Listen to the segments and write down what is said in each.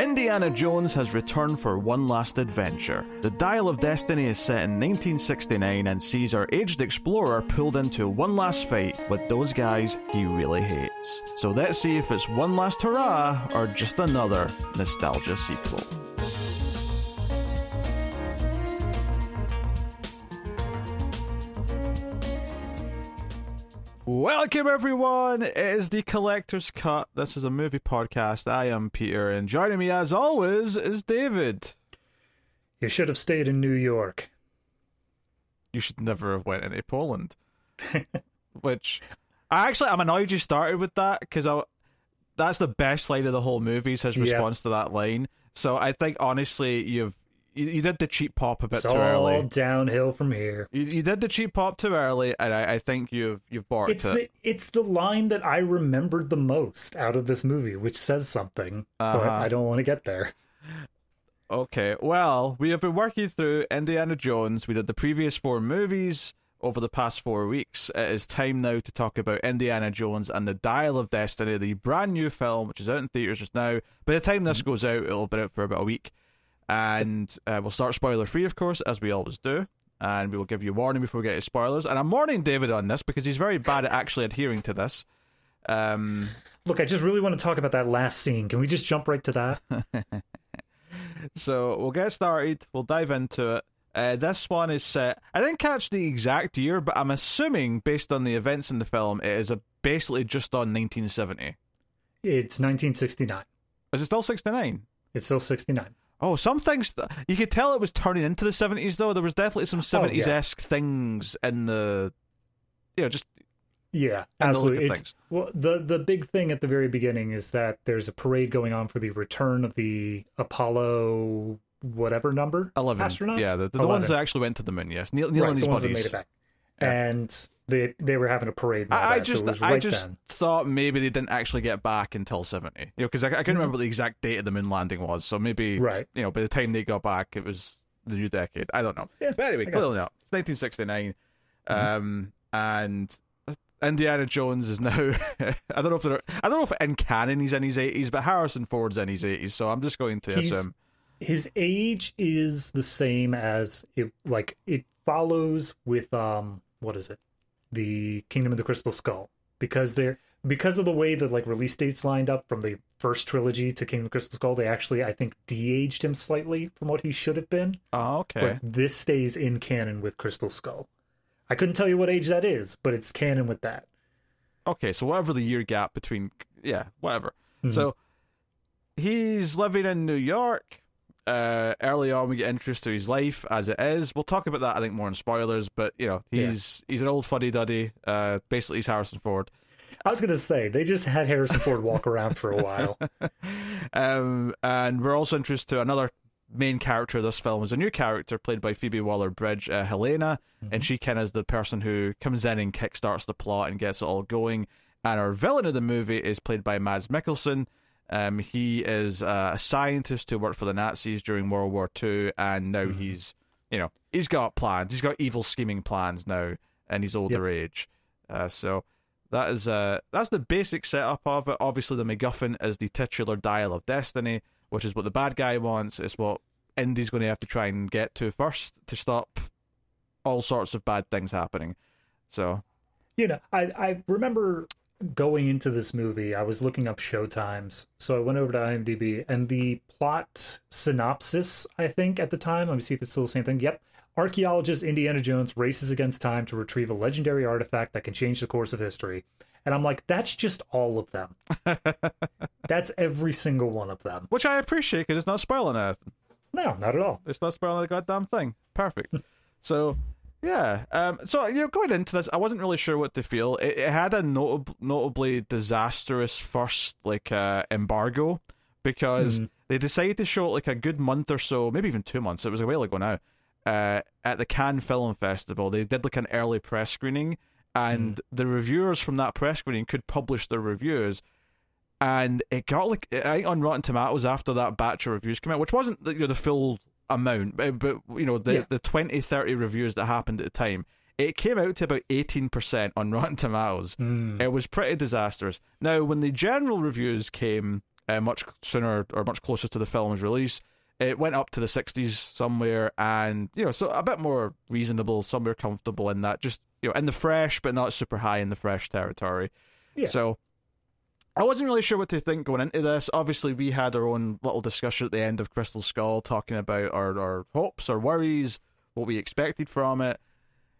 Indiana Jones has returned for one last adventure. The Dial of Destiny is set in 1969 and sees our aged explorer pulled into one last fight with those guys he really hates. So let's see if it's one last hurrah or just another nostalgia sequel. Welcome, everyone. It is the Collector's Cut. This is a movie podcast. I am Peter, and joining me, as always, is David. You should have stayed in New York. You should never have went into Poland. Which, I actually, I'm annoyed you started with that because I. That's the best line of the whole movie. Is his Yeah. response to that line. So I think honestly, you've you, you did the cheap pop a bit It's too all early. downhill from here. You, you did the cheap pop too early, and I, I think you've you've barked It's it. the it's the line that I remembered the most out of this movie, which says something, but Uh-huh. I don't want to get there. Okay, well, we have been working through Indiana Jones. We did the previous four movies over the past four weeks. It is time now to talk about Indiana Jones and the Dial of Destiny, the brand new film, which is out in theaters just now. By the time this goes out, it'll be out for about a week. And uh, we'll start spoiler free, of course, as we always do. And we will give you a warning before we get to spoilers. And I'm warning David on this because he's very bad at actually adhering to this. Um, Look, I just really want to talk about that last scene. Can we just jump right to that? So we'll get started. We'll dive into it. Uh, this one is set. I didn't catch the exact year, but I'm assuming based on the events in the film, it is a, basically just on 1970. It's 1969. Is it still 69? It's still 69. Oh, some things you could tell it was turning into the 70s though. There was definitely some 70s esque things in the, you know, just Yeah, absolutely. It's well, the the big thing at the very beginning is that there's a parade going on for the return of the Apollo whatever number 11. astronauts. Yeah, the, the, the ones that actually went to the moon. Yes, Neil, Neil right, and his the ones that buddies. Made it back. Yeah. And they they were having a parade. I, that, so just, it was I just then. thought maybe they didn't actually get back until seventy. You know, because I, I couldn't remember the exact date of the moon landing was. So maybe, Mm-hmm. Right. you know, by the time they got back, it was the new decade. I don't know. Yeah, but anyway, clearly not. It's nineteen sixty-nine, Mm-hmm. um, and Indiana Jones is now. I don't know if they're, I don't know if in canon he's in his eighties, but Harrison Ford's in his eighties. So I'm just going to He's- assume. his age is the same as it like it follows with um what is it the kingdom of the crystal skull because they're because of the way that like release dates lined up from the first trilogy to kingdom of crystal skull they actually i think de-aged him slightly from what he should have been Oh, okay. but this stays in canon with crystal skull i couldn't tell you what age that is but it's canon with that Okay, so whatever the year gap between, yeah, whatever. Mhm. So he's living in New York. Uh, early on, we get introduced to his life as it is. We'll talk about that, I think, more in spoilers. But you know, Yeah. he's he's an old fuddy duddy. Uh, basically, he's Harrison Ford. i was gonna say they just had harrison ford walk around for a while Um, and we're also introduced to another main character of this film is a new character played by Phoebe Waller-Bridge, uh, Helena, and she kind of is the person who comes in and kickstarts the plot and gets it all going. And our villain of the movie is played by Mads Mikkelsen. Um, he is uh, a scientist who worked for the Nazis during World War Two, and now he's, you know, he's got plans. He's got evil scheming plans now in his older age. Uh, so that is uh that's the basic setup of it. Obviously, the MacGuffin is the titular dial of destiny, which is what the bad guy wants. It's what Indy's going to have to try and get to first to stop all sorts of bad things happening. So you know, I I remember going into this movie, I was looking up showtimes, so I went over to IMDb, and the plot synopsis, I think at the time, let me see if it's still the same thing. Yep. Archaeologist Indiana Jones races against time to retrieve a legendary artifact that can change the course of history. And I'm like, that's just all of them. that's every single one of them. which I appreciate because it's not spoiling anything. No, not at all. It's not spoiling the goddamn thing. Perfect. so, yeah. Um. So you know, going into this, I wasn't really sure what to feel. It, it had a notab- notably disastrous first like uh, embargo because they decided to show it like a good month or so, maybe even two months. It was a while ago now. Uh, at the Cannes Film Festival, they did like an early press screening, and the reviewers from that press screening could publish their reviews and it got like I think on Rotten Tomatoes after that batch of reviews came out, which wasn't you know, the full amount, but, but you know the Yeah. the 20, 30 reviews that happened at the time, it came out to about eighteen percent on Rotten Tomatoes. Hmm. It was pretty disastrous. Now, when the general reviews came uh, much sooner or much closer to the film's release. It went up to the 60s somewhere, and you know, so a bit more reasonable, somewhere comfortable in that, just you know, in the fresh, but not super high in the fresh territory. Yeah. So I wasn't really sure what to think going into this. Obviously, we had our own little discussion at the end of Crystal Skull, talking about our our hopes, our worries, what we expected from it,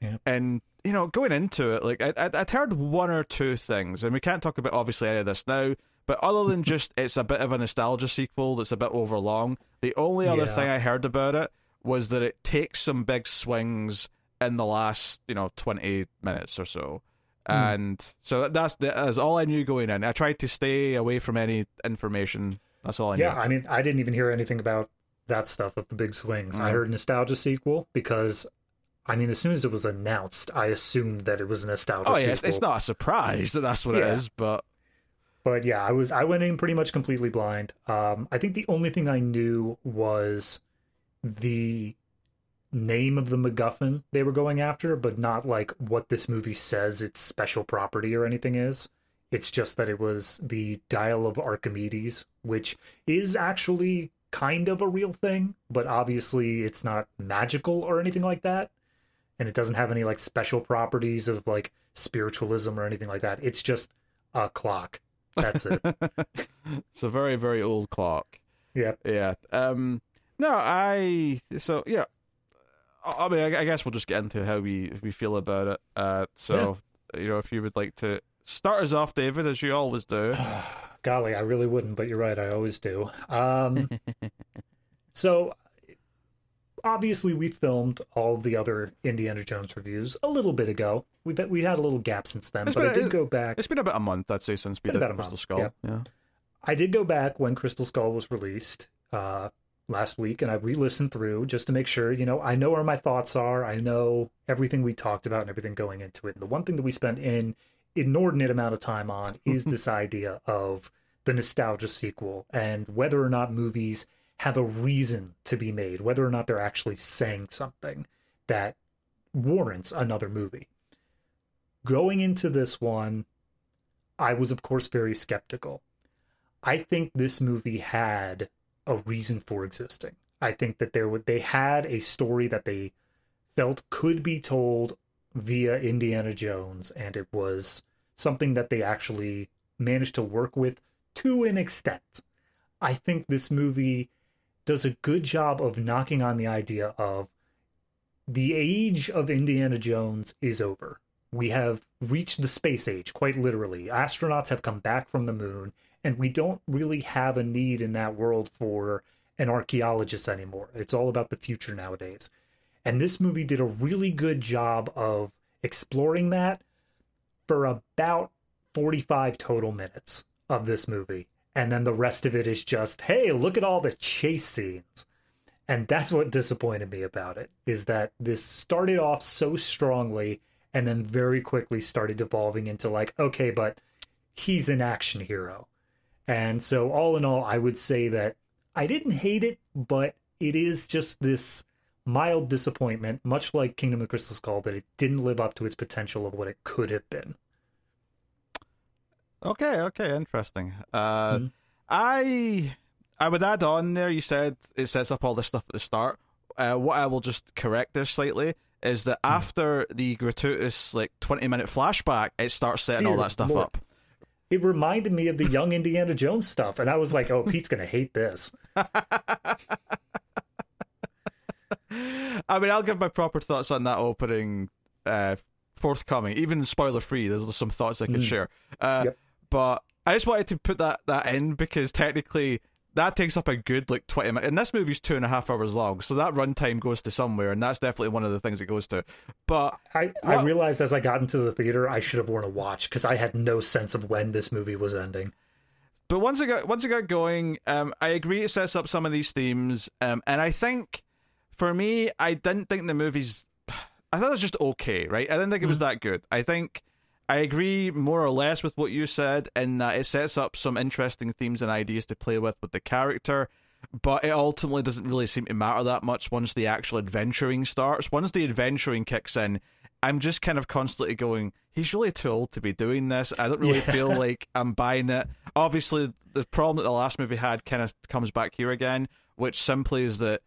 Yeah. and you know, going into it, like I, I I'd heard one or two things, and we can't talk about obviously any of this now. But other than just it's a bit of a nostalgia sequel that's a bit overlong, the only other Yeah. thing I heard about it was that it takes some big swings in the last, you know, 20 minutes or so. Hmm. And so that's that's all I knew going in. I tried to stay away from any information. That's all I Yeah, knew. Yeah, I mean, I didn't even hear anything about that stuff of the big swings. I Mm. heard nostalgia sequel because, I mean, as soon as it was announced, I assumed that it was a nostalgia Oh sequel. yeah, it's, it's not a surprise that that's what it Yeah. is, but But yeah, I was I went in pretty much completely blind. Um, I think the only thing I knew was the name of the MacGuffin they were going after, but not like what this movie says its special property or anything is. It's just that it was the Dial of Archimedes, which is actually kind of a real thing, but obviously it's not magical or anything like that. And it doesn't have any like special properties of like spiritualism or anything like that. It's just a clock. That's it. it's a very very old clock. yeah. Yeah. Um. No, I. So yeah. I I mean, I I guess we'll just get into how we we feel about it. Uh. So you know, if you would like to start us off, David, as you always do. Golly, I really wouldn't, but you're right. I always do. Um, so, obviously, we filmed all the other Indiana Jones reviews a little bit ago. We bet we had a little gap since then, It's but I been- did go back. It's been about a month, I'd say, since we Been did about a Crystal month, Skull. yeah. Yeah. I did go back when Crystal Skull was released uh, last week, and I re-listened through just to make sure. You know, I know where my thoughts are. I know everything we talked about and everything going into it. And the one thing that we spent an inordinate amount of time on mm-hmm. is this idea of the nostalgia sequel and whether or not movies have a reason to be made, whether or not they're actually saying something that warrants another movie. Going into this one, I was, of course, very skeptical. I think this movie had a reason for existing. I think that there would they had a story that they felt could be told via Indiana Jones, and it was something that they actually managed to work with to an extent. I think this movie does a good job of knocking on the idea of the age of Indiana Jones is over. We have reached the space age, quite literally. Astronauts have come back from the moon, and we don't really have a need in that world for an archaeologist anymore. It's all about the future nowadays. And this movie did a really good job of exploring that for about 45 total minutes of this movie. And then the rest of it is just, hey, look at all the chase scenes. And that's what disappointed me about it is that this started off so strongly and then very quickly started devolving into like, okay, but he's an action hero. And so all in all, I would say that I didn't hate it, but it is just this mild disappointment, much like Kingdom of the Crystal Skull, that it didn't live up to its potential of what it could have been. Okay, okay, interesting. Uh, Mhm. I I would add on there. You said it sets up all this stuff at the start. Uh, what I will just correct there slightly is that Hmm. after the gratuitous like twenty minute flashback, it starts setting all that stuff Lord. up. It reminded me of the young Indiana Jones stuff, and I was like, oh, Pete's going to hate this. I mean, I'll give my proper thoughts on that opening uh, forthcoming, even spoiler free. There's some thoughts I could Mm. share, uh, Yep. but I just wanted to put that that in because technically that takes up a good like twenty minutes. And this movie's two and a half hours long, so that runtime goes to somewhere, and that's definitely one of the things it goes to. But I, realized as I got into the theater, I should have worn a watch because I had no sense of when this movie was ending. But once it got once it got going, um, I agree it sets up some of these themes, um, and I think for me, I didn't think the movie's. I thought it was just okay, right? I didn't think it was that good. I think I agree more or less with what you said in that it sets up some interesting themes and ideas to play with with the character, but it ultimately doesn't really seem to matter that much once the actual adventuring starts. Once the adventuring kicks in, I'm just kind of constantly going, he's really too old to be doing this. I don't really Yeah. feel like I'm buying it. Obviously, the problem that the last movie had kind of comes back here again, which simply is that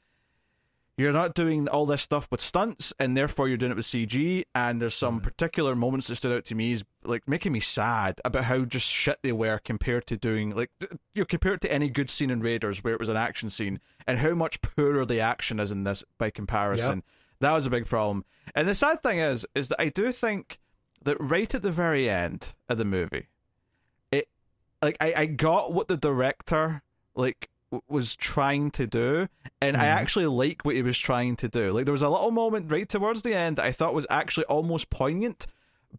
you're not doing all this stuff with stunts, and therefore you're doing it with CG. And there's some mm-hmm. particular moments that stood out to me is like making me sad about how just shit they were compared to doing like you know, compared to any good scene in Raiders where it was an action scene, and how much poorer the action is in this by comparison. That was a big problem. And the sad thing is, is that I do think that right at the very end of the movie, it like I, I got what the director like was trying to do, and I Mhm. actually like what he was trying to do. Like there was a little moment right towards the end that I thought was actually almost poignant,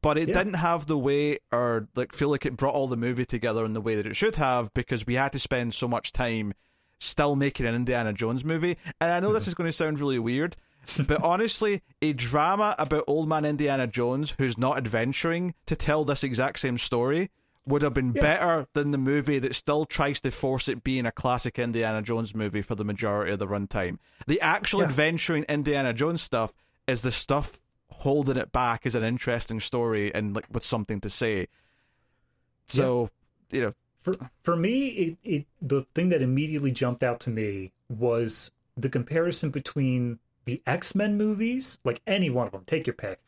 but it Yeah. didn't have the way or like feel like it brought all the movie together in the way that it should have because we had to spend so much time still making an Indiana Jones movie. And I know this is going to sound really weird, but honestly, a drama about old man Indiana Jones who's not adventuring to tell this exact same story would have been Yeah. better than the movie that still tries to force it being a classic Indiana Jones movie for the majority of the runtime. The actual Yeah. adventuring Indiana Jones stuff is the stuff holding it back is an interesting story and like with something to say. So, you know, for for me it, it the thing that immediately jumped out to me was the comparison between the x-men movies like any one of them take your pick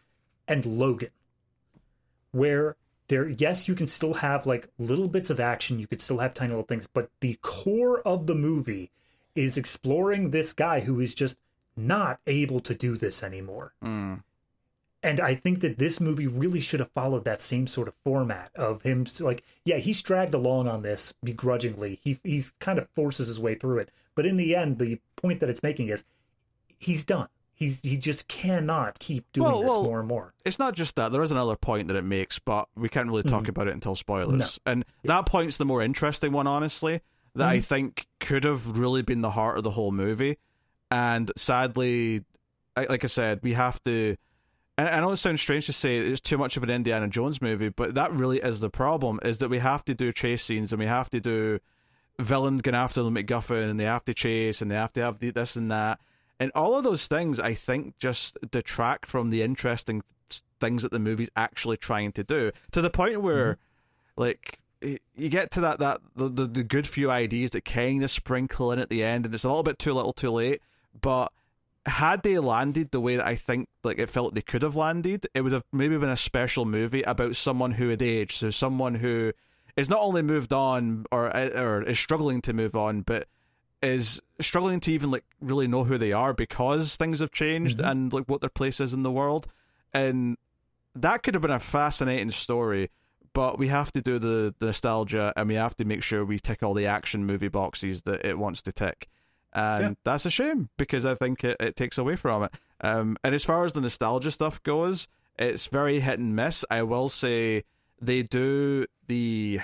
and logan where there yes you can still have like little bits of action you could still have tiny little things but the core of the movie is exploring this guy who is just not able to do this anymore. Mm, and I think that this movie really should have followed that same sort of format of him like yeah he's dragged along on this begrudgingly. He he's kind of forces his way through it. But in the end the point that it's making is he's done he's he just cannot keep doing Well, this well, more and more it's not just that. There is another point that it makes, but we can't really talk about it until spoilers. No. And that point's the more interesting one, honestly, that I Mhm. think could have really been the heart of the whole movie. And sadly, I- like I said, we have to. And I know it sounds strange to say it's too much of an Indiana Jones movie, but that really is the problem: is that we have to do chase scenes and we have to do villains going after the MacGuffin, and they have to chase, and they have to have this and that, and all of those things. I think just detract from the interesting things that the movie's actually trying to do, to the point where, mm-hmm. like, you get to that that the, the the good few ideas that kind of sprinkle in at the end, and it's a little bit too little, too late, but had they landed the way that I think like it felt they could have landed, it would have maybe been a special movie about someone who had aged, so someone who is not only moved on or or is struggling to move on, but is struggling to even like really know who they are because things have changed Mhm. and like what their place is in the world, and that could have been a fascinating story. But we have to do the, the nostalgia, and we have to make sure we tick all the action movie boxes that it wants to tick and Yeah. that's a shame because I think it, it takes away from it. Um, and as far as the nostalgia stuff goes, it's very hit and miss. I will say they do the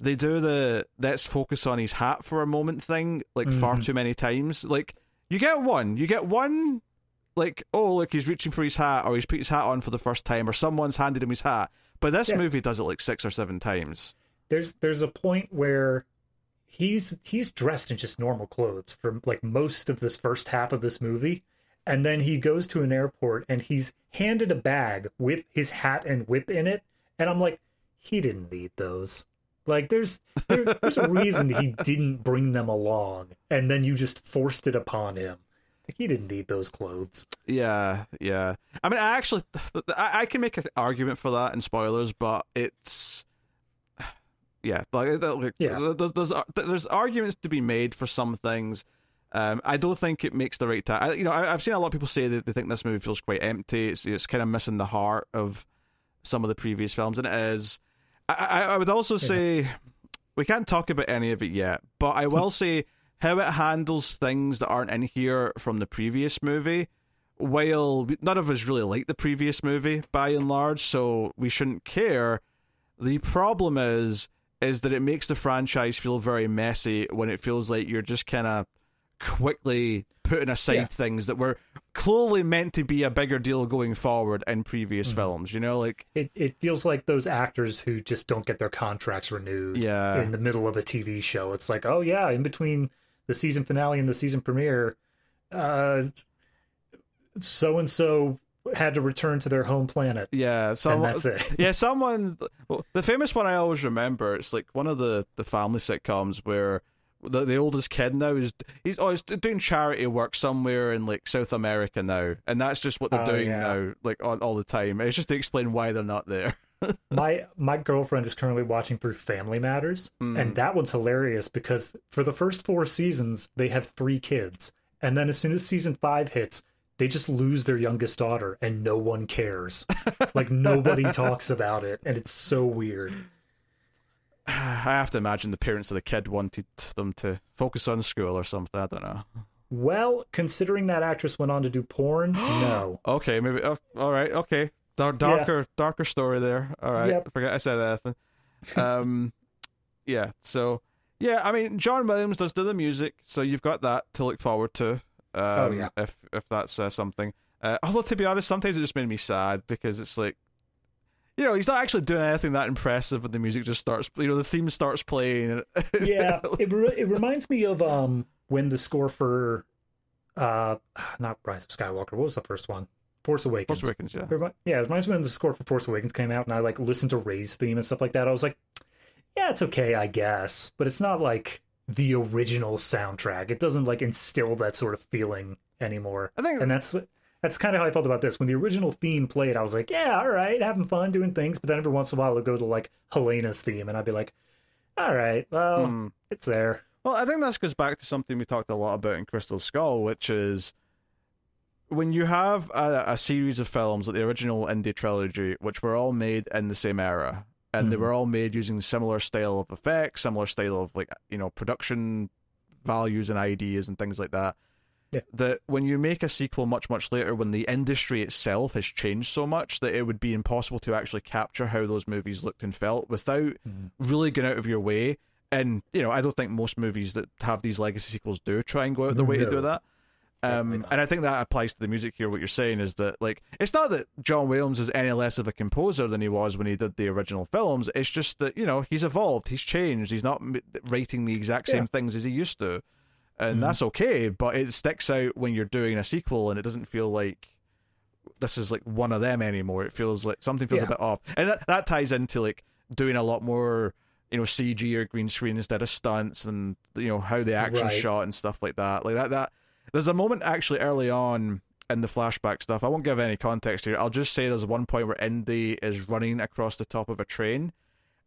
they do the let's focus on his hat for a moment thing like far Mhm. too many times. Like you get one, you get one. Like oh look, he's reaching for his hat, or he's put his hat on for the first time, or someone's handed him his hat. But this Yeah. movie does it like six or seven times. there's there's a point where he's he's dressed in just normal clothes for like most of this first half of this movie and then he goes to an airport and he's handed a bag with his hat and whip in it and i'm like he didn't need those like there's there, there's a reason he didn't bring them along and then you just forced it upon him like he didn't need those clothes Yeah, yeah. I mean, I actually, I, I can make an argument for that in spoilers, but it's, yeah, like, like Yeah. There's, there's there's arguments to be made for some things. Um, I don't think it makes the right time. I, you know, I, I've seen a lot of people say that they think this movie feels quite empty. It's it's kind of missing the heart of some of the previous films, and it is. I, I, would also say we can't talk about any of it yet, but I will say how it handles things that aren't in here from the previous movie. While none of us really like the previous movie by and large, so we shouldn't care. The problem is is that it makes the franchise feel very messy when it feels like you're just kind of quickly putting aside Yeah. things that were clearly meant to be a bigger deal going forward in previous Mm-hmm. films. You know, like it, it feels like those actors who just don't get their contracts renewed Yeah. in the middle of a TV show. It's like, oh yeah, in between the season finale and the season premiere, uh, so and so had to return to their home planet. Yeah, someone, that's it. yeah, someone. Well, the famous one I always remember. It's like one of the the family sitcoms where the the oldest kid now is he's oh he's doing charity work somewhere in like South America now, and that's just what they're Oh, doing yeah. now, like all, all the time. It's just to explain why they're not there. my my girlfriend is currently watching through Family Matters, Hmm. and that one's hilarious because for the first four seasons they have three kids, and then as soon as season five hits, they just lose their youngest daughter, and no one cares. like nobody talks about it, and it's so weird. I have to imagine the parents of the kid wanted them to focus on school or something. I don't know. Well, considering that actress went on to do porn, no. Okay, maybe. Oh, all right. Okay. Dar- darker, darker story there. All right. Yep. Forget I said anything. Um, yeah. So yeah, I mean, John Williams does do the music, so you've got that to look forward to. Um, Oh, yeah. If if that's uh, something. Uh, although to be honest, sometimes it just made me sad because it's like. You know, he's not actually doing anything that impressive, but the music just starts. You know, the theme starts playing. yeah, it re- it reminds me of um when the score for uh not Rise of Skywalker. What was the first one? Force Awakens. Force Awakens, yeah. Yeah, it reminds me when the score for Force Awakens came out, and I like listened to Rey's theme and stuff like that. I was like, yeah, it's okay, I guess, but it's not like the original soundtrack. It doesn't like instill that sort of feeling anymore. I think And that's that's kind of how I felt about this. When the original theme played, I was like, yeah, all right, having fun doing things. But then every once in a while, it'll go to like Helena's theme, and I'd be like, all right, well, Hmm. it's there. Well, I think this goes back to something we talked a lot about in Crystal Skull, which is when you have a, a series of films like the original indie trilogy, which were all made in the same era, and they Mhm. were all made using similar style of effects, similar style of like you know production values and ideas and things like that. Yeah. That when you make a sequel much much later, when the industry itself has changed so much that it would be impossible to actually capture how those movies looked and felt without Mhm. really going out of your way. And you know, I don't think most movies that have these legacy sequels do try and go out of their way to do that. Um, and I think that applies to the music here. What you're saying is that like it's not that John Williams is any less of a composer than he was when he did the original films. It's just that you know he's evolved, he's changed, he's not writing the exact same Yeah. things as he used to, and Mhm. that's okay. But it sticks out when you're doing a sequel, and it doesn't feel like this is like one of them anymore. It feels like something feels a bit off, and that that ties into like doing a lot more. You know, CG or green screen instead of stunts, and you know how the action Right. shot and stuff like that. Like that, that there's a moment actually early on in the flashback stuff. I won't give any context here. I'll just say there's one point where Indy is running across the top of a train,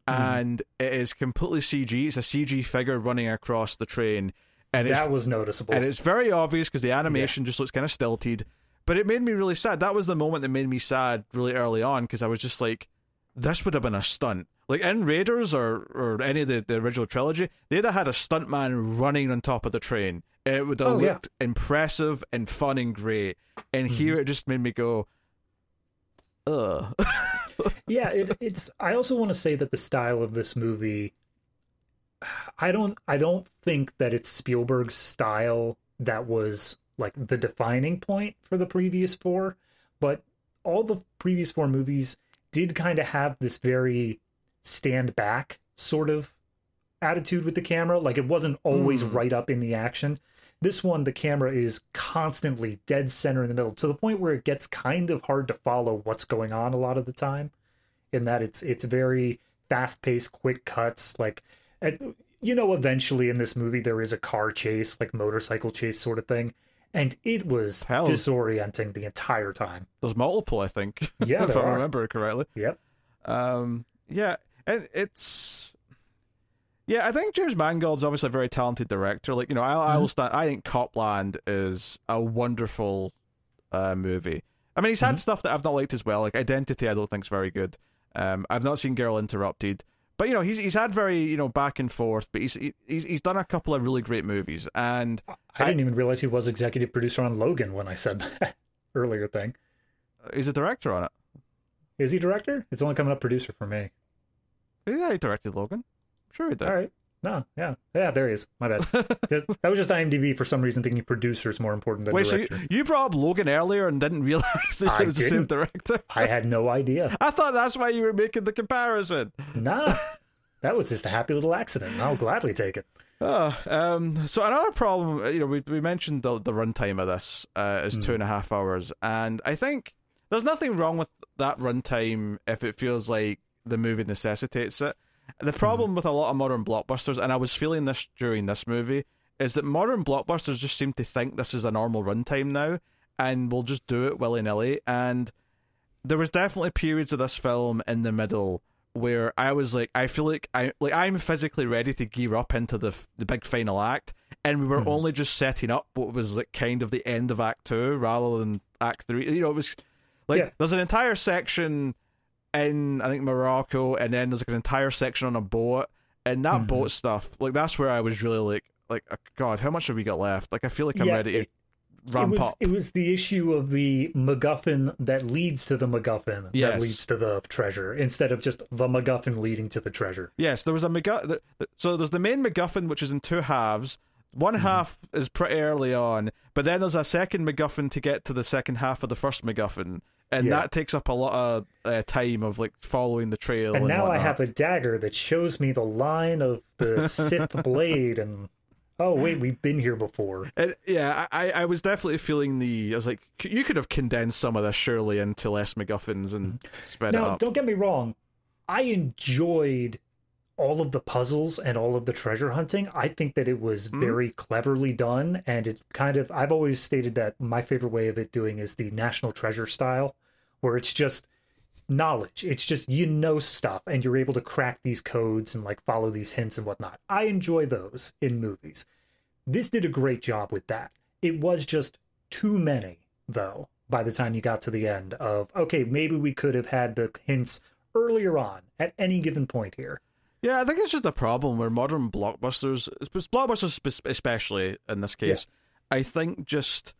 Mhm. and it is completely CG. It's a CG figure running across the train, and that was noticeable. and it's very obvious because the animation just looks kind of stilted. But it made me really sad. That was the moment that made me sad really early on because I was just like, this would have been a stunt. Like in Raiders or, or any of the, the original trilogy, they'd have had a stuntman running on top of the train. And it would have Oh, yeah. looked impressive and fun and great. And Mm-hmm. here it just made me go, ugh. yeah it, it's i also want to say that the style of this movie i don't i don't think that it's spielberg's style that was like the defining point for the previous four but all the previous four movies did kind of have this very stand back sort of attitude with the camera like it wasn't always Hmm. right up in the action this one the camera is constantly dead center in the middle to the point where it gets kind of hard to follow what's going on a lot of the time in that it's it's very fast paced quick cuts like and, you know eventually in this movie there is a car chase like motorcycle chase sort of thing and it was Hell. disorienting the entire time There's multiple, I think. Yeah, if I are. remember correctly. yep Um, yeah, and it's yeah. I think James Mangold's obviously a very talented director. Like you know, I, I will stand. I think Cop Land is a wonderful uh, movie. I mean, he's had stuff that I've not liked as well. Like Identity, I don't think's very good. Um, I've not seen Girl Interrupted, but you know, he's he's had very you know back and forth. But he's he's he's done a couple of really great movies, and i didn't even realize he was executive producer on logan when i said that earlier thing uh, he's a director on it. is he director it's only coming up producer for me Yeah, he directed Logan. Sure, he did. all right no yeah yeah there he is my bad that was just imdb for some reason thinking producer's more important than Wait, so you, you brought up Logan earlier and didn't realize that it was the same director? i had no idea I thought that's why you were making the comparison. Nah, that was just a happy little accident. I'll gladly take it. Oh, um, so another problem, uh, you know, we we mentioned the the runtime of this uh, is two and a half hours, and I think there's nothing wrong with that runtime if it feels like the movie necessitates it. The problem with a lot of modern blockbusters, and I was feeling this during this movie, is that modern blockbusters just seem to think this is a normal runtime now, and we'll just do it willy nilly. And there was definitely periods of this film in the middle where I was like, I feel like I like I'm physically ready to gear up into the the big final act, and we were Mhm. only just setting up what was like kind of the end of Act Two rather than Act Three. You know, it was like Yeah. there's an entire section in I think Morocco, and then there's like an entire section on a boat, and that Mhm. boat stuff, like that's where I was really like, like uh, God, how much have we got left? Like I feel like I'm Yeah, ready to it- ramp it was, up. It was the issue of the MacGuffin that leads to the MacGuffin Yes. that leads to the treasure, instead of just the MacGuffin leading to the treasure. Yes, there was a MacGuffin. So there's the main MacGuffin, which is in two halves. One Mm-hmm. half is pretty early on, but then there's a second MacGuffin to get to the second half of the first MacGuffin, and Yeah. that takes up a lot of uh, time of like following the trail. And And, now I have a dagger that shows me the line of the Sith blade, and oh wait, we've been here before. And, yeah, I, I was definitely feeling the. I was like, c- you could have condensed some of this surely into less MacGuffins and sped it Now, up. don't get me wrong, I enjoyed all of the puzzles and all of the treasure hunting. I think that it was Hmm. very cleverly done, and it kind of. I've always stated that my favorite way of it doing is the National Treasure style, where it's just knowledge. It's just you know stuff, and you're able to crack these codes and like follow these hints and whatnot. I enjoy those in movies. This did a great job with that. It was just too many, though, by the time you got to the end of, okay, maybe we could have had the hints earlier on at any given point here. Yeah, I think it's just a problem where modern blockbusters, blockbusters especially in this case, I think just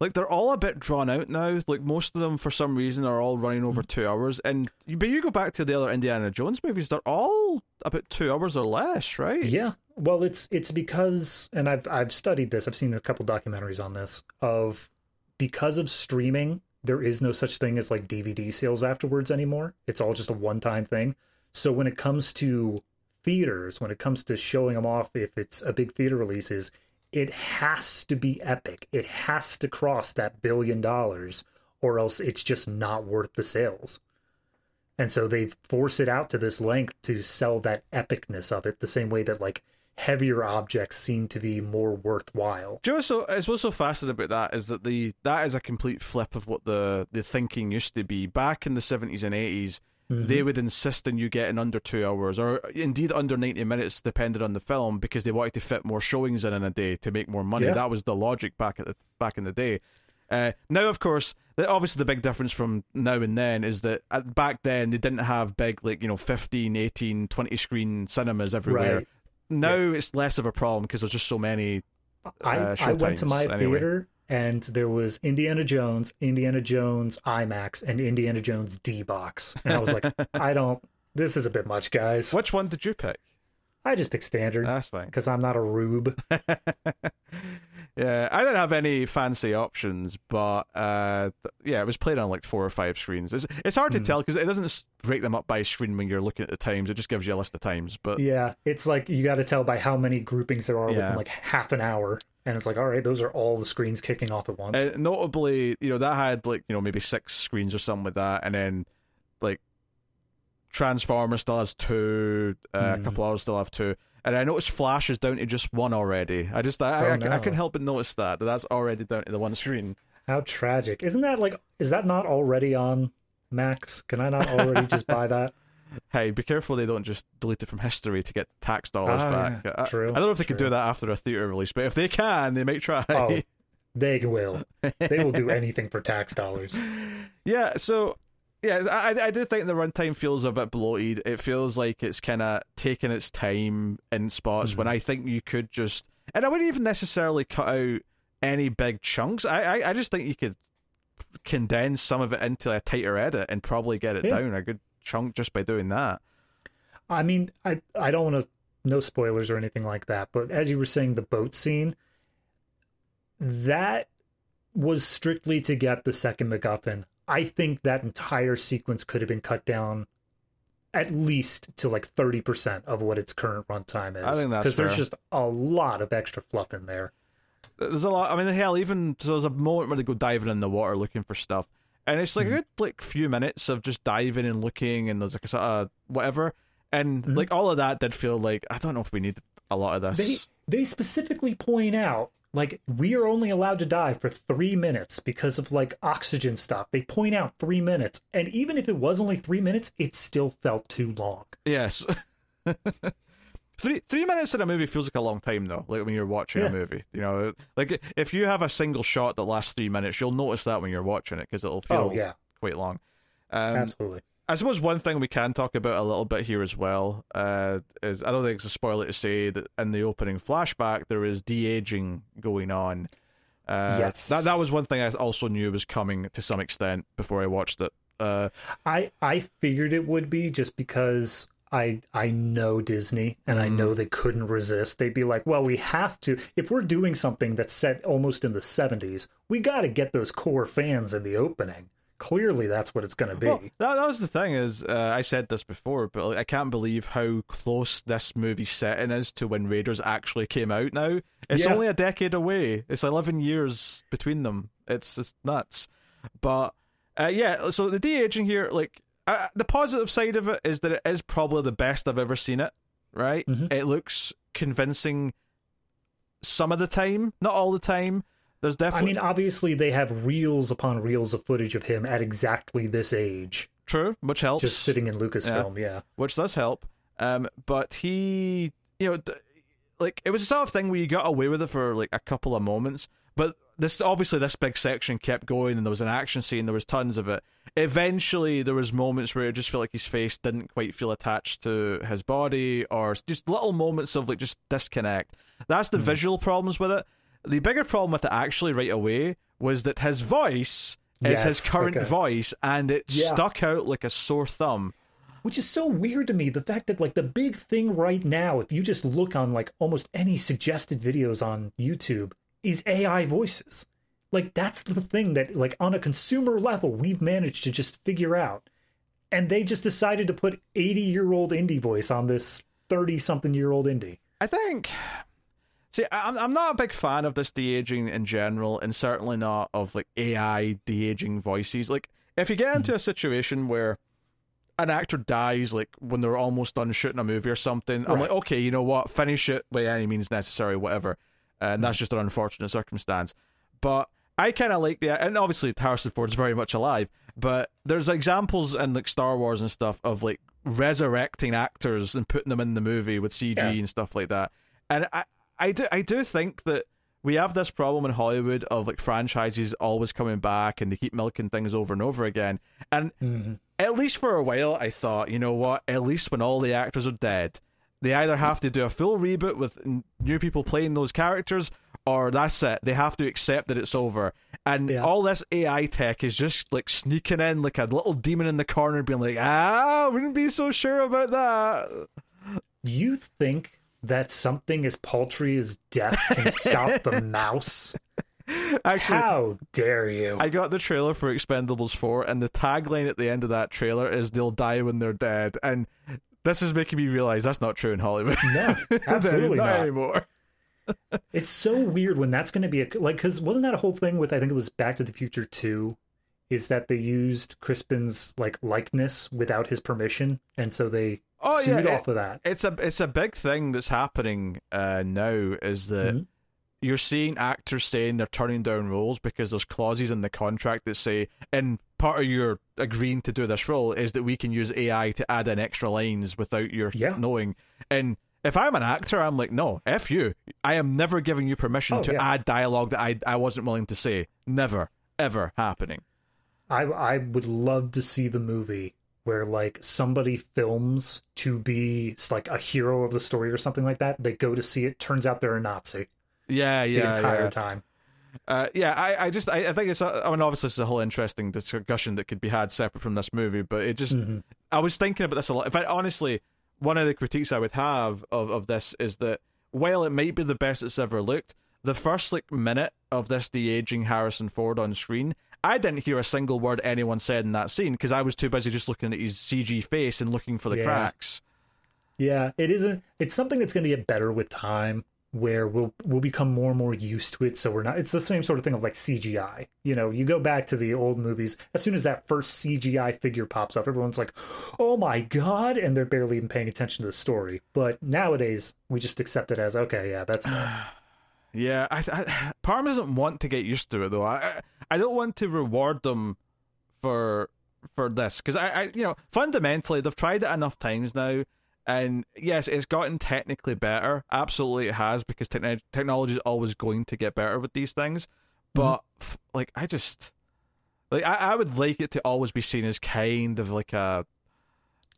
like they're all a bit drawn out now. Like most of them, for some reason, are all running over mm-hmm. two hours. And you- but you go back to the other Indiana Jones movies, they're all about two hours or less, right? Yeah. Well, it's it's because and I've I've studied this. I've seen a couple documentaries on this of because of streaming, there is no such thing as like DVD sales afterwards anymore. It's all just a one-time thing. So when it comes to theaters, when it comes to showing them off if it's a big theater releases, it has to be epic. It has to cross that billion dollars or else it's just not worth the sales. And so they force it out to this length to sell that epicness of it, the same way that like heavier objects seem to be more worthwhile. Do you know what's so what's so fascinating about that is that the that is a complete flip of what the the thinking used to be back in the seventies and 80s They would insist on you getting under two hours, or indeed under ninety minutes, depending on the film, because they wanted to fit more showings in in a day to make more money. Yeah. That was the logic back at the back in the day. Uh, now, of course, the, obviously the big difference from now and then is that at, back then they didn't have big, like, you know, 15, 18, 20 screen cinemas everywhere. Right. Now it's less of a problem because there's just so many. I, uh, I went to my anyway. theater and there was Indiana Jones, Indiana Jones IMAX, and Indiana Jones D box. And I was like, I don't, this is a bit much, guys. Which one did you pick? I just picked standard That's fine. because I'm not a rube. yeah, I didn't have any fancy options, but uh, th- yeah, it was played on like four or five screens. It's, it's hard to Hmm. tell because it doesn't break them up by screen when you're looking at the times. It just gives you a list of times. But yeah, it's like you got to tell by how many groupings there are Yeah. within like half an hour. And it's like, all right, those are all the screens kicking off at once. uh, notably, you know, that had like you know maybe six screens or something like that, and then like Transformers still has two, uh, a Hmm. couple others still have two. And I noticed Flash is down to just one already. I just I, Oh, I, I no. couldn't help but notice that that that's already down to the one screen. How tragic. Isn't that like, is that not already on Max? Can I not already just buy that? Hey, be careful they don't just delete it from history to get tax dollars Ah, back. yeah. I, True, I don't know if they could do that after a theater release, but if they can, they might try. Oh, they will. They will do anything for tax dollars. yeah, so yeah, I I do think the runtime feels a bit bloated. It feels like it's kind of taking its time in spots when Mhm. I think you could just, and I wouldn't even necessarily cut out any big chunks. I I, I just think you could condense some of it into a tighter edit and probably get it Yeah. down a good chunk just by doing that. I mean, I I don't want to no spoilers or anything like that, but as you were saying, the boat scene, that was strictly to get the second MacGuffin. I think that entire sequence could have been cut down at least to like thirty percent of what its current runtime is. I think that's because there's just a lot of extra fluff in there. There's a lot. I mean, hell, even so there's a moment where they go diving in the water looking for stuff, and it's like Mhm. a good like few minutes of just diving and looking, and there's like a sort of whatever, and Mhm. like all of that did feel like I don't know if we need a lot of this. They they specifically point out like we are only allowed to dive for three minutes because of like oxygen stuff. They point out three minutes, and even if it was only three minutes, it still felt too long. Yes. three three minutes in a movie feels like a long time though. Like when you're watching Yeah. a movie, you know, like if you have a single shot that lasts three minutes, you'll notice that when you're watching it because it'll feel Oh yeah, quite long. Um, absolutely. I suppose one thing we can talk about a little bit here as well uh, is I don't think it's a spoiler to say that in the opening flashback there is de aging going on. Uh, Yes. that that was one thing I also knew was coming to some extent before I watched it. Uh, I I figured it would be just because I I know Disney and I know they couldn't resist. They'd be like, "Well, we have to if we're doing something that's set almost in the 70s, we got to get those core fans in the opening." Clearly, that's what it's going to be. Well, that, that was the thing is uh, I said this before, but like, I can't believe how close this movie's setting is to when Raiders actually came out. Now it's Yeah. only a decade away. It's eleven years between them. It's it's nuts. But uh, yeah, so the de aging here, like uh, the positive side of it is that it is probably the best I've ever seen it. Right? Mhm. It looks convincing some of the time, not all the time. There's definitely. I mean, obviously, they have reels upon reels of footage of him at exactly this age, true, which helps. just sitting in Lucasfilm. Yeah. which does help. Um, but he, you know, like it was a sort of thing where you got away with it for like a couple of moments. But this obviously this big section kept going, and there was an action scene. There was tons of it. Eventually, there was moments where it just felt like his face didn't quite feel attached to his body, or just little moments of like just disconnect. That's the hmm. visual problems with it. The bigger problem with it actually right away was that his voice is his current okay. voice, and it Yeah. stuck out like a sore thumb. Which is so weird to me. The fact that, like, the big thing right now, if you just look on, like, almost any suggested videos on YouTube, is AI voices. Like, that's the thing that, like, on a consumer level, we've managed to just figure out. And they just decided to put 80 year old indie voice on this 30 something year old indie. I think. See, I'm I'm not a big fan of this de aging in general, and certainly not of like AI de aging voices. Like, if you get into mm-hmm. a situation where an actor dies, like when they're almost done shooting a movie or something, I'm like, okay, you know what, finish it by any means necessary, whatever. And Hmm. that's just an unfortunate circumstance. But I kind of like the, and obviously Harrison Ford's very much alive. But there's examples in like Star Wars and stuff of like resurrecting actors and putting them in the movie with CG Yeah. and stuff like that. And I, I do, I do think that we have this problem in Hollywood of like franchises always coming back and they keep milking things over and over again. And Mhm. at least for a while, I thought, you know what? At least when all the actors are dead, they either have to do a full reboot with n- new people playing those characters, or that's it. They have to accept that it's over. And Yeah. all this AI tech is just like sneaking in like a little demon in the corner, being like, ah, wouldn't be so sure about that. You think that something as paltry as death can stop the mouse? Actually, How dare you? I got the trailer for Expendables 4, and the tagline at the end of that trailer is "They'll die when they're dead," and this is making me realize that's not true in Hollywood. No, absolutely not not. anymore. It's so weird when that's going to be a like because wasn't that a whole thing with I think it was Back to the Future two, is that they used Crispin's like likeness without his permission, and so they Oh sued yeah, off of that. it's a it's a big thing that's happening uh, now. Is that Mhm. You're seeing actors saying they're turning down roles because there's clauses in the contract that say, and part of your agreeing to do this role is that we can use AI to add in extra lines without your Yeah. knowing. And if I'm an actor, I'm like, no, f you. I am never giving you permission Oh, to yeah. add dialogue that I I wasn't willing to say. Never, ever happening. I I would love to see the movie where like somebody films to be like a hero of the story or something like that. They go to see it, turns out they're a Nazi Yeah, yeah, the entire yeah. time. Uh, yeah, I, I just, I, I think it's, a, I mean, obviously it's a whole interesting discussion that could be had separate from this movie, but it just, Mhm. I was thinking about this a lot. In fact, honestly, one of the critiques I would have of, of this is that while it might be the best it's ever looked, the first like minute of this de aging Harrison Ford on screen, I didn't hear a single word anyone said in that scene because I was too busy just looking at his CG face and looking for the Yeah. cracks. Yeah, it isn't. It's something that's going to get better with time. Where we'll we'll become more and more used to it so we're not it's the same sort of thing of like CGI. You know, you go back to the old movies, as soon as that first CGI figure pops up, everyone's like, "Oh my god," and they're barely even paying attention to the story. But nowadays, we just accept it as, "Okay, yeah, that's Yeah, I, I Parm doesn't want to get used to it though. I I don't want to reward them for for this because I, I you know fundamentally they've tried it enough times now, and yes, it's gotten technically better. Absolutely, it has because techn- technology is always going to get better with these things. Mm-hmm. But f like I just like I, I would like it to always be seen as kind of like a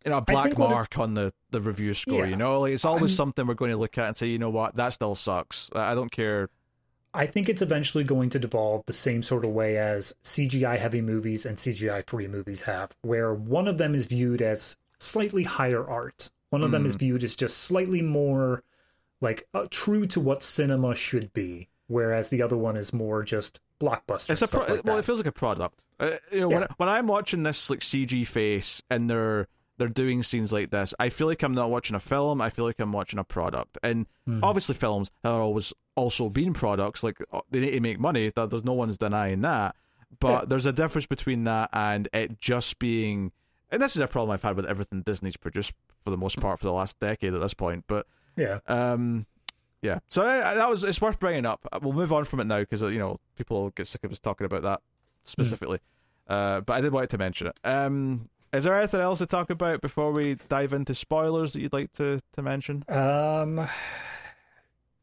you know a black what it- mark on the the review score. Yeah. You know, like it's always I'm- something we're going to look at and say, you know what, that still sucks. I I don't care. I think it's eventually going to devolve the same sort of way as CGI heavy movies and CGI free movies have, where one of them is viewed as slightly higher art. One of them Hmm. is viewed as just slightly more like uh, true to what cinema should be, whereas the other one is more just blockbuster. It's a pro- like well, it feels like a product. Uh, you know, when Yeah. when I'm watching this like CG face and they're they're doing scenes like this, I feel like I'm not watching a film. I feel like I'm watching a product. And Hmm. obviously, films have always also been products. Like uh, they need to make money. That there's no one's denying that. But Yeah. there's a difference between that and it just being. And this is a problem I've had with everything Disney's produced for the most part for the last decade at this point. But yeah. um, yeah. So I, I- that was it's worth bringing up. We'll move on from it now because you know people get sick of us talking about that specifically. Uh, but I did want to mention it. Um, is there anything else to talk about before we dive into spoilers that you'd like to to mention? Um,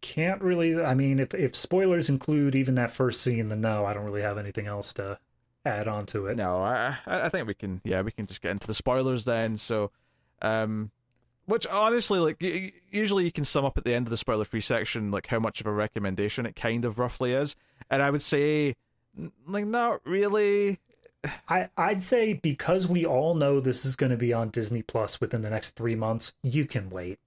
can't really. I mean, if if spoilers include even that first scene, then no, I don't really have anything else to add on to it. No, I I think we can. Yeah, we can just get into the spoilers then. So, um, which honestly, like usually you can sum up at the end of the spoiler free section like how much of a recommendation it kind of roughly is, and I would say like not really. I I'd say because we all know this is going to be on Disney Plus within the next three months, you can wait.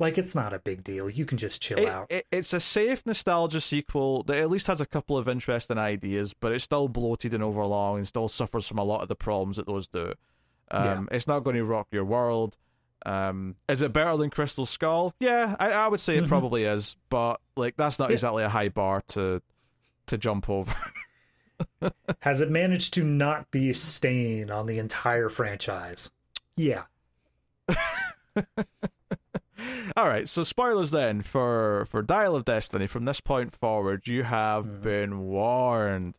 Like it's not a big deal. You can just chill It, out. it, it's a safe nostalgia sequel that at least has a couple of interesting ideas, but it's still bloated and overlong and still suffers from a lot of the problems that those do. Um, It's not going to rock your world. Um, is it better than Crystal Skull? Yeah, I, I would say it Mhm. probably is, but like that's not Yeah. exactly a high bar to to jump over. Has it managed to not be a stain on the entire franchise? Yeah. All right, so spoilers then for for Dial of Destiny. From this point forward, you have Mhm. been warned.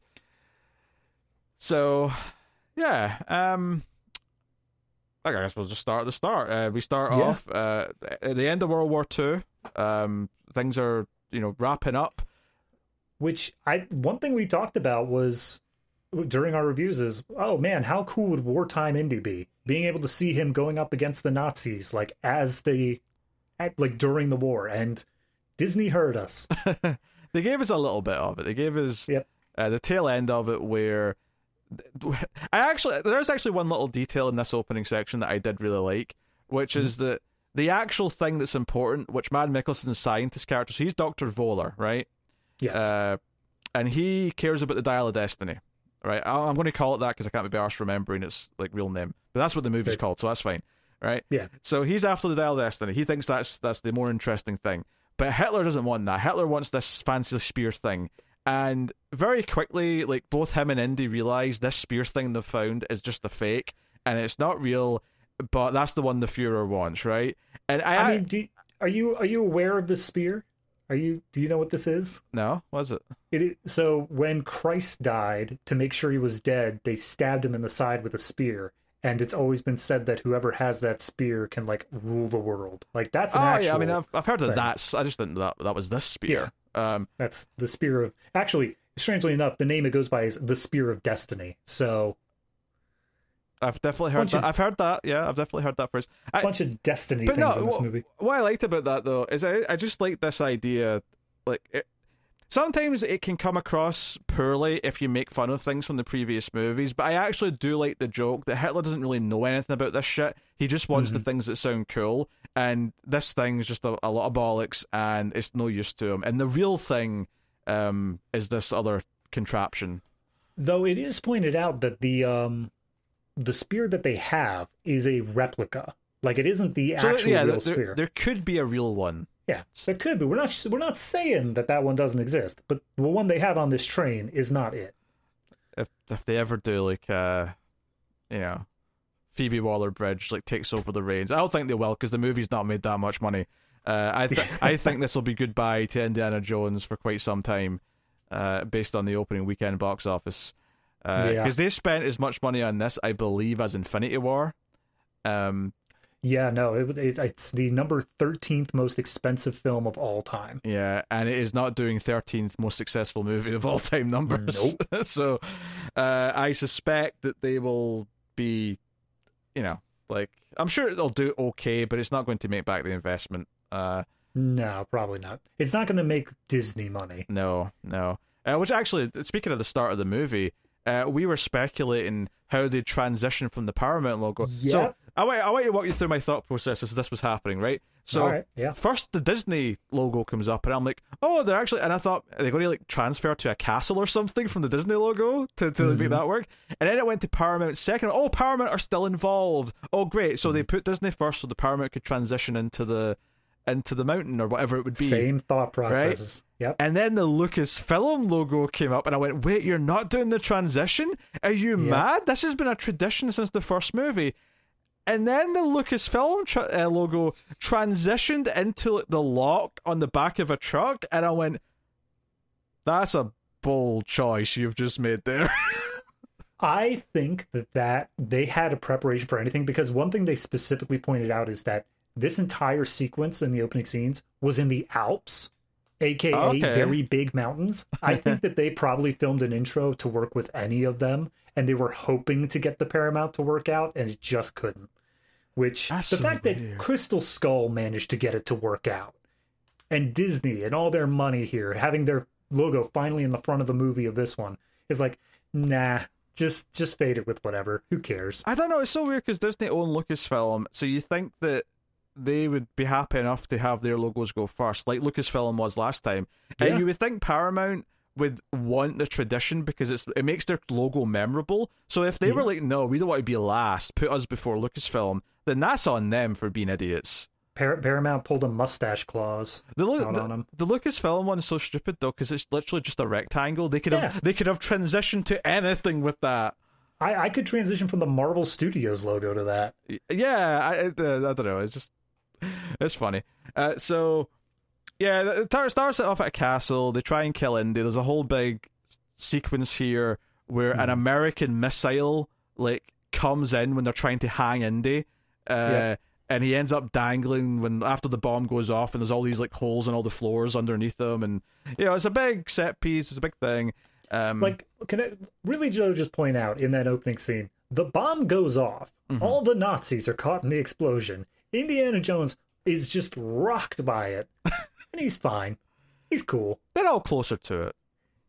So, yeah, um, I guess we'll just start at the start. Uh, we start Yeah. off uh, at the end of World War Two. Um, things are you know wrapping up. Which I one thing we talked about was during our reviews is oh man, how cool would wartime Indy be? Being able to see him going up against the Nazis like as they at like during the war and Disney heard us. they gave us a little bit of it. They gave us Yep. uh, the tail end of it where I actually there's actually one little detail in this opening section that I did really like, which is that the actual thing that's important, which Mads Mikkelsen's scientist character, so he's Doctor Voller, right? Yes. Uh, and he cares about the Dial of Destiny, right? I- I'm going to call it that because I can't be arsed remembering its like real name, but that's what the movie's Right. called, so that's fine, right? Yeah. So he's after the Dial Destiny. He thinks that's that's the more interesting thing, but Hitler doesn't want that. Hitler wants this fancy spear thing, and very quickly, like both him and Indy realize this spear thing they've found is just a fake, and it's not real. But that's the one the Führer wants, right? And I, I mean, do, are you are you aware of the spear? Are you do you know what this is? no, was it? It is, so when Christ died to make sure he was dead, they stabbed him in the side with a spear. And it's always been said that whoever has that spear can like rule the world. Like that's an oh actual. yeah, I mean I've I've heard of that. I just didn't know that that was this spear. Um, That's the spear of. Actually, strangely enough, the name it goes by is the spear of destiny. So I've definitely heard Bunch that. of- I've heard that. Yeah, I've definitely heard that phrase. I, a bunch of destiny things no, in this wha- movie. what I liked about that though is I I just like this idea. Like it, sometimes it can come across poorly if you make fun of things from the previous movies, but I actually do like the joke that Hitler doesn't really know anything about this shit. He just wants the things that sound cool, and this thing's just a, a lot of bollocks, and it's no use to him. And the real thing um, is this other contraption. Though it is pointed out that the um the spear that they have is a replica. Like it isn't the So actual yeah, real there, spear. there could be a real one. Yeah, there could be. We're not we're not saying that that one doesn't exist, but the one they have on this train is not it. If if they ever do like uh, you know, Phoebe Waller Bridge like takes over the reins, I don't think they will because the movie's not made that much money. Uh, I th- I think this will be goodbye to Indiana Jones for quite some time, uh, based on the opening weekend box office. Because uh, Yeah. they spent as much money on this, I believe, as Infinity War. Um, Yeah, no, it, it, it's the number thirteenth most expensive film of all time. Yeah, and it is not doing 13th most successful movie of all time numbers. Nope. so uh, I suspect that they will be, you know, like, I'm sure they'll do okay, but it's not going to make back the investment. Uh, No, probably not. It's not going to make Disney money. no, no. Uh, which actually, speaking of the start of the movie, uh, we were speculating how they transition from the Paramount logo. So Yep. I want, I want you to walk you through my thought process as this was happening, right? So right, yeah. first the Disney logo comes up, and I'm like, oh, they're actually. And I thought are they going to like transfer to a castle or something from the Disney logo to to Mm-hmm. make that work? And then it went to Paramount second. Oh, Paramount are still involved. Oh, great. So they Mm-hmm. put Disney first, so the Paramount could transition into the into the mountain or whatever it would be. Same thought processes. Yep. And then the Lucasfilm logo came up, and I went, "Wait, you're not doing the transition? Are you mad? This has been a tradition since the first movie." And then the Lucasfilm tra- uh, logo transitioned into the lock on the back of a truck, and I went, "That's a bold choice you've just made there." I think that that they had a preparation for anything because one thing they specifically pointed out is that this entire sequence in the opening scenes was in the Alps, aka Okay. very big mountains. I think that they probably filmed an intro to work with any of them, and they were hoping to get the Paramount to work out, and it just couldn't. Which That's the so fact that. Crystal Skull managed to get it to work out, and Disney and all their money here having their logo finally in the front of the movie of this one is like, nah, just just fade it with whatever. Who cares? I don't know. It's so weird because Disney own Lucasfilm, so you think that they would be happy enough to have their logos go first, like Lucasfilm was last time. Yeah. And you would think Paramount would want the tradition because it's it makes their logo memorable. So if they were like, no, we don't want to be last, put us before Lucasfilm, then that's on them for being idiots. Par- Paramount pulled a mustache clause The, on the, them. the Lucasfilm one's so stupid though because it's literally just a rectangle. They could have they could have transitioned to anything with that. I, I could transition from the Marvel Studios logo to that. yeah I, I, uh, I don't know it's just it's funny uh, so yeah it tar- starts it off at a castle they try and kill indy there's a whole big sequence here where an american missile like comes in when they're trying to hang indy uh, Yeah. and he ends up dangling when after the bomb goes off and there's all these like holes in all the floors underneath them and you know it's a big set piece it's a big thing um Like, can I really, Joe, just point out in that opening scene, the bomb goes off. Mm-hmm. All the Nazis are caught in the explosion. Indiana Jones is just rocked by it, and he's fine. He's cool. they're all closer to it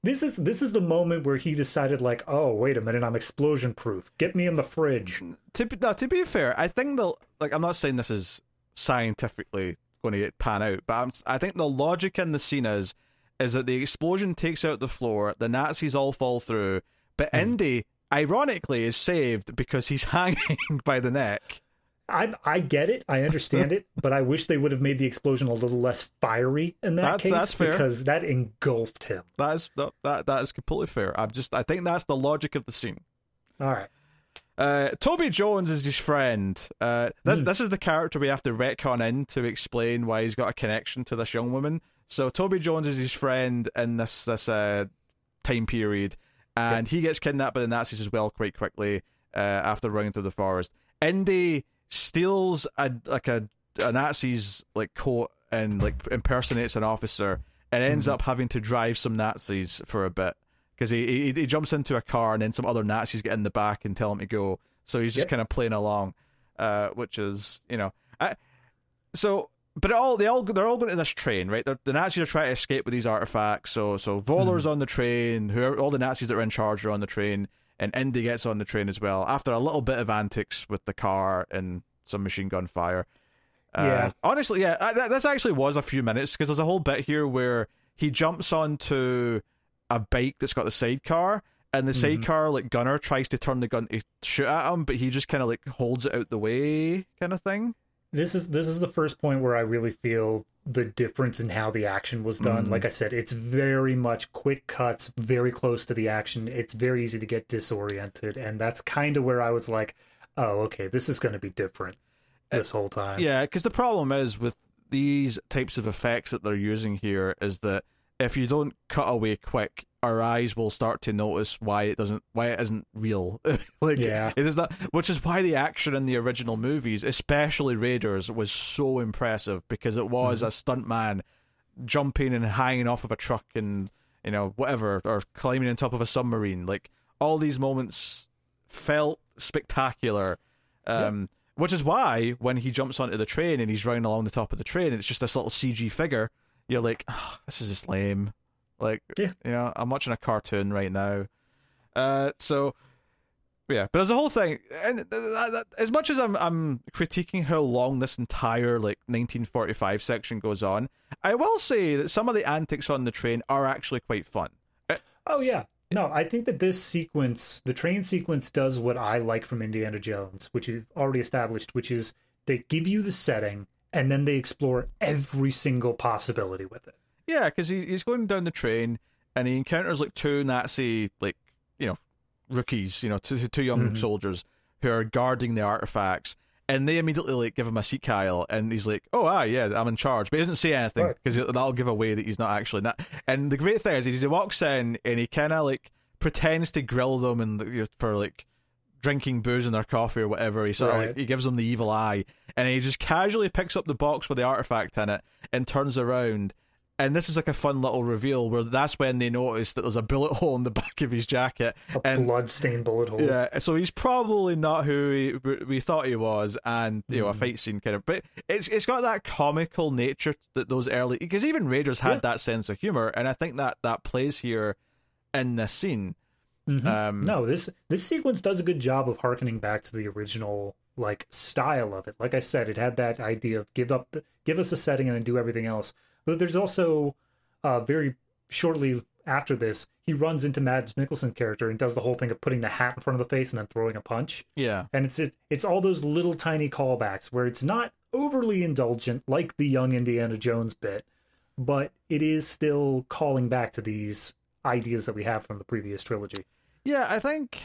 This is this is the moment where he decided, like, oh, wait a minute, I'm explosion proof. Get me in the fridge. to be, no, to be fair, I think the like I'm not saying this is scientifically going to pan out, but I'm, I think the logic in the scene is is that the explosion takes out the floor, the Nazis all fall through, but mm-hmm. Indy ironically is saved because he's hanging by the neck. I I get it, I understand it, but I wish they would have made the explosion a little less fiery in that That's- case that's fair. because that engulfed him. That is that that, that is completely fair. I'm just I think that's the logic of the scene. All right. Uh, Toby Jones is his friend. Uh, this this is the character we have to retcon in to explain why he's got a connection to this young woman. So Toby Jones is his friend in this this uh, time period, and he gets kidnapped by the Nazis as well quite quickly uh, after running through the forest. Indy steals a like a, a Nazi's like coat and like impersonates an officer, and ends up having to drive some Nazis for a bit because he, he he jumps into a car and then some other Nazis get in the back and tell him to go. So he's just Yep. kind of playing along, uh, which is you know, I, so but all they all they're all going to this train, right? They're, the Nazis are trying to escape with these artifacts. So so Voller's on the train. Who all the Nazis that are in charge are on the train, and Indy gets on the train as well after a little bit of antics with the car and some machine gun fire. Uh, Yeah. honestly, yeah, that, this actually was a few minutes because there's a whole bit here where he jumps onto a bike that's got the sidecar, and the sidecar like gunner tries to turn the gun to shoot at him, but he just kind of like holds it out the way, kind of thing. this is this is the first point where I really feel the difference in how the action was done. Mhm. Like I said, it's very much quick cuts, very close to the action. It's very easy to get disoriented, and that's kind of where I was like, "Oh, okay, this is going to be different this whole time." Yeah, because the problem is with these types of effects that they're using here is that if you don't cut away quick, our eyes will start to notice why it doesn't, why it isn't real. like, Yeah. it is that, which is why the action in the original movies, especially Raiders, was so impressive because it was a stunt man jumping and hanging off of a truck and you know whatever, or climbing on top of a submarine. Like all these moments felt spectacular. Um, Which is why when he jumps onto the train and he's running along the top of the train, and it's just this little CG figure. You're like, oh, this is just lame. Like, Yeah. you know, I'm watching a cartoon right now. Uh, so yeah, but there's a whole thing, and th- th- th- as much as I'm I'm critiquing how long this entire like 1945 section goes on, I will say that some of the antics on the train are actually quite fun. Oh yeah. No, I think that this sequence, the train sequence, does what I like from Indiana Jones, which you've already established, which is they give you the setting and then they explore every single possibility with it. Yeah, because he, he's going down the train and he encounters like two Nazi like you know rookies, you know, two, two young Mhm. soldiers who are guarding the artifacts, and they immediately like give him a Sieg Heil, and he's like, "Oh, ah, yeah, I'm in charge," but he doesn't say anything Right. because that'll give away that he's not actually that. And the great thing is, is he walks in and he kind of like pretends to grill them and you know, for like drinking booze in their coffee or whatever. He sort of like he gives them the evil eye, and he just casually picks up the box with the artifact in it and turns around. And this is like a fun little reveal where that's when they notice that there's a bullet hole in the back of his jacket. A And blood-stained bullet hole. yeah, so he's probably not who he, we thought he was, and you know a Mhm. fight scene kind of. But it's it's got that comical nature that those early because even Raiders had Yeah. that sense of humor, and I think that that plays here in this scene. Mhm. Um, no, this this sequence does a good job of harkening back to the original like style of it. Like I said, it had that idea of give up, the, give us a setting, and then do everything else. But there's also uh, very shortly after this, he runs into Mads Mikkelsen's character and does the whole thing of putting the hat in front of the face and then throwing a punch. Yeah, And it's it, it's all those little tiny callbacks where it's not overly indulgent like the young Indiana Jones bit, but it is still calling back to these ideas that we have from the previous trilogy. Yeah. I think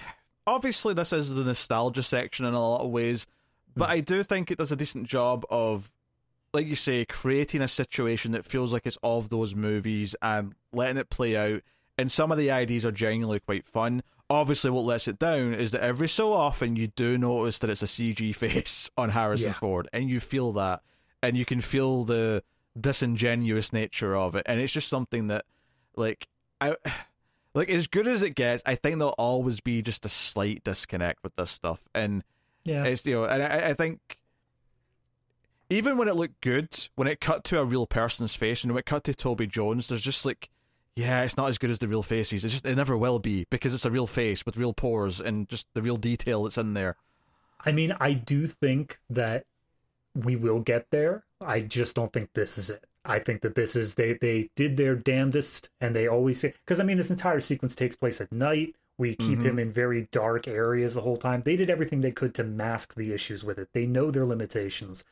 obviously this is the nostalgia section in a lot of ways, but Hmm. I do think it does a decent job of. Like you say, creating a situation that feels like it's of those movies and letting it play out and some of the ideas are genuinely quite fun. Obviously, what lets it down is that every so often you do notice that it's a CG face on Harrison Yeah. Ford, and you feel that, and you can feel the disingenuous nature of it, and it's just something that, like, I. Like as good as it gets, I think there'll always be just a slight disconnect with this stuff, and Yeah. it's you know, and I, I think even when it looked good, when it cut to a real person's face, and when it cut to Toby Jones, there's just like, yeah, it's not as good as the real faces. It's just it never will be because it's a real face with real pores and just the real detail that's in there. I mean, I do think that we will get there. I just don't think this is it. I think that this is they they did their damnedest, and they always say because I mean this entire sequence takes place at night. We keep Mhm. him in very dark areas the whole time. They did everything they could to mask the issues with it. They know their limitations,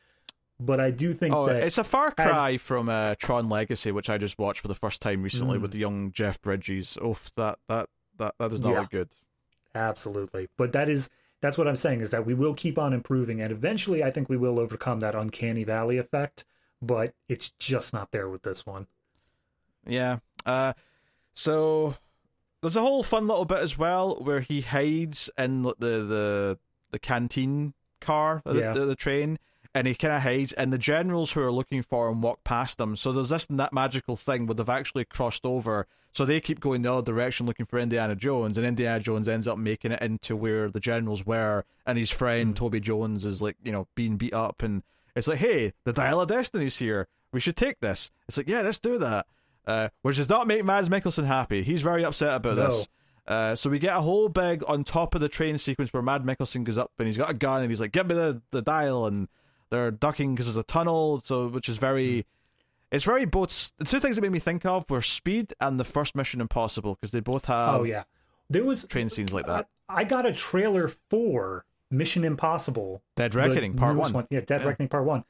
but I do think Oh, that it's a far cry from uh, Tron Legacy, which I just watched for the first time recently Mm. with the young Jeff Bridges. Oh, that that that that does not Yeah. look good. Absolutely. But that is that's what I'm saying is that we will keep on improving and eventually I think we will overcome that uncanny valley effect, but it's just not there with this one. Yeah. Uh, so there's a whole fun little bit as well where he hides in the the the canteen car, of the, Yeah. the, the train, and he kind of hides, and the generals who are looking for him walk past him. So there's this that magical thing where they've actually crossed over. So they keep going the other direction looking for Indiana Jones, and Indiana Jones ends up making it into where the generals were, and his friend Mm. Toby Jones is like, you know, being beat up, and it's like, hey, the Dial of Destiny's here. We should take this. It's like, yeah, let's do that. Uh, which does not make Mads Mikkelsen happy. He's very upset about No. this. Uh, so we get a whole big on top of the train sequence where Mads Mikkelsen goes up and he's got a gun and he's like, "Give me the, the dial," and they're ducking because there's a tunnel. So which is very, it's very both. The two things that made me think of were Speed and the first Mission Impossible because they both have oh yeah. There was train scenes like that. I, I got a trailer for Mission Impossible. Dead Reckoning Part newest One. Yeah, Dead Yeah. Reckoning Part 1.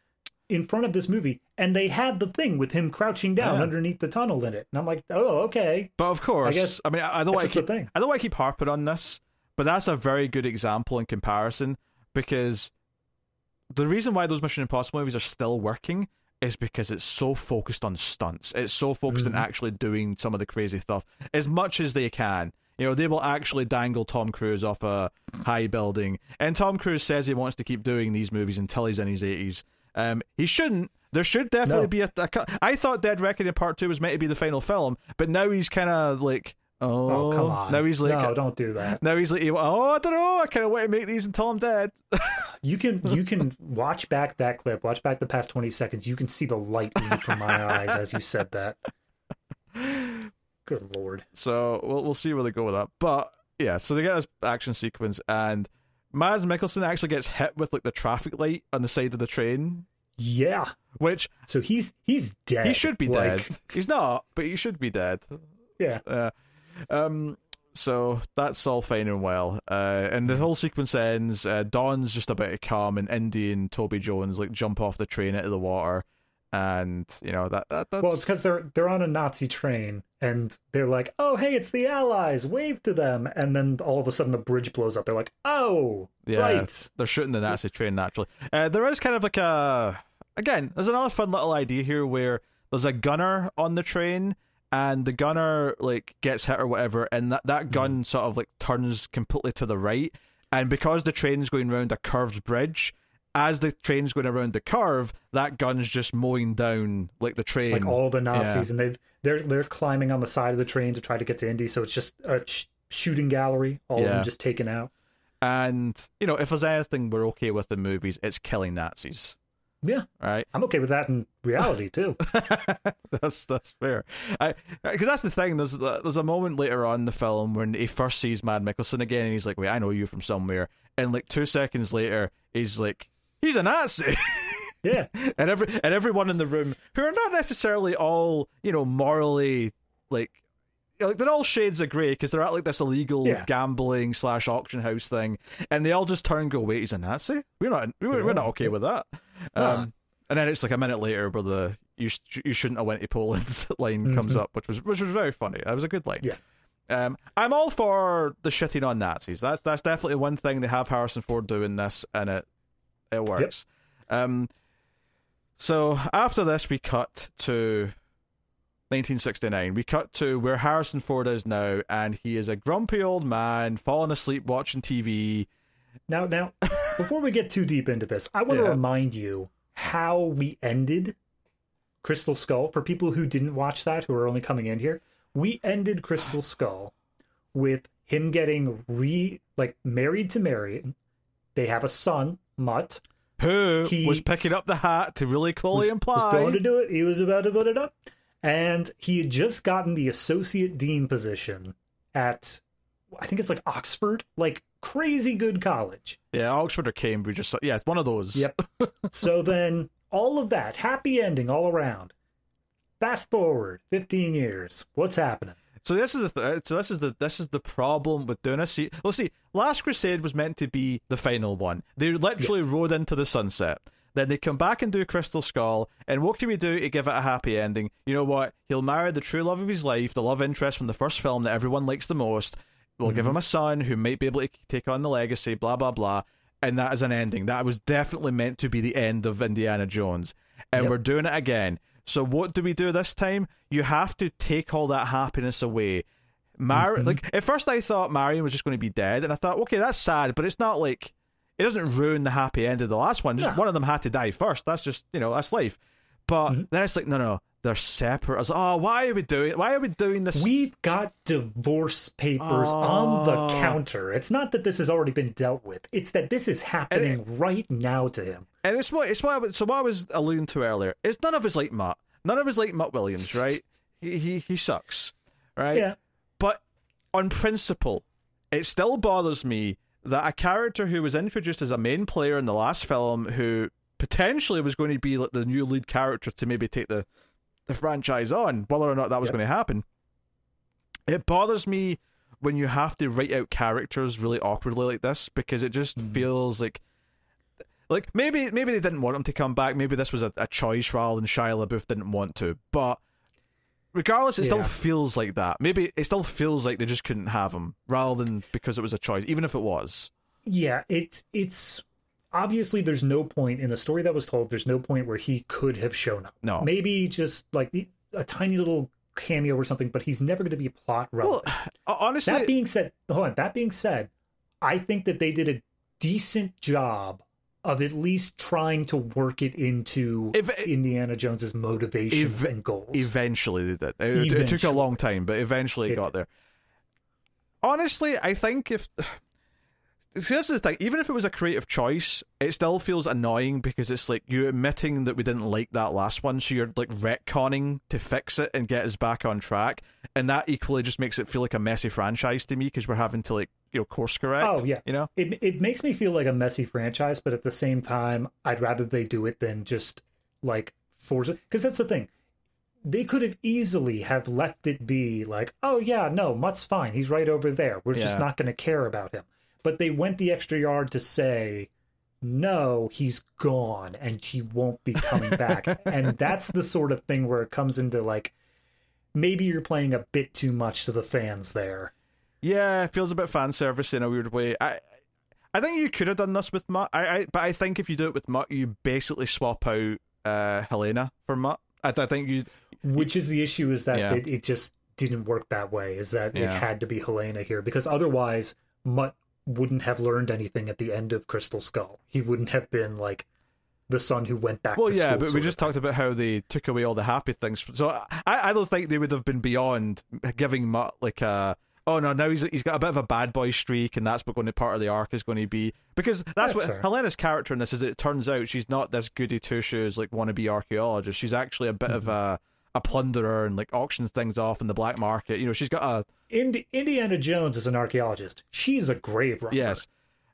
in front of this movie, and they had the thing with him crouching down Yeah. underneath the tunnel in it, and I'm like, oh, okay. But of course, I, guess mean, I, I don't want to the keep, thing. I don't want to keep harping on this, but that's a very good example in comparison because the reason why those Mission Impossible movies are still working is because it's so focused on stunts. It's so focused Mhm. on actually doing some of the crazy stuff as much as they can. You know, they will actually dangle Tom Cruise off a high building, and Tom Cruise says he wants to keep doing these movies until he's in his eighties. Um, he shouldn't. There should definitely No. be a, a. I thought Dead Reckoning Part Two was meant to be the final film, but now he's kind of like, oh, Oh, come on. Now he's like, no, don't do that. now he's like, oh, I don't know. I kind of want to make these until I'm dead. You can you can watch back that clip, watch back the past twenty seconds. You can see the light leave from my eyes as you said that. Good lord. So we'll we'll see where they go with that. But yeah, so they get this action sequence, and Mads Mikkelsen actually gets hit with like the traffic light on the side of the train, Yeah. which So he's he's dead. he should be Like, dead. He's not, but he should be dead. Yeah. Uh, um. So that's all fine and well. Uh, and the whole sequence ends. Uh, Dawn's just about to come, and Indy and Toby Jones like jump off the train into the water, and you know that, that that's Well, it's because they're they're on a Nazi train and they're like, "Oh, hey, it's the Allies! Wave to them!" And then all of a sudden, the bridge blows up. They're like, "Oh, Yeah, right." they're shooting the Nazi train naturally. Uh, there is kind of like a again. There's another fun little idea here where there's a gunner on the train, and the gunner like gets hit or whatever, and that that gun sort of like turns completely to the right, and because the train's going around a curved bridge. As the train's going around the curve, that gun's just mowing down like the train. Like all the Nazis, and they've they're they're climbing on the side of the train to try to get to Indy. So it's just a sh- shooting gallery. All of them just taken out. and you know, if there's anything we're okay with in movies, it's killing Nazis, Yeah, right? I'm okay with that in reality too. that's that's fair. Because that's the thing. There's there's a moment later on in the film when he first sees Mads Mikkelsen again, and he's like, "Wait, I know you from somewhere." And like two seconds later, he's like, "He's a Nazi." Yeah, and every and everyone in the room who are not necessarily all you know morally like. Like they're all shades of grey because they're at like this illegal Yeah. gambling slash auction house thing, and they all just turn and go, "Wait, he's a Nazi? We're not, we're, we're not okay with that." Nah. Um, and then it's like a minute later where the "you sh- you shouldn't have went to Poland" line comes Mhm. up, which was which was very funny. That was a good line. Yeah. Um, I'm all for the shitting on Nazis. That's that's definitely one thing they have Harrison Ford doing this, and it it works. Um, so after this, we cut to 1969. We cut to where Harrison Ford is now, and he is a grumpy old man falling asleep watching TV. Now, now, before we get too deep into this, I want Yeah. to remind you how we ended Crystal Skull. For people who didn't watch that, who are only coming in here, we ended Crystal Skull with him getting re like married to Marion. They have a son, Mutt. Who He- was picking up the hat to really clearly Was, imply was going to do it. He was about to put it up, and he had just gotten the associate dean position at, I think it's like Oxford, like crazy good college. Yeah, Oxford or Cambridge or so. Yeah, it's one of those. Yep. so then all of that happy ending all around. Fast forward 15 years. What's happening? So this is the th- so this is the this is the problem with doing a se- Well, see, Last Crusade was meant to be the final one. They literally rode into the sunset. Then they come back and do Crystal Skull, and what can we do to give it a happy ending? You know what? He'll marry the true love of his life, the love interest from the first film that everyone likes the most. We'll give mm-hmm. him a son who might be able to take on the legacy, blah blah blah. And that is an ending. That was definitely meant to be the end of Indiana Jones. And Yep. we're doing it again. So what do we do this time? You have to take all that happiness away. Mar- Mhm. like at first I thought Marion was just going to be dead, and I thought, okay, that's sad, but it's not like it doesn't ruin the happy end of the last one. Just No. one of them had to die first. That's just you know that's life. But Mhm. then it's like no, no, they're separate. I was like, oh, why are we doing? Why are we doing this? We've got divorce papers on the Oh. counter. It's not that this has already been dealt with. It's that this is happening right now to him. And it's what it's was, so what I was alluding to earlier. It's none of us like Mutt. None of us like Mutt Williams, right? he he he sucks, right? Yeah. But on principle, it still bothers me that a character who was introduced as a main player in the last film, who potentially was going to be like the new lead character to maybe take the the franchise on, whether or not that was Yep. going to happen. It bothers me when you have to write out characters really awkwardly like this because it just Mhm. feels like Like maybe maybe they didn't want him to come back. Maybe this was a, a choice rather than Shia LaBeouf didn't want to. But regardless, it still feels like that. Maybe it still feels like they just couldn't have him rather than because it was a choice, even if it was. Yeah, it's it's obviously there's no point in the story that was told. There's no point where he could have shown up. No. maybe just like the, a tiny little cameo or something, but he's never going to be plot Well, relevant. honestly, that being said, hold on. That being said, I think that they did a decent job of at least trying to work it into If- Indiana Jones's motivations Ev- and goals. Eventually, they did. It, it took a long time, but eventually it, It got did. there. Honestly, I think if see, this is the thing. Even if it was a creative choice, it still feels annoying because it's like you're admitting that we didn't like that last one, so you're like retconning to fix it and get us back on track, and that equally just makes it feel like a messy franchise to me because we're having to like you know course correct. Oh, yeah. you know. it it makes me feel like a messy franchise, but at the same time, I'd rather they do it than just like force it. Because that's the thing. They could have easily have left it be like, oh yeah, no, Mutt's fine. He's right over there. We're just not going to care about him. But they went the extra yard to say, no, he's gone and he won't be coming back. and that's the sort of thing where it comes into like, maybe you're playing a bit too much to the fans there. Yeah, it feels a bit fan service in a weird way. I I think you could have done this with Mutt. I, I but I think if you do it with Mutt, you basically swap out uh, Helena for Mutt. I, I think you which is the issue is that Yeah. it, it just didn't work that way is that it had to be helena here because otherwise mutt wouldn't have learned anything at the end of crystal skull he wouldn't have been like the son who went back to school. Well, yeah, but we just talked about how they took away all the happy things. So I, I don't think they would have been beyond giving Mutt like a. Oh no! Now he's he's got a bit of a bad boy streak, and that's what going to part of the arc is going to be because that's, That's what fair. Helena's character in this is. It turns out she's not this goody two shoes like wannabe archaeologist. She's actually a bit of Mm-hmm. a a plunderer and like auctions things off in the black market. You know, she's got a Indi- indiana jones is an archaeologist she's a grave robber yes,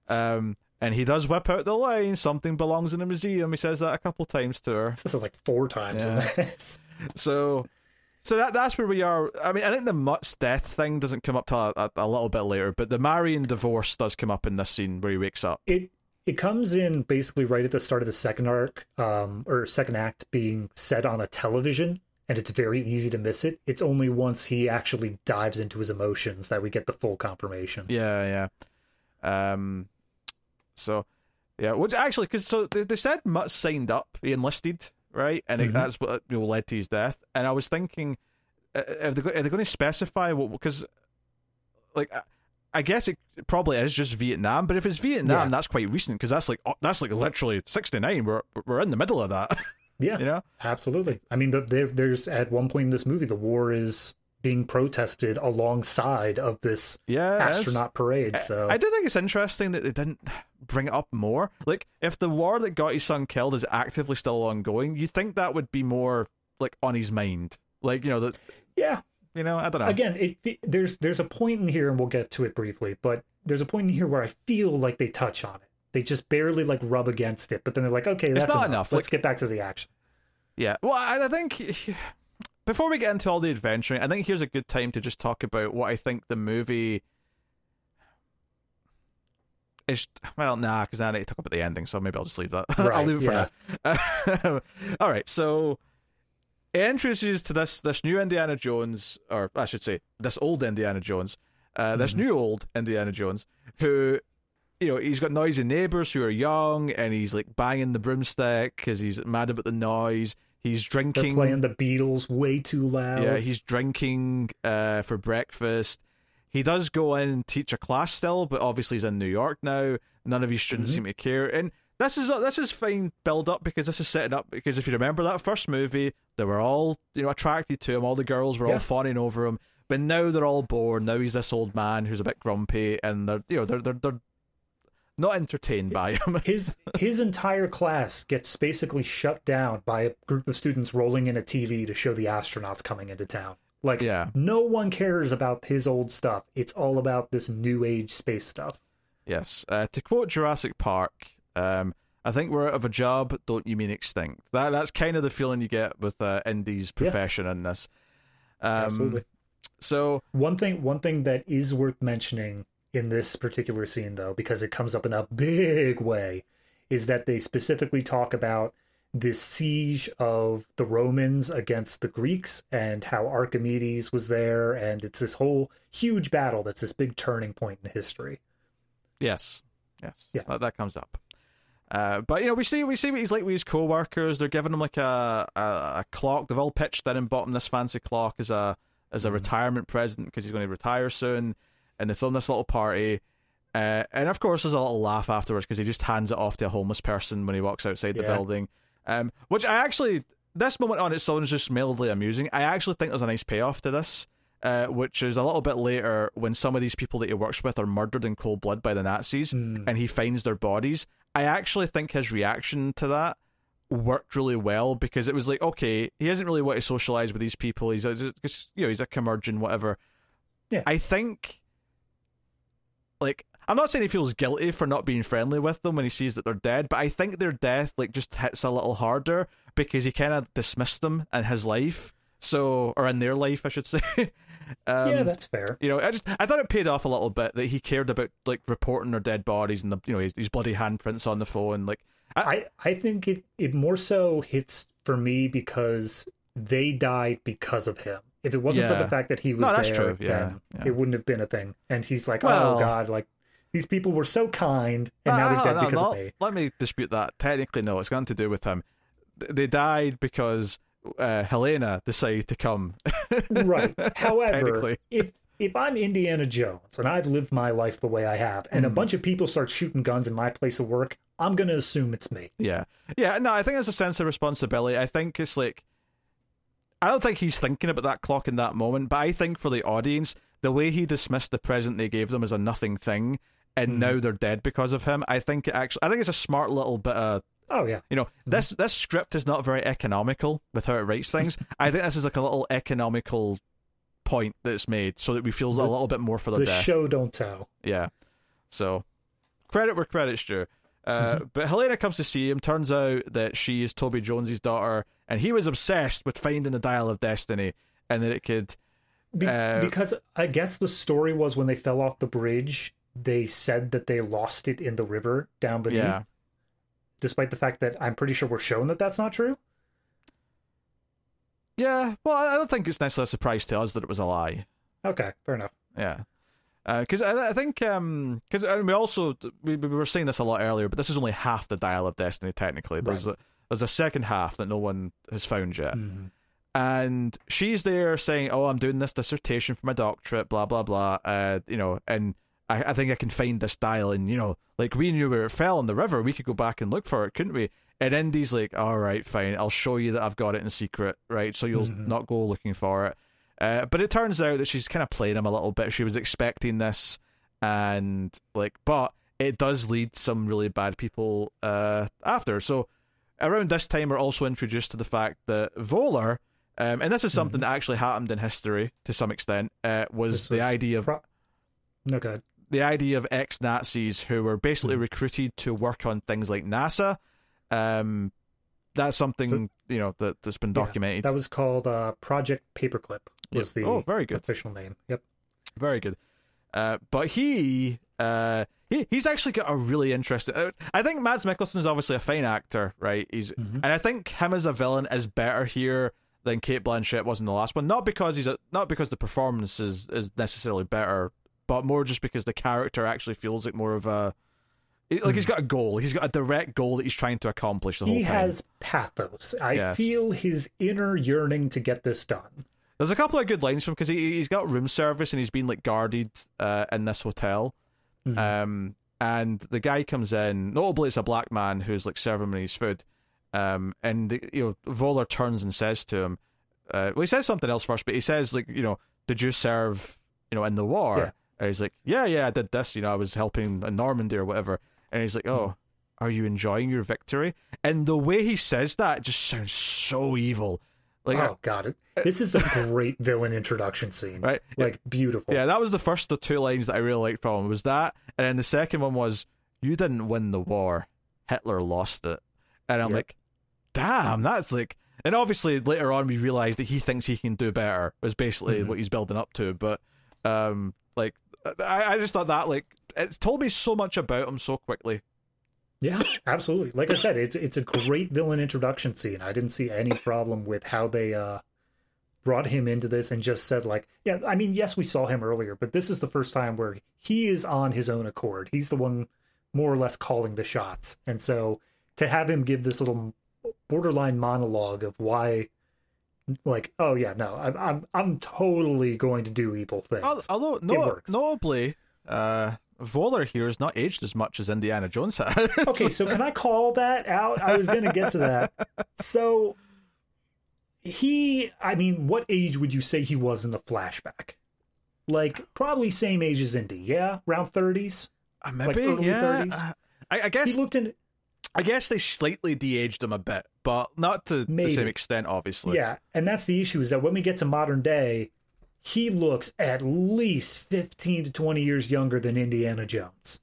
um, and he does whip out the line. Something belongs in a museum. He says that a couple times to her. this is like four times in this So, so that that's where we are. I mean, I think the Mutt's death thing doesn't come up till a, a, a little bit later, but the Marion divorce does come up in this scene where he wakes up. it it comes in basically right at the start of the second arc um or second act being set on a television and it's very easy to miss it it's only once he actually dives into his emotions that we get the full confirmation Yeah, yeah. Um, so yeah, which actually, because so they, they said Mutt signed up, he enlisted, right, and it, Mhm. that's what you know, led to his death. And I was thinking, uh, are they, are they going to specify what? Because, like. I- I guess it probably is just Vietnam, but if it's Vietnam, Yeah. that's quite recent because that's like oh, that's like literally sixty nine. We're we're in the middle of that, yeah you know. absolutely i mean there, there's at one point in this movie the war is being protested alongside of this is. astronaut parade so I do think it's interesting that they didn't bring it up more. Like, if the war that got his son killed is actively still ongoing, you think that would be more like on his mind. Like, you know that yeah you know I don't know. again it, it- there's there's a point in here and we'll get to it briefly but there's a point in here where i feel like they touch on it they just barely like rub against it but then they're like okay that's not enough, enough, let's like- get back to the action Yeah. Well, I, I think before we get into all the adventuring, I think here's a good time to just talk about what I think the movie is. Well, nah, because I need to talk about the ending, so maybe I'll just leave that. I'll leave it for now. all right, so it introduces to this this new Indiana Jones, or I should say, this old Indiana Jones, uh, this Mhm. new old Indiana Jones, who you know, he's got noisy neighbors who are young, and he's like banging the broomstick because he's mad about the noise. He's they're drinking. playing the beatles way too loud yeah, he's drinking uh, for breakfast. He does go in and teach a class still, but obviously he's in New York now. None of his students Mhm. seem to care, and this is this is fine build up because this is setting up. Because if you remember that first movie, they were all you know attracted to him. All the girls were all Yeah. fawning over him, but now they're all bored. Now he's this old man who's a bit grumpy, and they're you know they're they're they're not entertained by him. his his entire class gets basically shut down by a group of students rolling in a TV to show the astronauts coming into town. Like Yeah. no one cares about his old stuff. It's all about this new age space stuff. Yes. Uh, to quote Jurassic Park, um, I think we're out of a job. Don't you mean extinct? That that's kind of the feeling you get with uh, Indy's Yeah. profession in this. Um, Absolutely. So One thing one thing that is worth mentioning in this particular scene though, because it comes up in a big way, is that they specifically talk about this siege of the Romans against the Greeks and how Archimedes was there, and it's this whole huge battle that's this big turning point in history. Yes, yes, Yes. That, that comes up. Uh, but you know, we see we see what he's like with his co-workers. They're giving him like a, a a clock. They've all pitched in and bought him this fancy clock as a as a Mhm. retirement present because he's going to retire soon. And they throw this little party. Uh, and of course, there's a little laugh afterwards because he just hands it off to a homeless person when he walks outside the Yeah. building. Um, which I actually, this moment on its own is just mildly amusing. I actually think there's a nice payoff to this, uh, which is a little bit later when some of these people that he works with are murdered in cold blood by the Nazis Mm. and he finds their bodies. I actually think his reaction to that worked really well because it was like, okay, he doesn't really want to socialize with these people. He's a, you know, he's a curmudgeon, whatever. Yeah. I think, like, I'm not saying he feels guilty for not being friendly with them when he sees that they're dead, but I think their death like just hits a little harder because he kind of dismissed them in his life, so or in their life, I should say. um, yeah, that's fair. you know, I just I thought it paid off a little bit that he cared about like reporting their dead bodies and the you know his, his bloody handprints on the phone. Like, I, I think it, it more so hits for me because they died because of him. If it wasn't for the fact that he was No, there. Yeah, then yeah. it wouldn't have been a thing. And he's like, Well- oh God, like these people were so kind and now they're dead no, because of me. Let me dispute that. Technically, no, it's got nothing to do with him. They died because uh, Helena decided to come. right. However, if if I'm Indiana Jones and I've lived my life the way I have, and a Hmm. bunch of people start shooting guns in my place of work, I'm gonna assume it's me. Yeah. Yeah, no, I think there's a sense of responsibility. I think it's like I don't think he's thinking about that clock in that moment, but I think for the audience, the way he dismissed the present they gave them as a nothing thing and Mhm. now they're dead because of him, I think it actually I think it's a smart little bit of Oh yeah. you know, this this script is not very economical with how it writes things. I think this is like a little economical point that's made so that we feel a little bit more for the, The death. show don't tell. Yeah. So credit where credit's due. Uh, Mm-hmm. But Helena comes to see him. Turns out that she is Toby Jones's daughter, and he was obsessed with finding the Dial of Destiny, and that it could. Be- Uh, because I guess the story was when they fell off the bridge, they said that they lost it in the river down beneath. Yeah. Despite the fact that I'm pretty sure we're shown that that's not true. Yeah. Well, I don't think it's necessarily a surprise to us that it was a lie. Okay, fair enough. Yeah. Because I, I think because we also we, we were saying this a lot earlier, but this is only half the Dial of Destiny. Technically, there's a, there's a second half that no one has found yet. Mhm. and she's there saying, "Oh, I'm doing this dissertation for my doctorate, blah blah blah." Uh, you know, and I, I think I can find this dial, and you know, like we knew where it fell in the river, we could go back and look for it, couldn't we? And Indy's like, "All right, fine, I'll show you that I've got it in secret, right? So you'll Mhm. not go looking for it." Uh, but it turns out that she's kind of played him a little bit. She was expecting this, and like, but it does lead some really bad people uh, after. So around this time, we're also introduced to the fact that Voller, um, and this is something that actually happened in history to some extent, uh, was, the idea of pro- no good. the idea of ex Nazis who were basically Mhm. recruited to work on things like NASA. Um, that's something So- you know that that's been Yeah, documented. That was called uh, Project Paperclip. Was Yep. the Oh, very good. official name? Yep. Very good. Uh, but he, uh, he, he's actually got a really interesting. Uh, I think Mads Mikkelsen is obviously a fine actor, right? He's, Mhm. and I think him as a villain is better here than Cate Blanchett was in the last one. Not because he's a, not because the performance is is necessarily better, but more just because the character actually feels like more of a. Like he's got a goal. He's got a direct goal that he's trying to accomplish the whole He time. has pathos. I Yes. feel his inner yearning to get this done. There's a couple of good lines from because he he's got room service and he's been like guarded uh, in this hotel. Mhm. Um, and the guy comes in. Notably, it's a black man who's like serving him his food. Um, and you know, Voller turns and says to him, uh, well, he says something else first, but he says like, you know, did you serve, you know, in the war? Yeah. And he's like, yeah, yeah, I did this. You know, I was helping in Normandy or whatever. And he's like, oh, are you enjoying your victory? And the way he says that just sounds so evil. Like, oh, got it. This is a great villain introduction scene. right? Like beautiful. Yeah, that was the first of two lines that I really liked from him. Was that, and then the second one was, "You didn't win the war, Hitler lost it," and I'm Yep. like, "Damn, that's like." And obviously later on we realized that he thinks he can do better. Was basically Mhm. what he's building up to. But um, like I, I just thought that like it's told me so much about him so quickly. Yeah, absolutely. Like I said, it's it's a great villain introduction scene. I didn't see any problem with how they uh brought him into this and just said like, yeah, I mean, yes, we saw him earlier, but this is the first time where he is on his own accord. He's the one more or less calling the shots. And so to have him give this little borderline monologue of why like, oh yeah, no, I'm I'm I'm totally going to do evil things. Although no, notably, uh Voller here is not aged as much as Indiana Jones has. okay, so can I call that out? I was going to get to that. So he, I mean, what age would you say he was in the flashback? Like probably same age as Indy, yeah, around thirties, uh, maybe like yeah. 30s. Uh, I, I, guess he looked in. I guess they slightly de-aged him a bit, but not to maybe. the same extent, obviously. Yeah, and that's the issue is that when we get to modern day, he looks at least 15 to 20 years younger than Indiana Jones.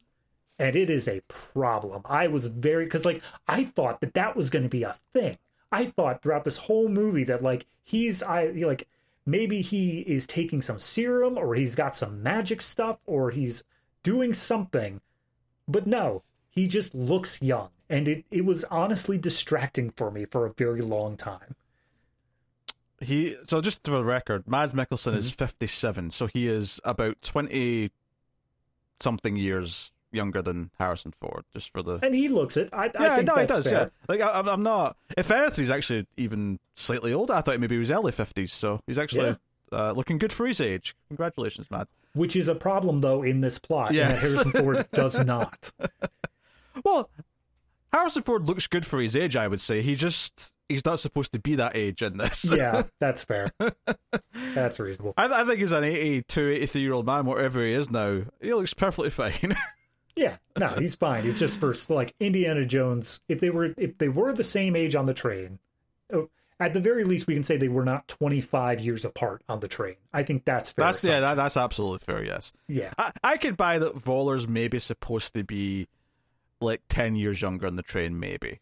And it is a problem. I was very, because like, I thought that that was going to be a thing. I thought throughout this whole movie that like, he's, I like, maybe he is taking some serum or he's got some magic stuff or he's doing something. But no, he just looks young. And it, it was honestly distracting for me for a very long time. He so just for the record, Mads Mikkelsen mm-hmm. is fifty seven, so he is about twenty something years younger than Harrison Ford. Just for the and he looks it. I, yeah, I think no, that's he does. Fair. Yeah, like I, am not. If anything, he's actually even slightly older. I thought maybe he was early fifties, so he's actually yeah. uh, looking good for his age. Congratulations, Mads. Which is a problem though in this plot. Yeah, Harrison Ford does not. Well, Harrison Ford looks good for his age, I would say. He just he's not supposed to be that age in this. yeah, that's fair. that's reasonable. I, I, think he's an 82, 83 year old man, whatever he is now. He looks perfectly fine. yeah, no, he's fine. It's just for like Indiana Jones. If they were if they were the same age on the train, oh, at the very least, we can say they were not 25 years apart on the train. I think that's fair. That's yeah, that, that's absolutely fair. Yes. Yeah, I, I could buy that Voller's maybe supposed to be like 10 years younger on the train, maybe.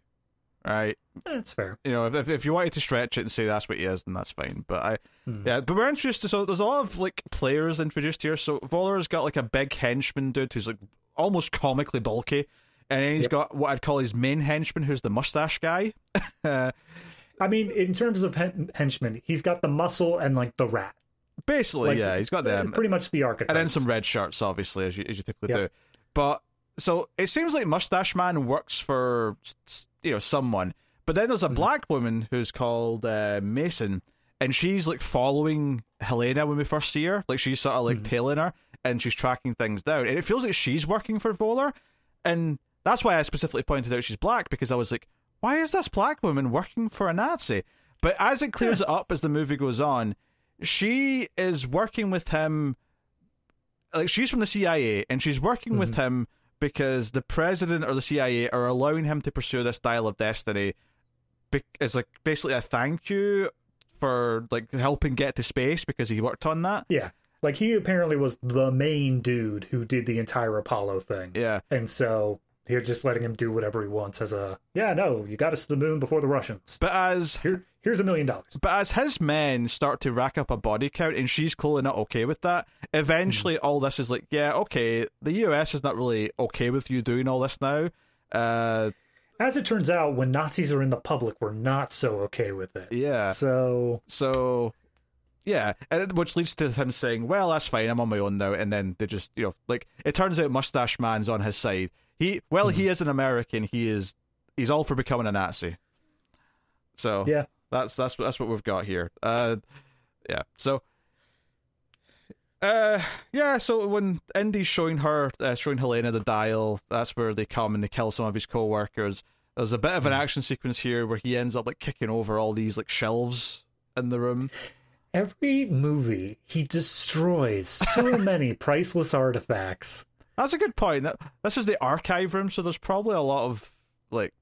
Right? That's fair. You know, if, if you wanted to stretch it and say that's what he is, then that's fine. But I, hmm. yeah, but we're introduced to, so there's a lot of like players introduced here. So Voller's got like a big henchman dude who's like almost comically bulky. And then he's yep. got what I'd call his main henchman, who's the mustache guy. I mean, in terms of hen- henchman, he's got the muscle and like the rat. Basically, like, yeah, he's got them. Pretty much the archetypes. And then some red shirts, obviously, as you as you typically yep. do. But so it seems like Mustache Man works for you know someone, but then there's a mm-hmm. black woman who's called uh, Mason, and she's like following Helena when we first see her. Like she's sort of like mm-hmm. tailing her, and she's tracking things down, and it feels like she's working for Voller, and that's why I specifically pointed out she's black because I was like, why is this black woman working for a Nazi? But as it clears it up as the movie goes on, she is working with him. Like she's from the CIA, and she's working mm-hmm. with him because the president or the CIA are allowing him to pursue this dial of destiny as like basically a thank you for like helping get to space because he worked on that. Yeah. Like he apparently was the main dude who did the entire Apollo thing. Yeah. And so they're just letting him do whatever he wants as a yeah, no, you got us to the moon before the Russians. But as here here's a million dollars. But as his men start to rack up a body count and she's clearly not okay with that, eventually mm. all this is like, yeah, okay, the US is not really okay with you doing all this now. Uh, as it turns out, when Nazis are in the public, we're not so okay with it. Yeah. So so yeah, and which leads to him saying, "Well, that's fine. I'm on my own now." And then they just, you know, like it turns out Mustache Man's on his side. He, well, mm-hmm. he is an American. He is, he's all for becoming a Nazi. So yeah, that's that's that's what we've got here. Uh, yeah. So, uh, yeah. So when Indy's showing her, uh, showing Helena the dial, that's where they come and they kill some of his co-workers. There's a bit of an mm. action sequence here where he ends up like kicking over all these like shelves in the room. Every movie, he destroys so many priceless artifacts. That's a good point. This is the archive room, so there's probably a lot of like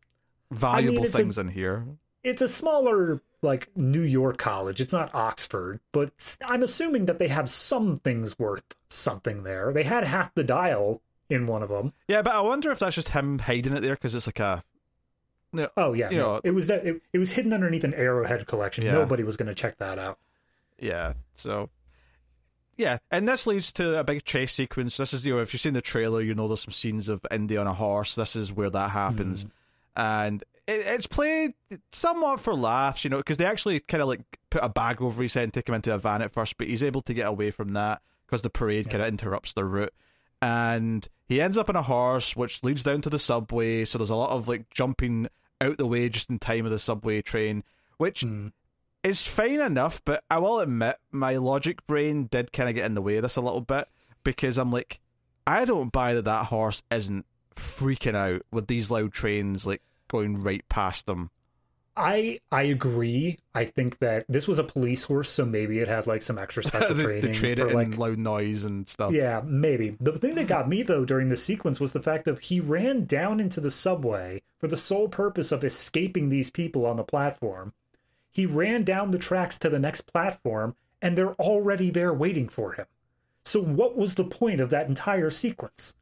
valuable I mean, things a, in here it's a smaller like New York college. It's not Oxford, but I'm assuming that they have some things worth something there. They had half the dial in one of them. Yeah, but I wonder if that's just him hiding it there because it's like a. You know, oh yeah, you no, know, it was that it, it was hidden underneath an Arrowhead collection. Yeah. Nobody was going to check that out. Yeah, so yeah, and this leads to a big chase sequence. This is you know if you've seen the trailer, you know there's some scenes of Indy on a horse. This is where that happens, Mm. and it, it's played somewhat for laughs, you know, because they actually kind of like put a bag over his head and take him into a van at first, but he's able to get away from that because the parade Yeah. kind of interrupts their route, and he ends up on a horse, which leads down to the subway. So there's a lot of like jumping out the way just in time of the subway train, which Mm. is fine enough, but I will admit my logic brain did kind of get in the way of this a little bit because I'm like, I don't buy that that horse isn't freaking out with these loud trains like going right past them. I I agree. I think that this was a police horse, so maybe it had like some extra special they, training they trade for it like in loud noise and stuff. Yeah, maybe. The thing that got me though during the sequence was the fact that he ran down into the subway for the sole purpose of escaping these people on the platform. He ran down the tracks to the next platform and they're already there waiting for him. So what was the point of that entire sequence?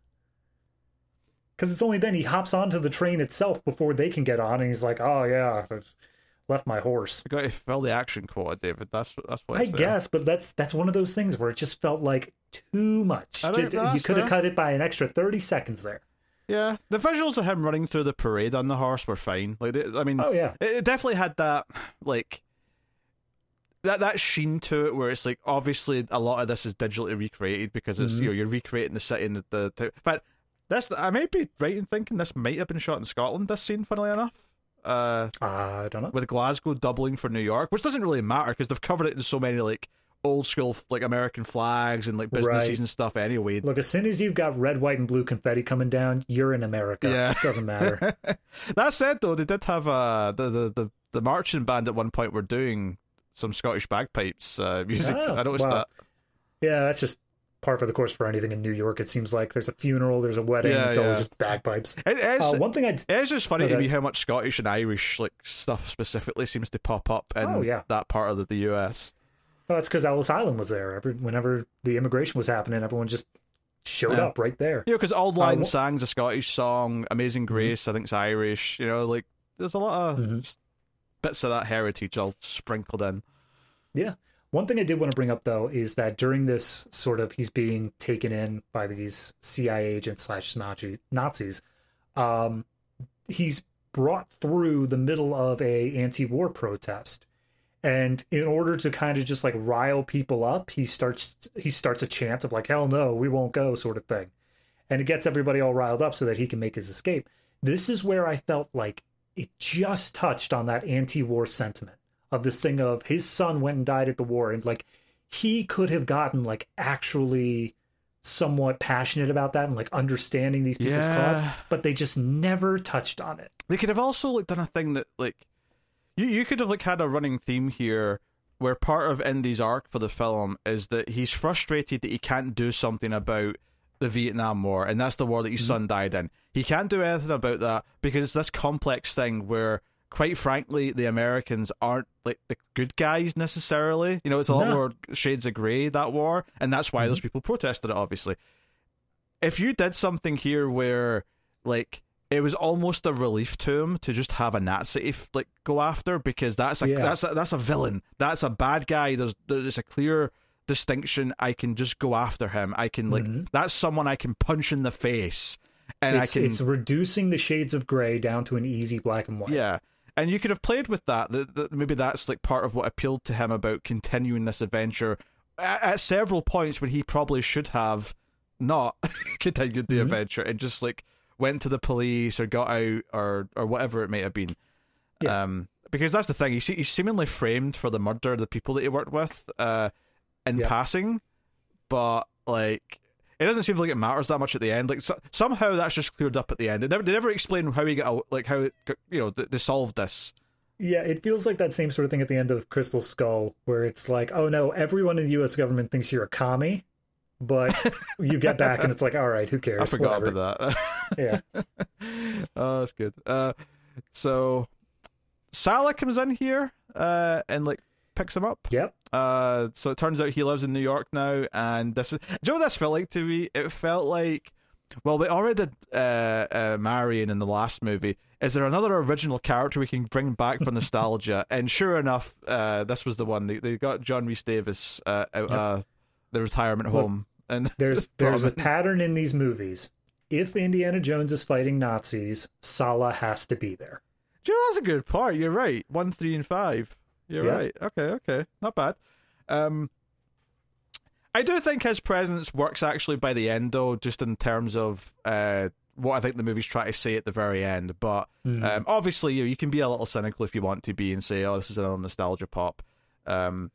Cuz it's only then he hops onto the train itself before they can get on and he's like, "Oh yeah, I've left my horse." I got to fill the action quota, David. That's that's what I there. guess, but that's that's one of those things where it just felt like too much. I think Ju- you could have cut it by an extra thirty seconds there. Yeah, the visuals of him running through the parade on the horse were fine. Like, they, I mean, Oh yeah, it, it definitely had that like that that sheen to it where it's like obviously a lot of this is digitally recreated because it's Mhm. you know you're recreating the city and the, the, the but this I might be right in thinking this might have been shot in Scotland this scene funnily enough uh I don't know. with Glasgow doubling for New York which doesn't really matter because they've covered it in so many like old school like American flags and like businesses Right. and stuff anyway Look, as soon as you've got red, white, and blue confetti coming down, you're in America. Yeah. It doesn't matter. that said, though, they did have uh, the, the the the marching band at one point were doing some Scottish bagpipes uh, music. Oh, I noticed wow. that. yeah, that's just par for the course for anything in New York. It seems like there's a funeral, there's a wedding, Yeah, it's always just bagpipes. It is. Uh, one thing I it's just funny to me how much Scottish and Irish like stuff specifically seems to pop up in Oh, yeah. that part of the, the US. well, that's because Ellis Island was there. Every, whenever the immigration was happening, everyone just showed Yeah. up right there. Know, because Auld Lang wha- Sang's a Scottish song, Amazing Mm-hmm. Grace, I think, it's Irish. You know, like there's a lot of Mhm. bits of that heritage all sprinkled in. Yeah. One thing I did want to bring up though is that during this sort of he's being taken in by these CIA agents slash Nazi Nazis, um, he's brought through the middle of a anti-war protest, and in order to kind of just like rile people up, he starts he starts a chant of like "Hell no, we won't go" sort of thing, and it gets everybody all riled up so that he can make his escape. This is where I felt like it just touched on that anti-war sentiment of this thing of his son went and died at the war and like he could have gotten like actually somewhat passionate about that and like understanding these people's cause but they just never touched on it. They could have also like done a thing that like you you could have like had a running theme here where part of Indy's arc for the film is that he's frustrated that he can't do something about the Vietnam War and that's the war that his mm-hmm. son died in. He can't do anything about that because it's this complex thing where quite frankly the Americans aren't like the good guys necessarily. You know, it's a lot No. more shades of grey that war and that's why those people protested it obviously if you did something here where like it was almost a relief to him to just have a Nazi like go after because that's a Yeah. that's a, that's a villain that's a bad guy there's there's a clear distinction I can just go after him I can like Mhm. that's someone I can punch in the face and it's, I can it's reducing the shades of gray down to an easy black and white yeah. And you could have played with that. That, that maybe that's like part of what appealed to him about continuing this adventure at, at several points when he probably should have not continued the Mhm. adventure and just like went to the police or got out or or whatever it may have been. Yeah. Um, because that's the thing. He's, he's seemingly framed for the murder of the people that he worked with uh, in Yeah. passing, but like it doesn't seem like it matters that much at the end. Like so, somehow that's just cleared up at the end. They never they never explain how he got out, like how it, you know they, they solved this. Yeah, it feels like that same sort of thing at the end of Crystal Skull, where it's like, oh no, everyone in the U.S. government thinks you're a commie, but you get back and it's like, all right, who cares? I forgot Whatever. about that. Yeah, oh, that's good. Uh, so Sallah comes in here uh, and like picks him up. yep. Uh, so it turns out he lives in New York now, and this is. Do you know what this felt like to me? It felt like, well, we already did uh, uh, Marion in the last movie. Is there another original character we can bring back for nostalgia? and sure enough, uh, this was the one. They, they got John Rhys Davies uh, out Yep. uh, the retirement Look, home. And There's there's a pattern in these movies. If Indiana Jones is fighting Nazis, Sallah has to be there. Joe, that's a good part. You're right. One, three, and five. You're Yeah. right. Okay, okay, not bad. Um, I do think his presence works actually by the end, though, just in terms of uh, what I think the movie's trying to say at the very end. But Mhm. um, obviously, you, you can be a little cynical if you want to be and say, "Oh, this is another nostalgia pop." Um,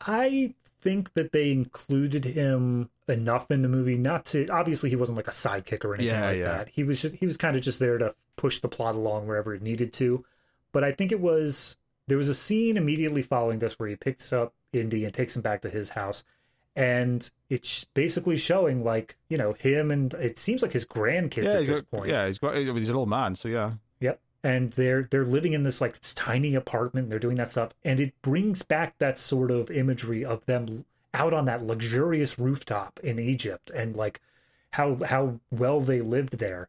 I think that they included him enough in the movie not to obviously he wasn't like a sidekick or anything Yeah, like yeah. that. He was just he was kind of just there to push the plot along wherever it needed to. But I think it was there was a scene immediately following this where he picks up Indy and takes him back to his house and it's basically showing like, you know, him and it seems like his grandkids yeah, at this got, point. yeah, he's got. He's an old man, so yeah. Yep. And they're they're living in this like this tiny apartment. They're doing that stuff, and it brings back that sort of imagery of them out on that luxurious rooftop in Egypt, and like how how well they lived there.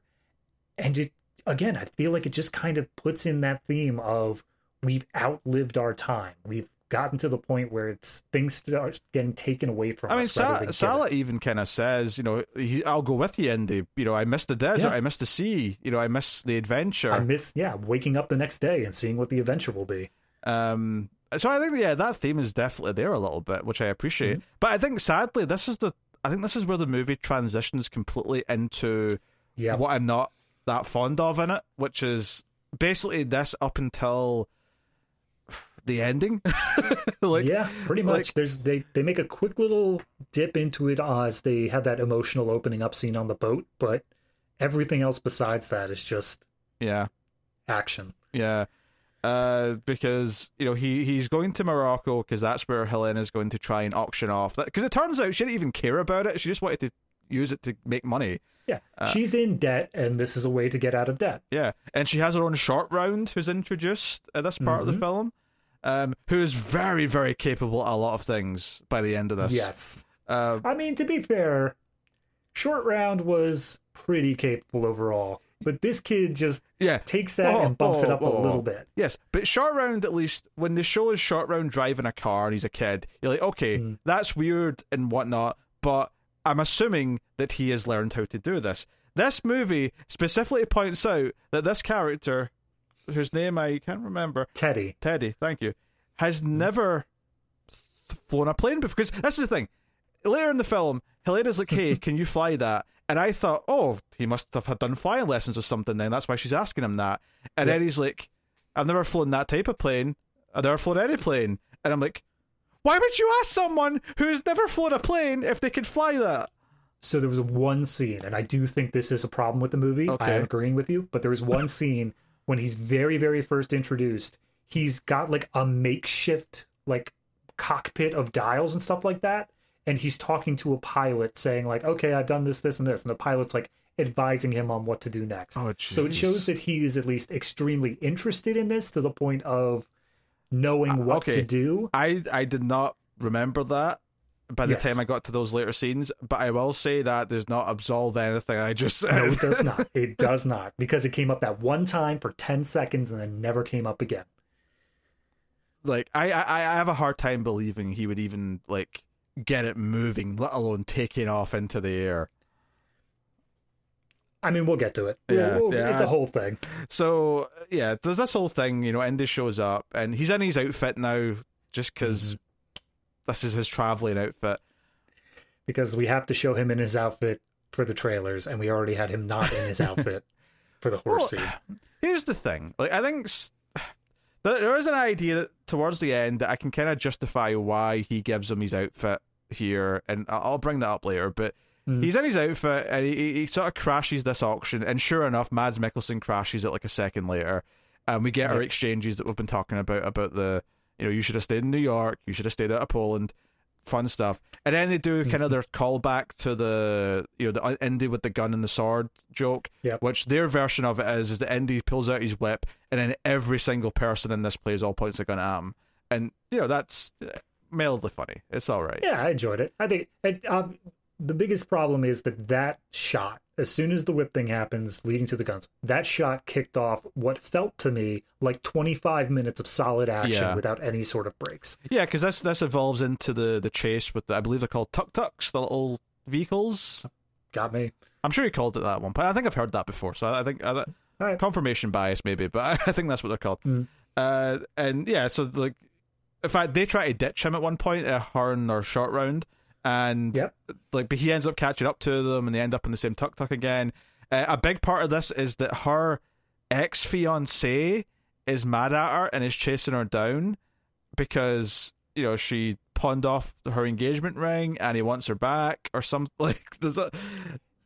And it again, I feel like it just kind of puts in that theme of we've outlived our time. We've gotten to the point where it's things start getting taken away from I mean, us. rather Sa- than Sallah even kind of says, you know, he, I'll go with you, Indy. You know, I miss the desert, Yeah. I miss the sea, you know, I miss the adventure. I miss yeah, waking up the next day and seeing what the adventure will be. Um, so I think yeah, that theme is definitely there a little bit, which I appreciate. Mm-hmm. But I think sadly, this is the I think this is where the movie transitions completely into Yeah. what I'm not that fond of in it, which is basically this up until the ending. like yeah, pretty much. like- There's they they make a quick little dip into it uh, as they have that emotional opening up scene on the boat, but everything else besides that is just yeah, action. yeah. Uh, because you know he he's going to Morocco because that's where Helena's going to try and auction off that because it turns out she didn't even care about it. She just wanted to use it to make money. Yeah, uh, she's in debt, and this is a way to get out of debt. Yeah, and she has her own short round who's introduced at this part of the mm-hmm. film, um, who is very, very capable at a lot of things by the end of this. Yes, Uh, I mean to be fair, short round was pretty capable overall, but this kid just yeah. takes that Whoa, and bumps it up whoa, a little bit. Yes, but short round at least when the show is short round driving a car and he's a kid, you're like, okay, Mm. that's weird and whatnot, but I'm assuming that he has learned how to do this. This movie specifically points out that this character, whose name I can't remember, Teddy, Teddy, thank you, has mm. never flown a plane before. Because that's the thing. Later in the film, Helena's like, "Hey, can you fly that?" And I thought, "Oh, he must have had done flying lessons or something." Then that's why she's asking him that. And Yeah. then he's like, "I've never flown that type of plane. I've never flown any plane." And I'm like, "Why would you ask someone who's never flown a plane if they could fly that?" So there was one scene, and I do think this is a problem with the movie. I am agreeing with you, but there was one scene when he's very, very first introduced. He's got like a makeshift like cockpit of dials and stuff like that, and he's talking to a pilot, saying like, "Okay, I've done this, this, and this," and the pilot's like advising him on what to do next. Oh, so it shows that he is at least extremely interested in this to the point of knowing what Uh, okay. to do. I I did not remember that by the Yes. time I got to those later scenes, but I will say that does not absolve anything I just said. No, it does not. It does not because it came up that one time for ten seconds and then never came up again. like I, I I have a hard time believing he would even like get it moving, let alone taking off into the air. I mean, we'll get to it. Yeah, We'll- we'll- yeah. it's a whole thing. So yeah, there's this whole thing. You know, Indy shows up and he's in his outfit now, just because mm-hmm. This is his traveling outfit. because we have to show him in his outfit for the trailers, and we already had him not in his outfit for the horse Well, scene. Here's the thing. Like I think there is an idea that towards the end that I can kind of justify why he gives him his outfit here, and I'll bring that up later. But Mm. he's in his outfit and he, he- he sort of crashes this auction, and sure enough, Mads Mikkelsen crashes it like a second later, and we get our exchanges that we've been talking about about the you know you should have stayed in New York, you should have stayed out of Poland. Fun stuff, and then they do kind of their callback to the you know the Indy with the gun and the sword joke, Yep. which their version of it is is that Indy pulls out his whip, and then every single person in this plays all points a gun at him, and you know that's uh, mildly funny. It's all right. Yeah, I enjoyed it. I think it, um, the biggest problem is that that shot as soon as the whip thing happens, leading to the guns, that shot kicked off what felt to me like 25 minutes of solid action Yeah. without any sort of breaks. Yeah, because this this evolves into the the chase with the, I believe they're called tuk tuks, the little vehicles. Got me. I'm sure he called it that one but I think I've heard that before, so I think I, right. confirmation bias maybe, but I, think that's what they're called. Mm. Uh, and yeah, so like, in fact, they try to ditch him at one point, a horn or short round, and Yep. like, but he ends up catching up to them, and they end up in the same tuk tuk again. Uh, a big part of this is that her ex fiance is mad at her and is chasing her down because you know she pawned off her engagement ring and he wants her back or something. Like there's a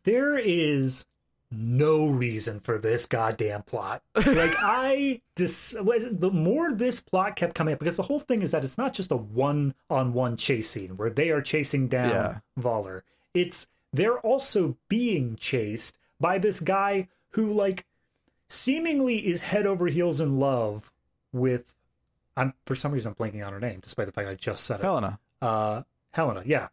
There is no reason for this goddamn plot. Like I dis the more this plot kept coming up because the whole thing is that it's not just a one-on-one chase scene where they are chasing down Yeah. Voller. It's they're also being chased by this guy who like seemingly is head over heels in love with I'm for some reason I'm blanking on her name despite the fact I just said it Helena. uh, Helena, yeah,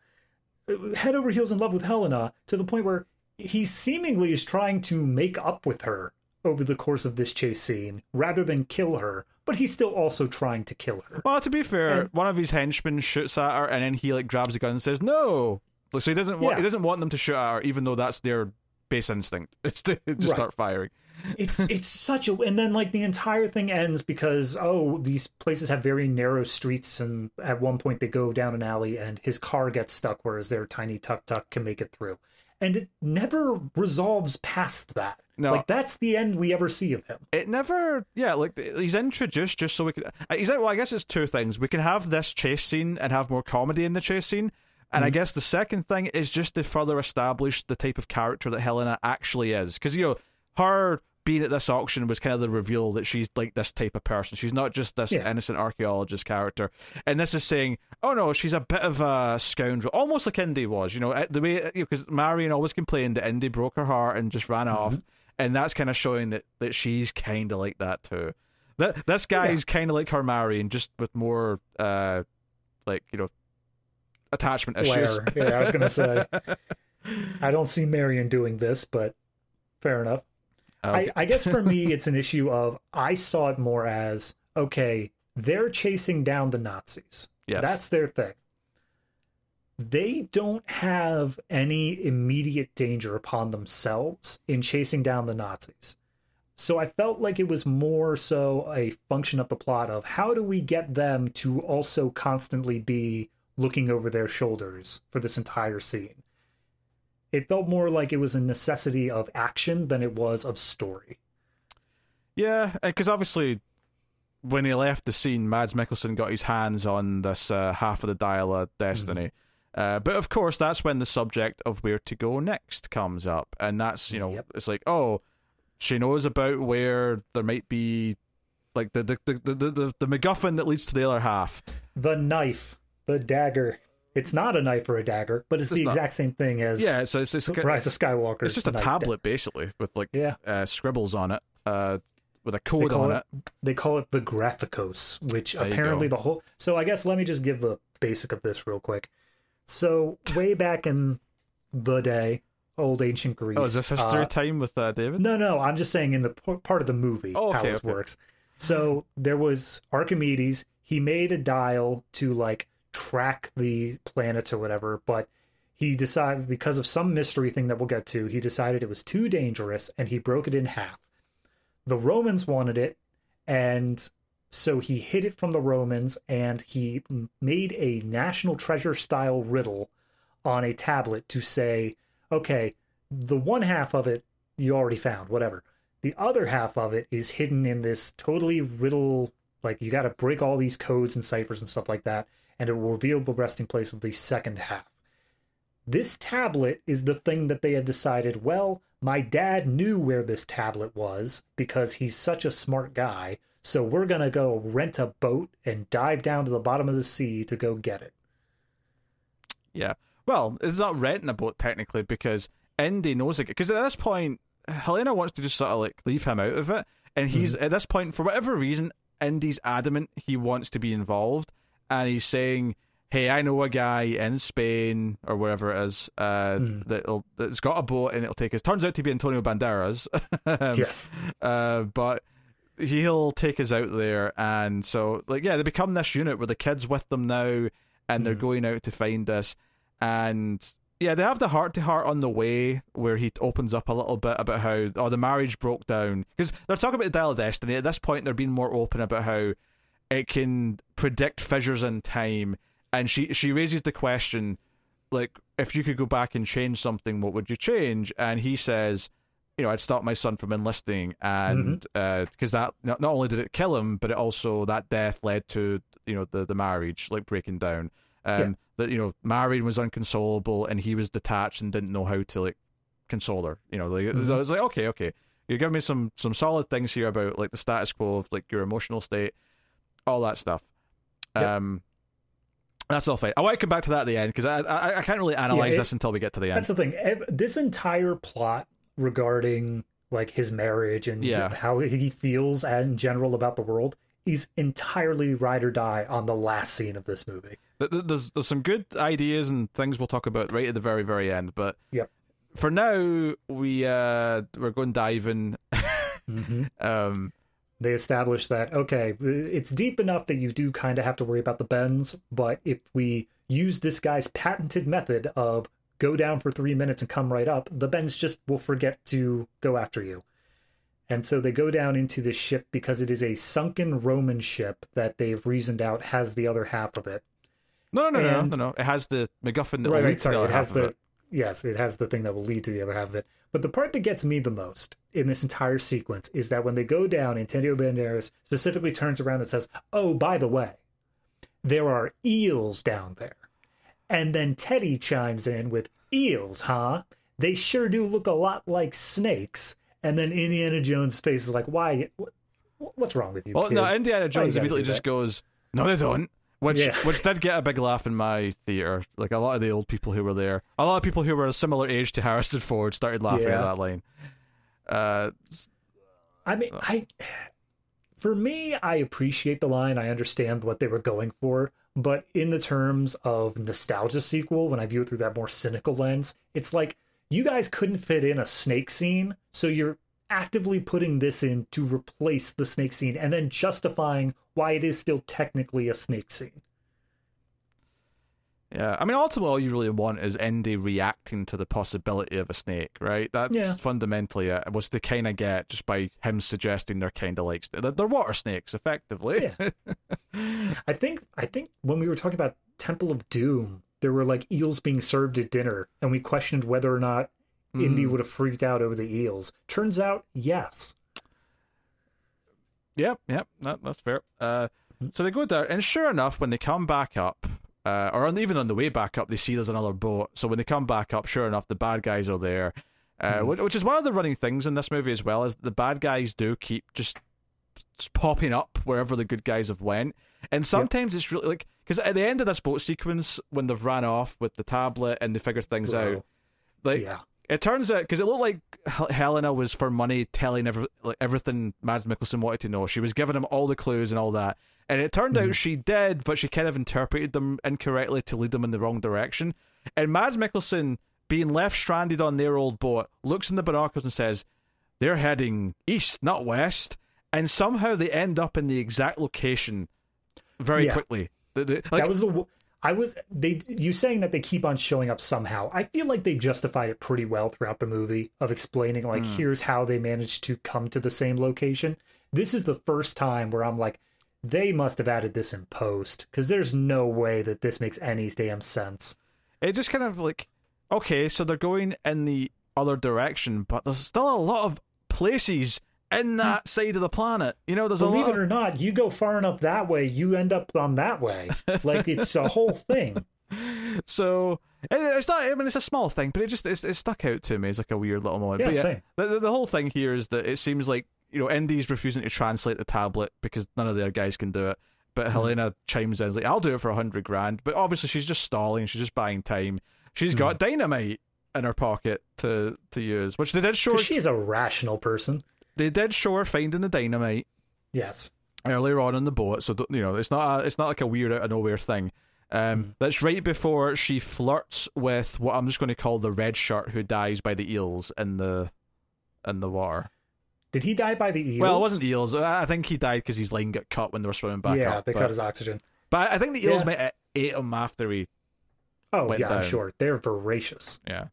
head over heels in love with Helena to the point where he seemingly is trying to make up with her over the course of this chase scene rather than kill her, but he's still also trying to kill her. Well, to be fair, And- one of his henchmen shoots at her, and then he like grabs the gun and says no. So he doesn't want Yeah. he doesn't want them to shoot at her, even though that's their base instinct. It's to just Right. start firing. It's it's such a and then like the entire thing ends because oh these places have very narrow streets and at one point they go down an alley and his car gets stuck whereas their tiny tuk tuk can make it through. And it never resolves past that. No. Like that's the end we ever see of him. It never, yeah, like he's introduced just so we could. uh, He's well, I guess it's two things. We can have this chase scene and have more comedy in the chase scene, and I guess the second thing is just to further establish the type of character that Helena actually is, because you know her being at this auction was kind of the reveal that she's like this type of person. She's not just this Yeah. innocent archaeologist character, and this is saying, oh no, she's a bit of a scoundrel, almost like Indy was. You know, the way because Marion always complained that Indy broke her heart and just ran off and that's kind of showing that that she's kind of like that too. That this guy Yeah. is kind of like her Marion, just with more, uh, like you know, attachment issues. Yeah, I was gonna say. I don't see Marion doing this, but fair enough. Okay. I, I guess for me, it's an issue of I saw it more as okay, they're chasing down the Nazis. yes, That's their thing. They don't have any immediate danger upon themselves in chasing down the Nazis. So I felt like it was more so a function of the plot of how do we get them to also constantly be looking over their shoulders for this entire scene. It felt more like it was a necessity of action than it was of story. yeah, because obviously. When he left the scene, Mads Mikkelsen got his hands on this uh, half of the dial of Destiny. Uh, but of course, that's when the subject of where to go next comes up, and that's you know, Yep. it's like, oh, she knows about where there might be, like the the the the, the, the MacGuffin that leads to the other half. The knife, the dagger. It's not a knife or a dagger, but it's, It's the not. exact same thing as Yeah, so it's it's, Rise of Skywalker. it's just a tablet basically with like Yeah. uh, scribbles on it, uh, with a code on it, it. they call it the Graphicos, which There apparently the whole. So I guess let me just give the basic of this real quick. So way back in the day, old ancient Greece. Oh, is this history uh, time with uh, David? No, no, I'm just saying in the p- part of the movie Oh, how it okay. works. So there was Archimedes. He made a dial to like track the planets or whatever, but he decided because of some mystery thing that we'll get to, he decided it was too dangerous and he broke it in half. The Romans wanted it, and so he hid it from the Romans and he made a national treasure style riddle on a tablet to say, okay, the one half of it you already found, whatever. The other half of it is hidden in this totally riddle, like you got to break all these codes and ciphers and stuff like that, and it will reveal the resting place of the second half. This tablet is the thing that they had decided, well, my dad knew where this tablet was because he's such a smart guy, so we're going to go rent a boat and dive down to the bottom of the sea to go get it. Yeah. Well, it's not renting a boat technically because Indy knows it. Because at this point, Helena wants to just sort of like leave him out of it, and he's mm-hmm. at this point for whatever reason, Indy's adamant he wants to be involved, and he's saying, hey, I know a guy in Spain or wherever it is uh, Mm. that'll, that's got a boat and it'll take us. Turns out to be Antonio Banderas. Um, yes. uh, but he'll take us out there, and so like yeah, they become this unit where the kids with them now, and they're Mm. going out to find us, and yeah, they have the heart to heart on the way where he opens up a little bit about how oh the marriage broke down because they're talking about the dial of destiny at this point. They're being more open about how it can predict fissures in time, and she she raises the question like if you could go back and change something, what would you change? And he says you know, I'd stop my son from enlisting, and mm-hmm. uh, because that not, not only did it kill him, but it also that death led to you know the the marriage like breaking down. Um, Yeah. that you know, Marion was unconsolable, and he was detached and didn't know how to like console her. You know, like it was- I mm-hmm. was like, okay, okay, you give me some some solid things here about like the status quo of like your emotional state, all that stuff. Yep. Um, that's all fine. I want to come back to that at the end because I, I I can't really analyze it- this until we get to the end. That's the thing. This entire plot regarding like his marriage and Yeah. how he feels in general about the world is entirely ride or die on the last scene of this movie. Th- th- There's there's some good ideas and things we'll talk about right at the very very end, but Yep. for now we uh we're going diving. Mm-hmm. um, They establish that okay, it's deep enough that you do kind of have to worry about the bends, but if we use this guy's patented method of go down for three minutes and come right up, the bends just will forget to go after you. And so they go down into this ship because it is a sunken Roman ship that they've reasoned out has the other half of it. no, no, no, no, And- no, no. It has the MacGuffin that right, right, sorry, the it has the it. Yes, it has the thing that will lead to the other half of it. But the part that gets me the most in this entire sequence is that when they go down, Antonio Banderas specifically turns around and says, "Oh, by the way, there are eels down there." And then Teddy chimes in with, "Eels, huh? They sure do look a lot like snakes." And then Indiana Jones' face is like, "Why? What's wrong with you?" Well, kid? no, Indiana Jones immediately just goes, "No, they don't." Which Yeah. which did get a big laugh in my theater. Like a lot of the old people who were there, a lot of people who were a similar age to Harrison Ford started laughing at that line. Uh, I mean, I for me, I appreciate the line. I understand what they were going for, but in the terms of nostalgia sequel, when I view it through that more cynical lens, it's like you guys couldn't fit in a snake scene, so you're actively putting this in to replace the snake scene and then justifying why it is still technically a snake scene. Yeah, I mean, ultimately, all you really want is Indy reacting to the possibility of a snake, right? That's Yeah. fundamentally it. Was to kind of get just by him suggesting they're kind of like they're, they're water snakes, effectively. I think I think when we were talking about Temple of Doom, there were like eels being served at dinner, and we questioned whether or not Indy Mm. would have freaked out over the eels. Turns out, yes. Yep, yep, that, that's fair. Uh, so they go down, and sure enough, when they come back up, uh, or on, even on the way back up, they see there's another boat. So when they come back up, sure enough, the bad guys are there. Uh, Mhm. which, which is one of the running things in this movie as well, is the bad guys do keep just, popping up wherever the good guys have went, and sometimes it's really like because at the end of this boat sequence, when they've ran off with the tablet and they figure things Bro. out, like yeah. It turns out because it looked like Helena was for money telling every, like, everything Mads Mikkelsen wanted to know. She was giving him all the clues and all that, and it turned Mhm. out she did, but she kind of interpreted them incorrectly to lead them in the wrong direction. And Mads Mikkelsen, being left stranded on their old boat, looks in the binoculars and says, "They're heading east, not west." And somehow they end up in the exact location very Yeah. quickly. The- the- like, that was the. I was they. You saying that they keep on showing up somehow? I feel like they justified it pretty well throughout the movie of explaining like Hmm. here's how they managed to come to the same location. This is the first time where I'm like, they must have added this in post because there's no way that this makes any damn sense. it just kind of like okay so they're going in the other direction but there's still a lot of places in that side of the planet you know there's a Believe lot it or not, you go far enough that way, you end up on that way. Like it's a whole thing. so it's not i mean it's a small thing but it just it's, it stuck out to me as like a weird little moment Yeah, but yeah same. the, the, whole thing here is that it seems like you know indy's refusing to translate the tablet because none of their guys can do it but hmm. helena chimes in like i'll do it for a hundred grand but obviously she's just stalling she's just buying time She's hmm. got dynamite in her pocket to to use, which they did show. she's a rational person. They did show her finding the dynamite Yes. earlier on in the boat, so you know it's not a, it's not like a weird out of nowhere thing. Um, That's right before she flirts with what I'm just going to call the red shirt who dies by the eels in the in the water. Did he die by the eels? Well, it wasn't the eels. I think he died because his line got cut when they were swimming back yeah, up. they but, cut his oxygen. but I think the eels Yeah. might have ate him after he. Oh yeah, down. I'm sure they're voracious. Yeah.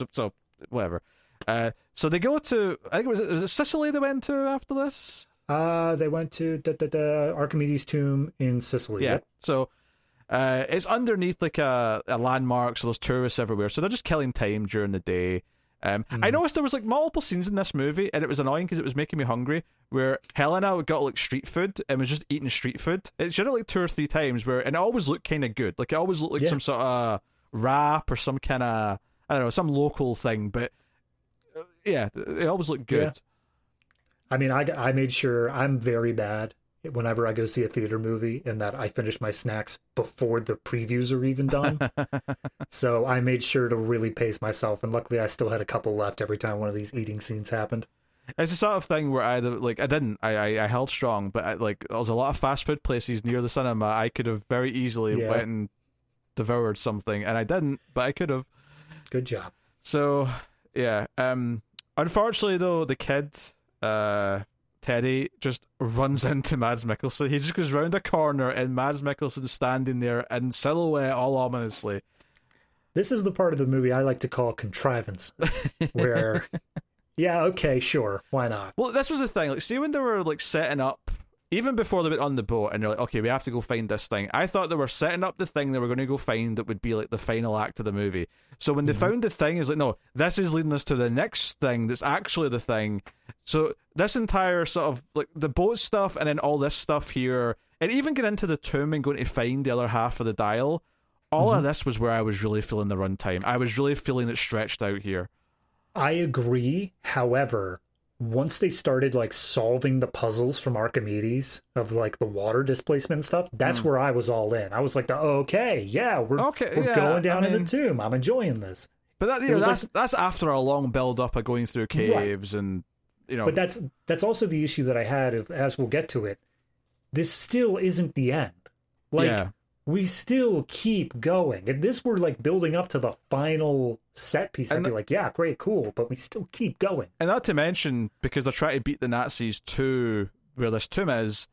So, so whatever. Uh, so they go to. I think it was it was it Sicily they went to after this. Uh, they went to da, da, da, Archimedes' tomb in Sicily. Yeah. Yep. So uh, it's underneath like a, a landmark, so there's tourists everywhere. So they're just killing time during the day. Um, I Mhm. noticed there was like multiple scenes in this movie, and it was annoying because it was making me hungry. Where Helena got like street food and was just eating street food. It should have like two or three times where, and it always looked kind of good. Like it always looked like Yeah. some sort of wrap or some kind of I don't know some local thing. But yeah, it always looked good. Yeah. I mean, I, I made sure I'm very bad whenever I go see a theater movie in that I finish my snacks before the previews are even done. so I made sure to really pace myself, and luckily I still had a couple left every time one of these eating scenes happened. It's the sort of thing where I like I didn't I I, I held strong, but I, like there was a lot of fast food places near the cinema. I could have very easily Yeah. went and devoured something, and I didn't, but I could have. Good job. So yeah, um, unfortunately though, the kid, uh, Teddy, just runs into Mads Mikkelsen. He just goes round a corner, and Mads Mikkelsen standing there in silhouette, all ominously. This is the part of the movie I like to call contrivances, where, yeah, okay, sure, why not? Well, this was the thing. Like, see when they were like setting up, even before they went on the boat, and they're like, "Okay, we have to go find this thing." I thought they were setting up the thing they were going to go find that would be like the final act of the movie. So when they mm-hmm. found the thing, it's like, no, this is leading us to the next thing that's actually the thing. So this entire sort of like the boat stuff, and then all this stuff here, and even get into the tomb and going to find the other half of the dial. All of mm-hmm. this was where I was really feeling the runtime. I was really feeling it stretched out here. I agree. However, once they started like solving the puzzles from Archimedes of like the water displacement stuff, that's hmm. where I was all in. I was like, okay, yeah, we're. Okay, we're yeah, going down I in the tomb. I'm enjoying this. But that, know, was like- that's that's after a long build up of going through caves and you know. But that's that's also the issue that I had of as we'll get to it. This still isn't the end. Like yeah. We still keep going. If this were like building up to the final set piece, I'd And be like, yeah, great, cool, but we still keep going. And not to mention, because they're trying to beat the Nazis to where this tomb is,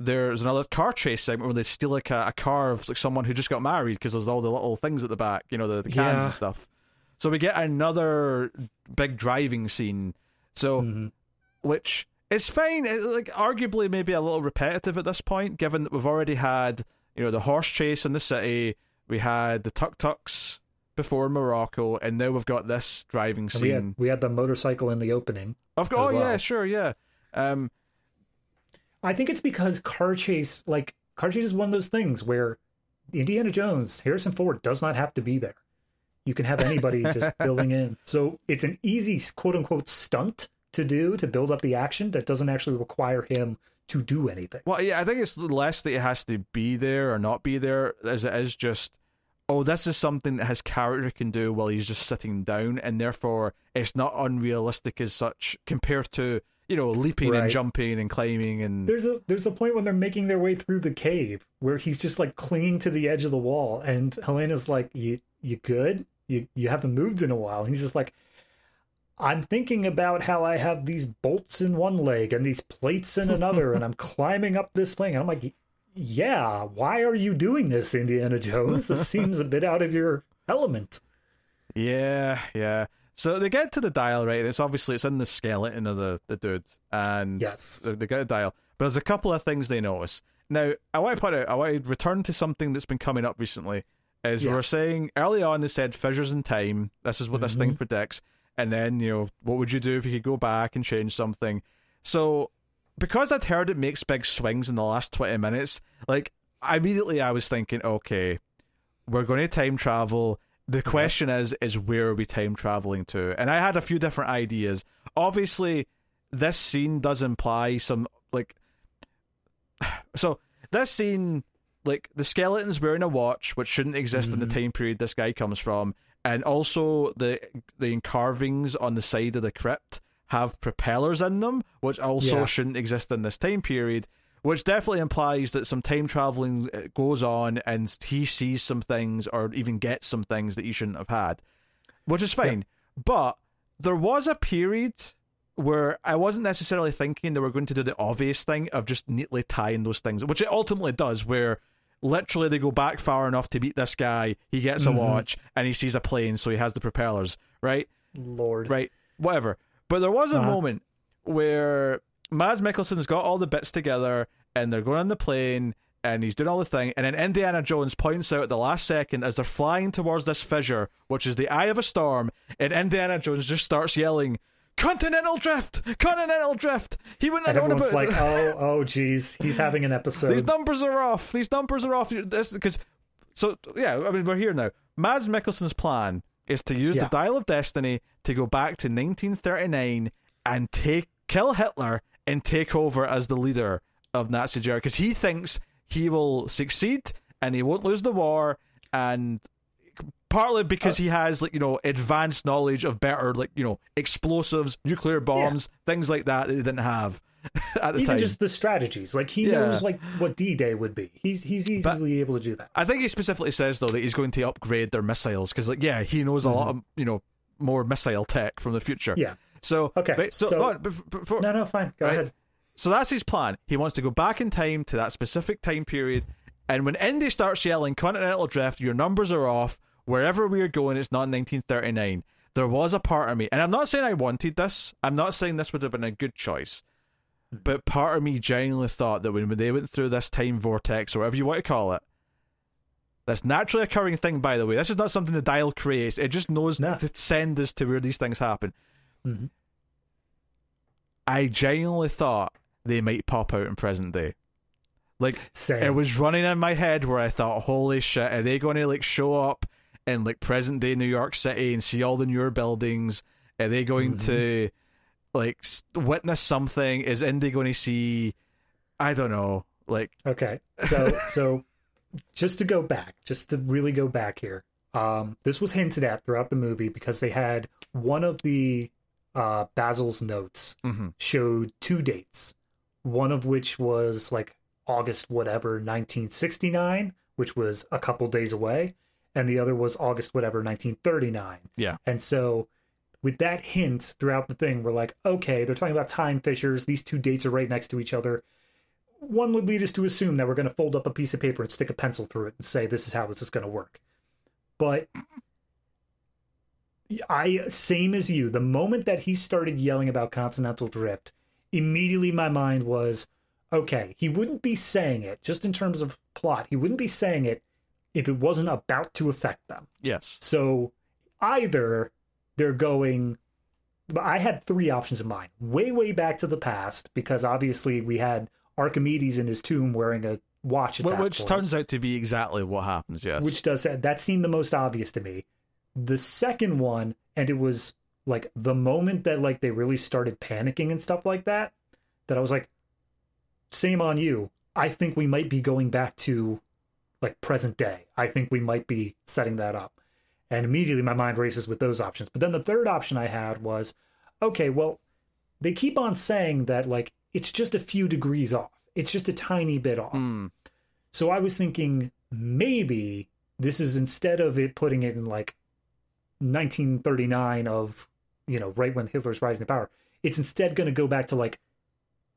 there's another car chase segment where they steal like a, a car of like someone who just got married because there's all the little things at the back, you know, the, the cans Yeah. and stuff. So we get another big driving scene. So, Mhm. which is fine. It, like arguably maybe a little repetitive at this point, given that we've already had you know the horse chase in the city, we had the tuk tuks before Morocco, and now we've got this driving scene. we had we had the motorcycle in the opening. Of course, oh yeah, sure, yeah. Um, I think it's because car chase, like car chase, is one of those things where Indiana Jones, Harrison Ford does not have to be there. You can have anybody just filling in. So it's an easy quote unquote stunt to do to build up the action that doesn't actually require him to do anything. well, yeah, I think it's less that it has to be there or not be there, as it is just, oh, this is something that his character can do while he's just sitting down, and therefore it's not unrealistic as such compared to you know leaping and jumping and climbing and There's a there's a point when they're making their way through the cave where he's just like clinging to the edge of the wall, and Helena's like, "You you good? You you haven't moved in a while." And he's just like, "I'm thinking about how I have these bolts in one leg and these plates in another, and I'm climbing up this thing." And I'm like, "Yeah, why are you doing this, Indiana Jones? This seems a bit out of your element." Yeah, yeah. So they get to the dial, right? It's obviously it's in the skeleton of the, the dude, and Yes. they, they get a dial. But there's a couple of things they notice. Now, I want to point out, I want to return to something that's been coming up recently. Is we were saying early on, they said fissures in time. This is what this Mm-hmm. thing predicts. And then, you know, what would you do if you could go back and change something? So, because I'd heard it makes big swings in the last 20 minutes, like, immediately I was thinking, okay, we're going to time travel. The question is, is where are we time traveling to? And I had a few different ideas. Obviously, this scene does imply some like. So this scene, like the skeleton's wearing a watch, which shouldn't exist in the mm-hmm. time period this guy comes from, and also the the carvings on the side of the crypt have propellers in them, which also Yeah. shouldn't exist in this time period. which definitely implies that some time traveling uh, goes on and he sees some things or even gets some things that he shouldn't have had, which is fine. But there was a period where I wasn't necessarily thinking they were going to do the obvious thing of just neatly tying those things, which it ultimately does, where literally they go back far enough to beat this guy, he gets a watch, and he sees a plane, so he has the propellers, right? Lord. Right, whatever. But there was a Uh-huh. moment where Mads Mikkelsen's got all the bits together and they're going on the plane and he's doing all the thing, and then Indiana Jones points out at the last second as they're flying towards this fissure, which is the eye of a storm, and Indiana Jones just starts yelling, Continental drift! Continental drift! He wouldn't And everyone's like, oh, oh, geez, he's having an episode. these numbers are off. These numbers are off. This because so yeah. I mean, we're here now. Mads Mikkelsen's plan is to use Yeah. the Dial of Destiny to go back to 1939 and take kill Hitler and take over as the leader of Nazi Germany because he thinks he will succeed and he won't lose the war and partly because he has like you know advanced knowledge of better like you know explosives nuclear bombs things like that that he didn't have at the time. Even time just the strategies, like he Yeah. knows like what D Day would be. He's he's easily able to do that. I think he specifically says though that he's going to upgrade their missiles because, like, yeah, he knows a lot of you know more missile tech from the future. Mm-hmm. Yeah. So Okay, right, so, so- bef- before, No, no, fine. Go Right. ahead. so that's his plan. He wants to go back in time to that specific time period, and when Indy starts yelling "Continental Drift," your numbers are off. Wherever we are going, it's not 1939. There was a part of me, and I'm not saying I wanted this. I'm not saying this would have been a good choice. But part of me genuinely thought that when they went through this time vortex, or whatever you want to call it, this naturally occurring thing, by the way, this is not something the dial creates. It just knows No. to send us to where these things happen. Mhm. I genuinely thought they might pop out in present day. Like Same. it was running in my head where I thought, holy shit, are they going to like show up in like present day New York City and see all the newer buildings? Are they going to like witness something? Is Indy going to see? I don't know. Like, Okay. So so just to go back, just to really go back here. Um this was hinted at throughout the movie because they had one of the uh Basil's notes mhm. showed two dates. One of which was like August whatever 1969, which was a couple days away, and the other was August whatever 1939. yeah, And so, with that hint throughout the thing, we're like, okay, they're talking about time fissures. These two dates are right next to each other. One would lead us to assume that we're going to fold up a piece of paper and stick a pencil through it and say, this is how this is going to work. But I, same as you, the moment that he started yelling about continental drift, immediately my mind was, okay, he wouldn't be saying it, just in terms of plot, he wouldn't be saying it if it wasn't about to affect them. yes, So either they're going. I had three options in mind. Way, way back to the past, because obviously we had Archimedes in his tomb wearing a watch at Wh- that which point, turns out to be exactly what happens. Yes, which does that seemed the most obvious to me. The second one, and it was like the moment that like they really started panicking and stuff like that, that I was like, same on you. I think we might be going back to like present day. I think we might be setting that up. And immediately my mind races with those options. But then the third option I had was okay, well, they keep on saying that like it's just a few degrees off. It's just a tiny bit off. Hmm. So I was thinking maybe this is instead of it putting it in like 1939 of, you know, right when Hitler's rising to power, it's instead going to go back to like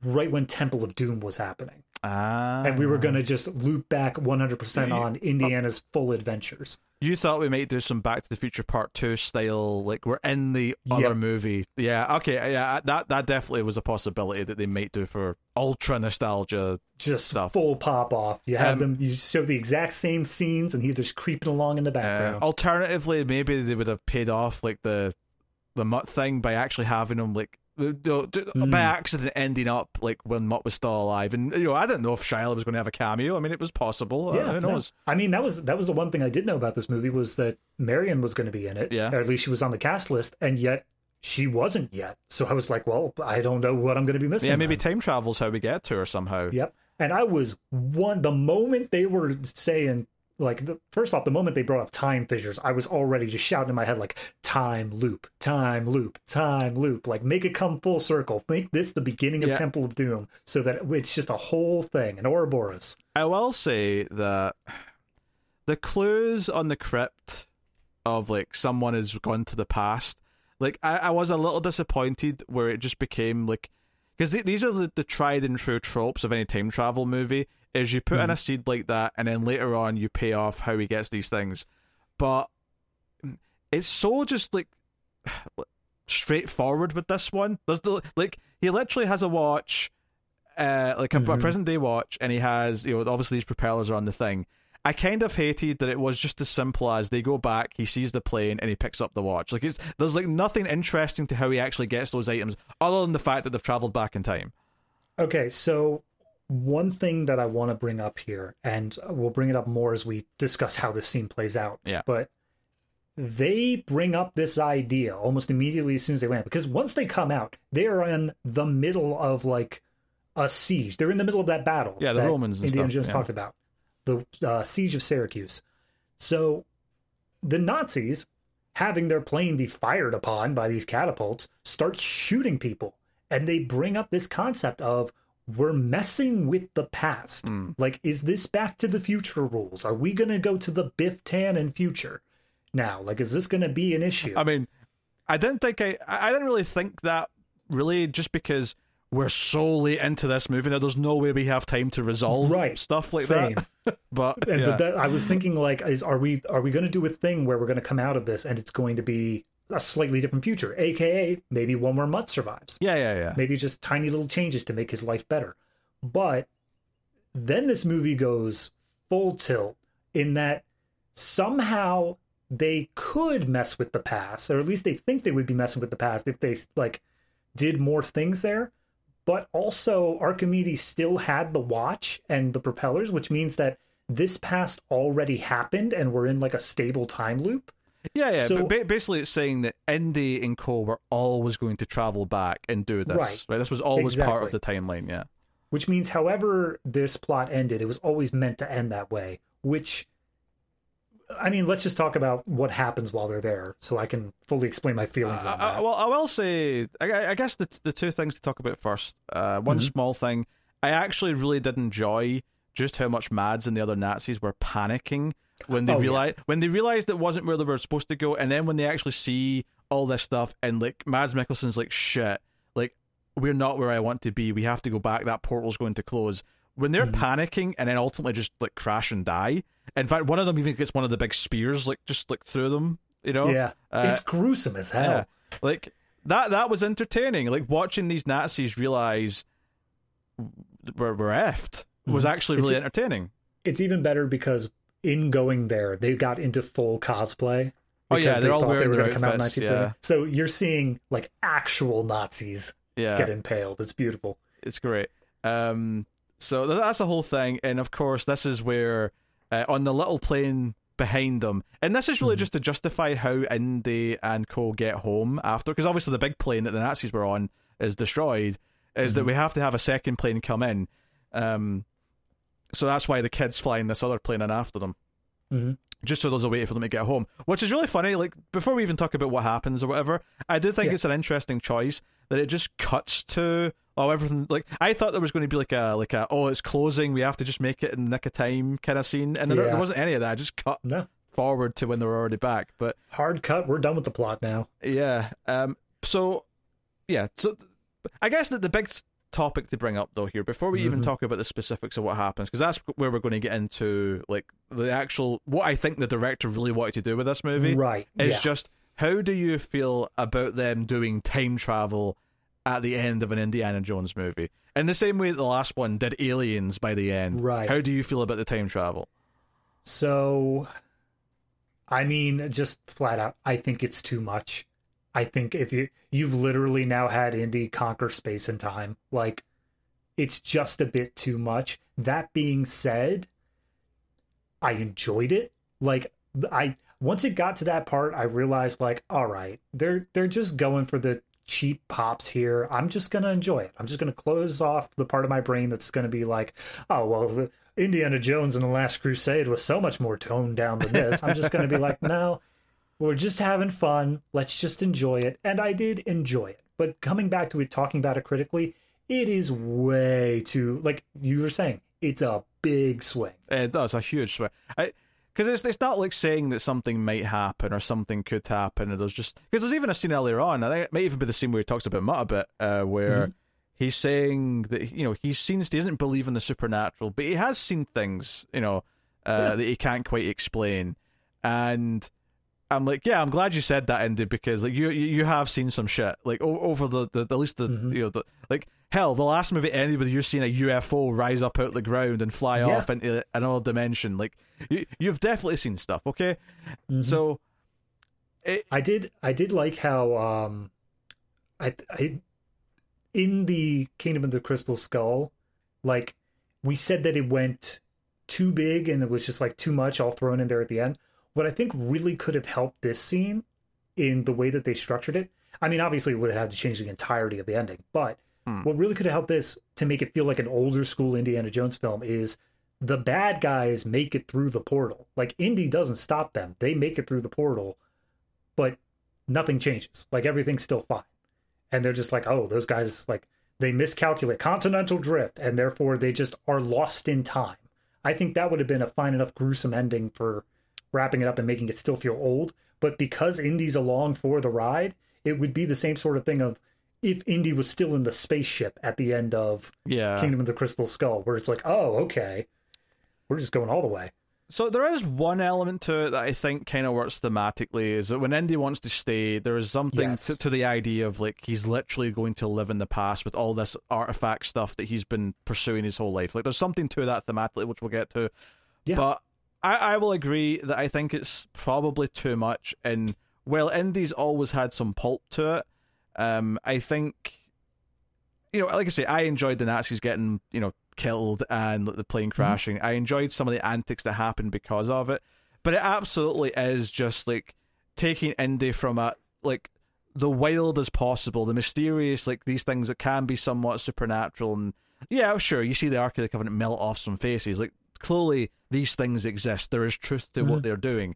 right when Temple of Doom was happening. Ah, And we were going to just loop back 100% on Indiana's full adventures. You thought we might do some Back to the Future Part Two style, like we're in the other Yep. movie. Yeah, okay, yeah, that that definitely was a possibility that they might do for ultra nostalgia. Just Stuff. full pop off. You have Um, them, you show the exact same scenes, and he's just creeping along in the Uh, background. alternatively, maybe they would have paid off like the the Mutt thing by actually having him like uh. By accident ending up like when Mutt was still alive. And you know, I didn't know if Shia was going to have a cameo. I mean, it was possible. Uh, who no. knows? I mean, that was that was the one thing I did know about this movie was that Marion was going to be in it. Yeah. or at least she was on the cast list, and yet she wasn't yet. So I was like, well, I don't know what I'm going to be missing. Yeah, maybe then. time travel's how we get to her somehow. Yep. And I was one the moment they were saying like the first off, the moment they brought up time fissures, I was already just shouting in my head like time loop, time loop, time loop. Like make it come full circle. Make this the beginning of Yeah. Temple of Doom, so that it's just a whole thing. An Ouroboros. I will say that the clues on the crypt of like someone has gone to the past, like I, I was a little disappointed where it just became like because these are the, the tried and true tropes of any time travel movie is you put in a seed like that and then later on you pay off how he gets these things, but it's so just like straightforward with this one. There's the like he literally has a watch uh, like a, a Mhm. present day watch, and he has, you know, obviously these propellers are on the thing. I kind of hated that it was just as simple as they go back, he sees the plane, and he picks up the watch. Like, it's, there's like nothing interesting to how he actually gets those items, other than the fact that they've traveled back in time. Okay, so one thing that I want to bring up here, and we'll bring it up more as we discuss how this scene plays out. Yeah. But they bring up this idea almost immediately as soon as they land, because once they come out, they are in the middle of like a siege. They're in the middle of that battle. Yeah, the that Romans and Indiana stuff, Jones yeah. talked about the uh, siege of Syracuse. So the Nazis, having their plane be fired upon by these catapults, start shooting people. And they bring up this concept of we're messing with the past. Mm. Like, is this back to the future rules? Are we going to go to the Biff Tannen future now? Like, is this going to be an issue? I mean, I didn't think I, I didn't really think that really just because we're so late into this movie that there's no way we have time to resolve Right. stuff like Same. that. But And yeah. but that, I was thinking like, is are we are we going to do a thing where we're going to come out of this and it's going to be a slightly different future, aka maybe one where Mutt survives, yeah, yeah, yeah. maybe just tiny little changes to make his life better. But then this movie goes full tilt in that somehow they could mess with the past, or at least they think they would be messing with the past if they like did more things there. But also, Archimedes still had the watch and the propellers, which means that this past already happened and we're in like a stable time loop. Yeah, yeah. So- but basically, it's saying that Indy and Co were always going to travel back and do this. Right. Right. This was always part of the timeline. Yeah. Which means, however, this plot ended, it was always meant to end that way. Which, I mean, let's just talk about what happens while they're there, so I can fully explain my feelings on I, I- well, I will say, I, I guess the the two things to talk about first. Uh, one Mhm. small thing, I actually really did enjoy just how much Mads and the other Nazis were panicking when they Oh, yeah. realized when they realized it wasn't where they were supposed to go, and then when they actually see all this stuff, and like Mads Mikkelsen's like, shit, like we're not where I want to be. We have to go back. That portal's going to close. When they're Mhm. panicking and then ultimately just like crash and die. In fact, one of them even gets one of the big spears like just like through them. You know, yeah, uh, it's gruesome as hell. yeah. Like that that was entertaining. Like watching these Nazis realize we're we're effed was Mhm. actually really It's- entertaining. It's even better because in going there, they got into full cosplay. Oh, yeah, because they're all thought wearing were their gonna come out outfits, 1930. So you're seeing like actual Nazis Yeah. get impaled. It's beautiful. it's great. Um, so that's the whole thing, and of course, this is where uh, on the little plane behind them, and this is really Mhm. just to justify how Indy and Co get home after, because obviously the big plane that the Nazis were on is destroyed. Is that Mhm. we have to have a second plane come in? Um, so that's why the kids flying this other plane in after them. Mhm. Just so there's a way for them to get home, which is really funny. Like before we even talk about what happens or whatever, I do think Yeah. it's an interesting choice that it just cuts to oh everything. Like I thought there was going to be like a like a oh it's closing, we have to just make it in the nick of time kind of scene, and there, Yeah. there wasn't any of that. I just cut No, forward to when they were already back. But hard cut. We're done with the plot now. yeah, um, so yeah, so I guess that the big topic to bring up though here before we even Mhm. talk about the specifics of what happens because that's where we're going to get into like the actual what I think the director really wanted to do with this movie Right. is yeah. just how do you feel about them doing time travel at the end of an Indiana Jones movie? In the same way that the last one did Aliens by the end. Right. How do you feel about the time travel? So, I mean, just flat out, I think it's too much. I think if you you've literally now had Indy conquer space and time, like it's just a bit too much. That being said, I enjoyed it. Like I once it got to that part, I realized like, all right, they're they're just going for the cheap pops here. I'm just to enjoy it. I'm just to close off the part of my brain that's to be like, oh, well, Indiana Jones and the Last Crusade was so much more toned down than this. I'm just to be like, no, we're just having fun. Let's just enjoy it. And I did enjoy it. But coming back to it, talking about it critically, it is way too, like you were saying, it's a big swing. It does, a huge swing. I, because it's it's not like saying that something might happen or something could happen. And there's just because there's even a scene earlier on. I think it might even be the scene where he talks about Mutt a bit, uh, where mm-hmm. he's saying that you know he's seen he doesn't believe in the supernatural, but he has seen things you know uh, yeah. that he can't quite explain. And I'm like, yeah, I'm glad you said that, Indy, because like you you have seen some shit like over the, the at least the mm-hmm. you know the like hell the last movie anybody you've seen a UFO rise up out the ground and fly yeah. off into another dimension like you you've definitely seen stuff okay mm-hmm. so it, I did I did like how um I I in the Kingdom of the Crystal Skull like we said that it went too big and it was just like too much all thrown in there at the end what I think really could have helped this scene in the way that they structured it. I mean, obviously, it would have had to change the entirety of the ending, but hmm. what really could have helped this to make it feel like an older school Indiana Jones film is the bad guys make it through the portal. Like Indy doesn't stop them; they make it through the portal, but nothing changes. Like everything's still fine, and they're just like, oh, those guys like they miscalculate continental drift, and therefore they just are lost in time. I think that would have been a fine enough gruesome ending for wrapping it up and making it still feel old. But because Indy's along for the ride, it would be the same sort of thing of if Indy was still in the spaceship at the end of yeah. Kingdom of the Crystal Skull, where it's like, oh, okay, we're just going all the way. So there is one element to it that I think kind of works thematically is that when Indy wants to stay, there is something yes. to, to, the idea of like he's literally going to live in the past with all this artifact stuff that he's been pursuing his whole life. Like there's something to that thematically, which we'll get to. Yeah. But I, I will agree that I think it's probably too much. And well, Indy's always had some pulp to it, um, I think, you know, like I say, I enjoyed the Nazis getting, you know, killed and the plane mm-hmm. crashing. Mm-hmm. I enjoyed some of the antics that happened because of it. But it absolutely is just like taking Indy from a like the wild as possible, the mysterious, like these things that can be somewhat supernatural. And yeah, sure, you see the Ark of the Covenant melt off some faces. Like clearly these things exist. There is truth to mm-hmm. what they're doing.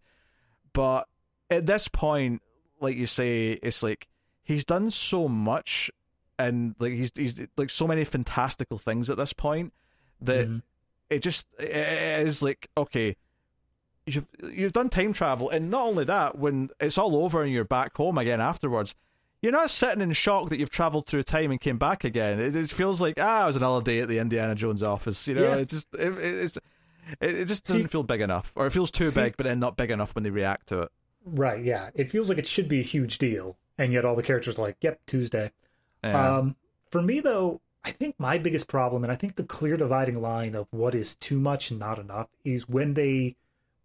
But at this point, like you say, it's like he's done so much and like he's he's like so many fantastical things at this point that mm-hmm. it just it is like okay you've you've done time travel and not only that when it's all over and you're back home again afterwards you're not sitting in shock that you've traveled through time and came back again it, it feels like ah it was another day at the Indiana Jones office you know yeah. it's just it, it's it, it just doesn't See, feel big enough, or it feels too see, big, but then not big enough when they react to it. Right? Yeah, it feels like it should be a huge deal, and yet all the characters are like, "Yep, Tuesday." Yeah. Um, for me, though, I think my biggest problem, and I think the clear dividing line of what is too much and not enough, is when they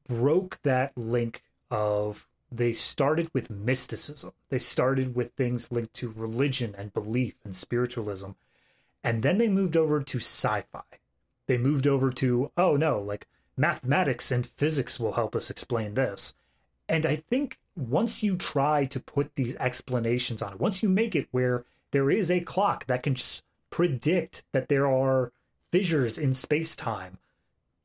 broke that link of they started with mysticism. They started with things linked to religion and belief and spiritualism. And then they moved over to sci fi they moved over to oh no like mathematics and physics will help us explain this. And i think once you try to put these explanations on it once you make it where there is a clock that can predict that there are fissures in space-time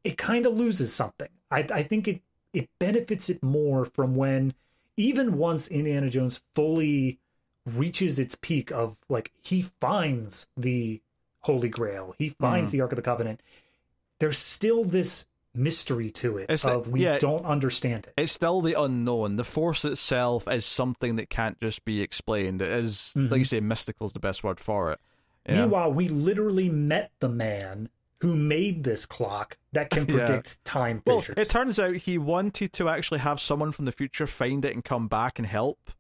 it kind of loses something. I, I think it it benefits it more from when even once indiana jones fully reaches its peak of like he finds the Holy Grail. He finds mm. the Ark of the Covenant. There's still this mystery to it it's of the, we yeah, don't understand it. It's still the unknown. The Force itself is something that can't just be explained. It is, mm-hmm. like you say, mystical is the best word for it. Yeah. Meanwhile, we literally met the man who made this clock that can predict yeah. time fissures. Well, it turns out he wanted to actually have someone from the future find it and come back and help,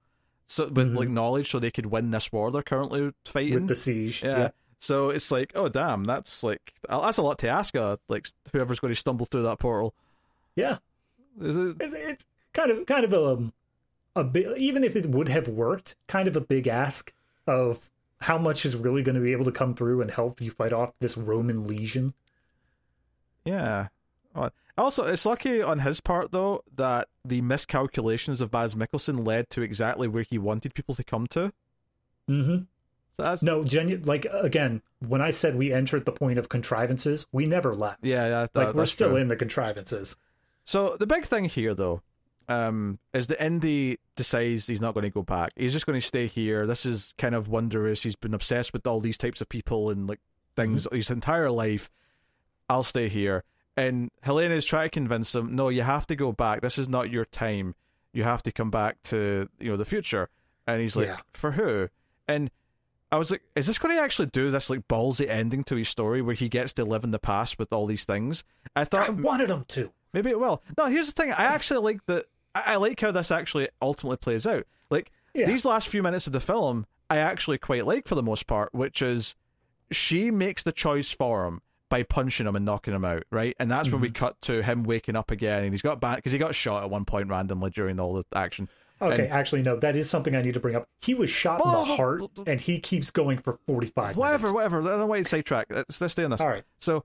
so with mm-hmm. like knowledge, so they could win this war they're currently fighting with the siege. Yeah. yeah. So it's like, oh damn, that's like that's a lot to ask. Uh, like whoever's going to stumble through that portal. Yeah, it... it's, it's, kind of kind of a um, a bit. Even if it would have worked, kind of a big ask of how much is really going to be able to come through and help you fight off this Roman legion. Yeah. Also, it's lucky on his part though that the miscalculations of Mads Mikkelsen led to exactly where he wanted people to come to. Mm-hmm. So that's No, genu- like again, when I said we entered the point of contrivances, we never left. yeah, that, Like we're still true. in the contrivances. So the big thing here, though, um, is that Indy decides he's not going to go back. He's just going to stay here. This is kind of wondrous. He's been obsessed with all these types of people and like things his entire life. I'll stay here. And Helena is trying to convince him, no, you have to go back. This is not your time. You have to come back to you know the future. And he's like, Yeah. for who? And I was like, is this going to actually do this like ballsy ending to his story where he gets to live in the past with all these things? I thought I wanted him to. Maybe it will. No, here's the thing. I actually like that. I I like how this actually ultimately plays out. Like Yeah. these last few minutes of the film, I actually quite like for the most part, which is she makes the choice for him by punching him and knocking him out, right? And that's when we mm-hmm. cut to him waking up again, and he's got back because he got shot at one point randomly during all the action. Okay, And- actually, no, that is something I need to bring up. He was shot Well, in the heart, well, well- and he keeps going for 45 Whatever, minutes. whatever. Let's not wait sidetrack. Let's, let's stay on this. All right. So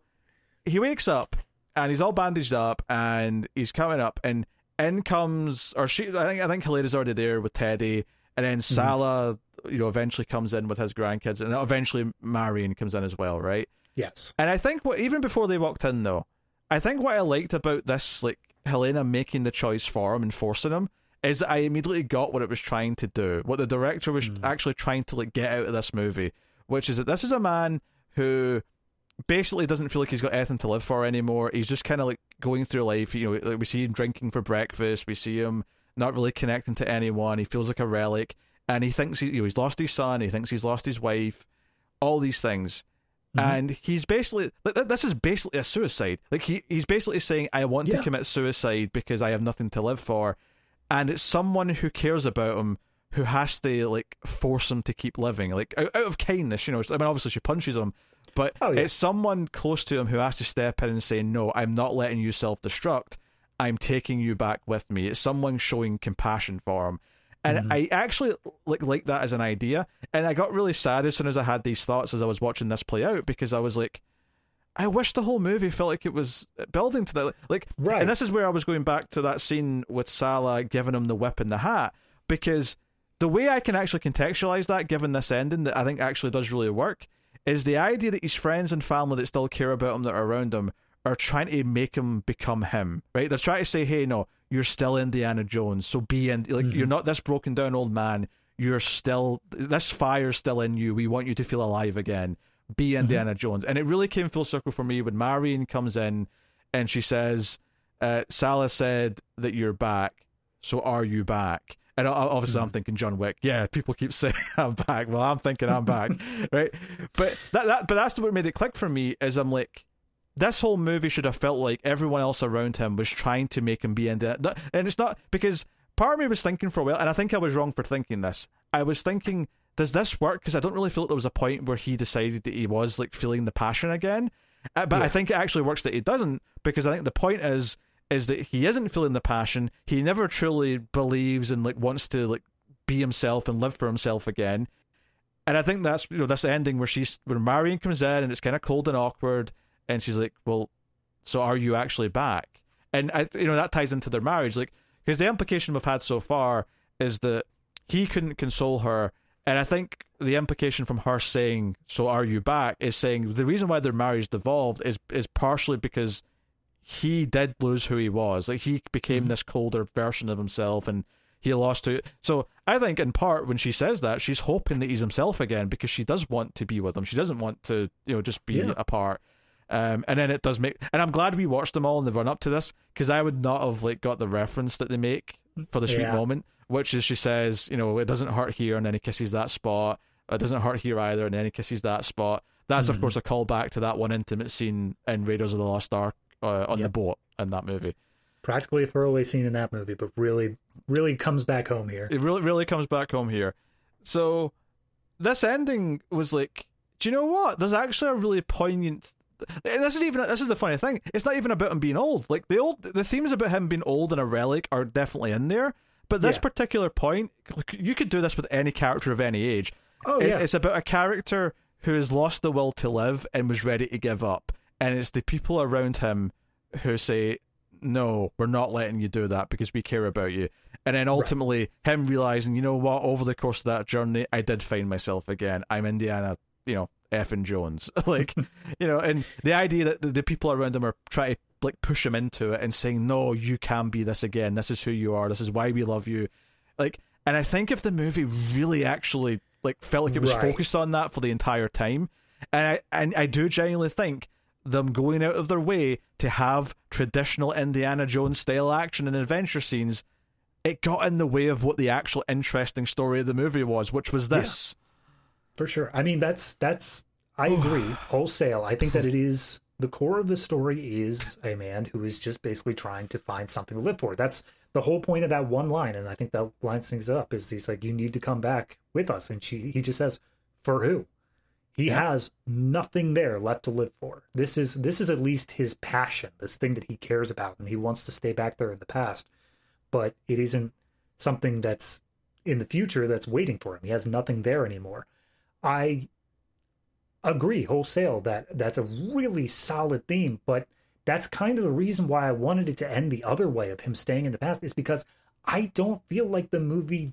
he wakes up and he's all bandaged up and he's coming up and in comes or she I think I think Helena's already there with Teddy and then Mm-hmm. Sallah you know eventually comes in with his grandkids and eventually Marion comes in as well, right? Yes. And I think what even before they walked in though, I think what I liked about this like Helena making the choice for him and forcing him is that I immediately got what it was trying to do, what the director was hmm. actually trying to like get out of this movie, which is that this is a man who basically doesn't feel like he's got anything to live for anymore. He's just kind of like going through life. You know, like we see him drinking for breakfast. We see him not really connecting to anyone. He feels like a relic, and he thinks he, you know, he's lost his son. He thinks he's lost his wife. All these things. Mm-hmm. And he's basically this is basically a suicide. Like he he's basically saying, "I want to commit suicide because I have nothing to live for," and it's someone who cares about him who has to like force him to keep living, like out, out of kindness. You know, I mean, obviously she punches him, but Oh, yeah. it's someone close to him who has to step in and say, "No, I'm not letting you self-destruct. I'm taking you back with me." It's someone showing compassion for him, and Mm-hmm. I actually like like that as an idea. And I got really sad as soon as I had these thoughts as I was watching this play out because I was like, I wish the whole movie felt like it was building to that. Like, Right. and this is where I was going back to that scene with Sallah giving him the whip and the hat because the way I can actually contextualize that, given this ending, that I think actually does really work, is the idea that his friends and family that still care about him that are around him are trying to make him become him. Right? They're trying to say, "Hey, no, you're still Indiana Jones, so be in. Like, mm-hmm. you're not this broken down old man. You're still this fire's still in you. We want you to feel alive again. Be Indiana Jones." And it really came full circle for me when Marion comes in and she says, uh, "Sallah said that you're back, so are you back?" And obviously, I'm thinking John Wick. Yeah, people keep saying I'm back. Well, I'm thinking I'm back, right? But that that but that's what made it click for me. Is I'm like, this whole movie should have felt like everyone else around him was trying to make him be in that. And it's not because part of me was thinking for a while, and I think I was wrong for thinking this. I was thinking, does this work? Because I don't really feel like there was a point where he decided that he was like feeling the passion again. Uh, but I think it actually works that he doesn't because I think the point is is that he isn't feeling the passion. He never truly believes and like wants to like be himself and live for himself again. And I think that's you know this ending where she's where Marion comes in and it's kind of cold and awkward, and she's like, "Well, so are you actually back?" And I, you know that ties into their marriage, like because the implication we've had so far is that he couldn't console her, and I think the implication from her saying, "So are you back?" is saying the reason why their marriage devolved is is partially because he did lose who he was, like he became this colder version of himself, and he lost to So I think in part when she says that, she's hoping that he's himself again because she does want to be with him. She doesn't want to, you know, just be Yeah. apart. Um, and then it does make, and I'm glad we watched them all in the run up to this because I would not have like got the reference that they make for the sweet Yeah. moment, which is she says, you know, it doesn't hurt here, and then he kisses that spot. It doesn't hurt here either, and then he kisses that spot. That's of Mhm. course a callback to that one intimate scene in Raiders of the Lost Ark uh, on the boat in that movie. Practically a throwaway scene in that movie, but really, really comes back home here. It really, really comes back home here. So this ending was like, do you know what? There's actually a really poignant. And this is even this is the funny thing. It's not even about him being old. Like the old, the themes about him being old and a relic are definitely in there. But this Yeah. particular point, you could do this with any character of any age. Oh It- yeah, It's about a character who has lost the will to live and was ready to give up. And it's the people around him who say, no, we're not letting you do that because we care about you. And then ultimately, right. him realizing, you know what, over the course of that journey, I did find myself again. I'm Indiana, you know, effing Jones. like, you know, and the idea that the, the people around him are trying to like push him into it and saying, no, you can be this again. This is who you are. This is why we love you. Like, and I think if the movie really actually like felt like it was right. focused on that for the entire time, and I and I do genuinely think them going out of their way to have traditional Indiana Jones style action and adventure scenes, it got in the way of what the actual interesting story of the movie was, which was this. Yeah, for sure. I mean, that's that's I agree wholesale. I think that it is the core of the story is a man who is just basically trying to find something to live for. That's the whole point of that one line, and I think that line sings up is he's like, "You need to come back with us," and she he just says, "For who?" He yeah. has nothing there left to live for. This is this is at least his passion, this thing that he cares about, and he wants to stay back there in the past. But it isn't something that's in the future that's waiting for him. He has nothing there anymore. I agree wholesale that that's a really solid theme, but that's kind of the reason why I wanted it to end the other way of him staying in the past is because I don't feel like the movie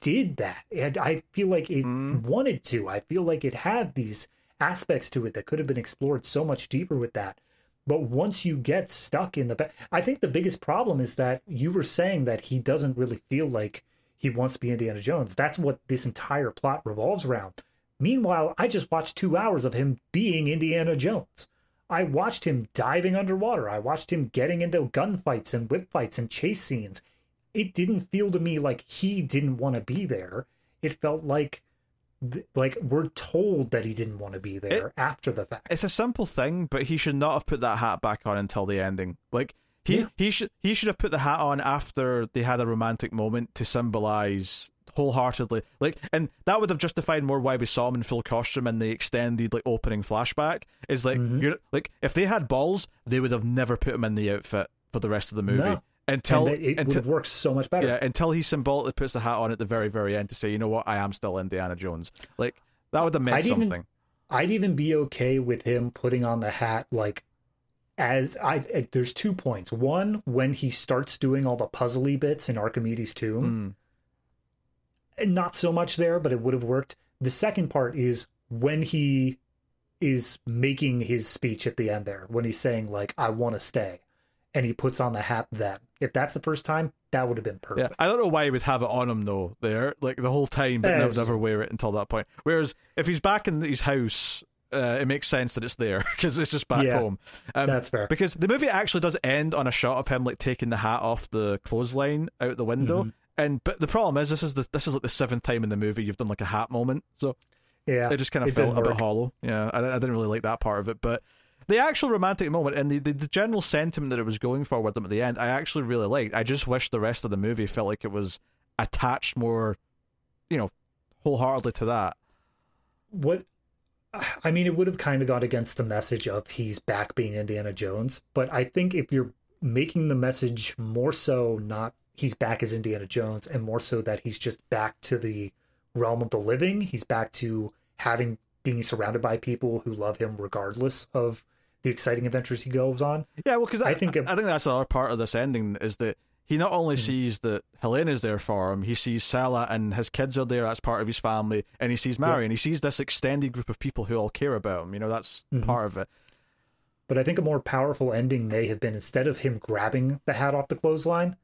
did that. And I feel like it mm. wanted to. I feel like it had these aspects to it that could have been explored so much deeper with that. But once you get stuck in the I think the biggest problem is that you were saying that he doesn't really feel like he wants to be Indiana Jones. That's what this entire plot revolves around. Meanwhile, I just watched two hours of him being Indiana Jones. I watched him diving underwater. I watched him getting into gunfights and whip fights and chase scenes it didn't feel to me like he didn't want to be there. It felt like like we're told that he didn't want to be there it, after the fact. It's a simple thing, but he should not have put that hat back on until the ending. Like he yeah. he should he should have put the hat on after they had a romantic moment to symbolize wholeheartedly like and that would have justified more why we saw him in full costume in the extended like opening flashback is like mm-hmm. you're like if they had balls they would have never put him in the outfit for the rest of the movie no until and it until, would have worked so much better. Yeah, until he symbolically puts the hat on at the very, very end to say, you know what, I am still Indiana Jones. Like that would have meant I'd something. Even, I'd even be okay with him putting on the hat like as I there's two points. One, when he starts doing all the puzzly bits in Archimedes' tomb. Mm. Not so much there, but it would have worked. The second part is when he is making his speech at the end there, when he's saying like, I want to stay and he puts on the hat then. If that's the first time, that would have been perfect. Yeah, I don't know why he would have it on him though, there, like the whole time, but never, never wear it until that point. Whereas if he's back in his house, uh, it makes sense that it's there because it's just back yeah, home. Um, that's fair. Because the movie actually does end on a shot of him like taking the hat off the clothesline out the window. Mm-hmm. And but the problem is this is the this is like the seventh time in the movie you've done like a hat moment, so yeah, it just kind of felt a bit hollow. Yeah, I, I didn't really like that part of it, but the actual romantic moment and the, the, the, general sentiment that it was going for with them at the end, I actually really liked. I just wish the rest of the movie felt like it was attached more, you know, wholeheartedly to that. What I mean, it would have kind of got against the message of he's back being Indiana Jones, but I think if you're making the message more so not he's back as Indiana Jones and more so that he's just back to the realm of the living, he's back to having being surrounded by people who love him regardless of the exciting adventures he goes on. Yeah, well, because I, I, think I, I think that's another part of this ending is that he not only mm-hmm. sees that Helena's there for him, he sees Sallah and his kids are there as part of his family, and he sees Mary, yeah. and he sees this extended group of people who all care about him. You know, that's mm-hmm. part of it. But I think a more powerful ending may have been instead of him grabbing the hat off the clothesline,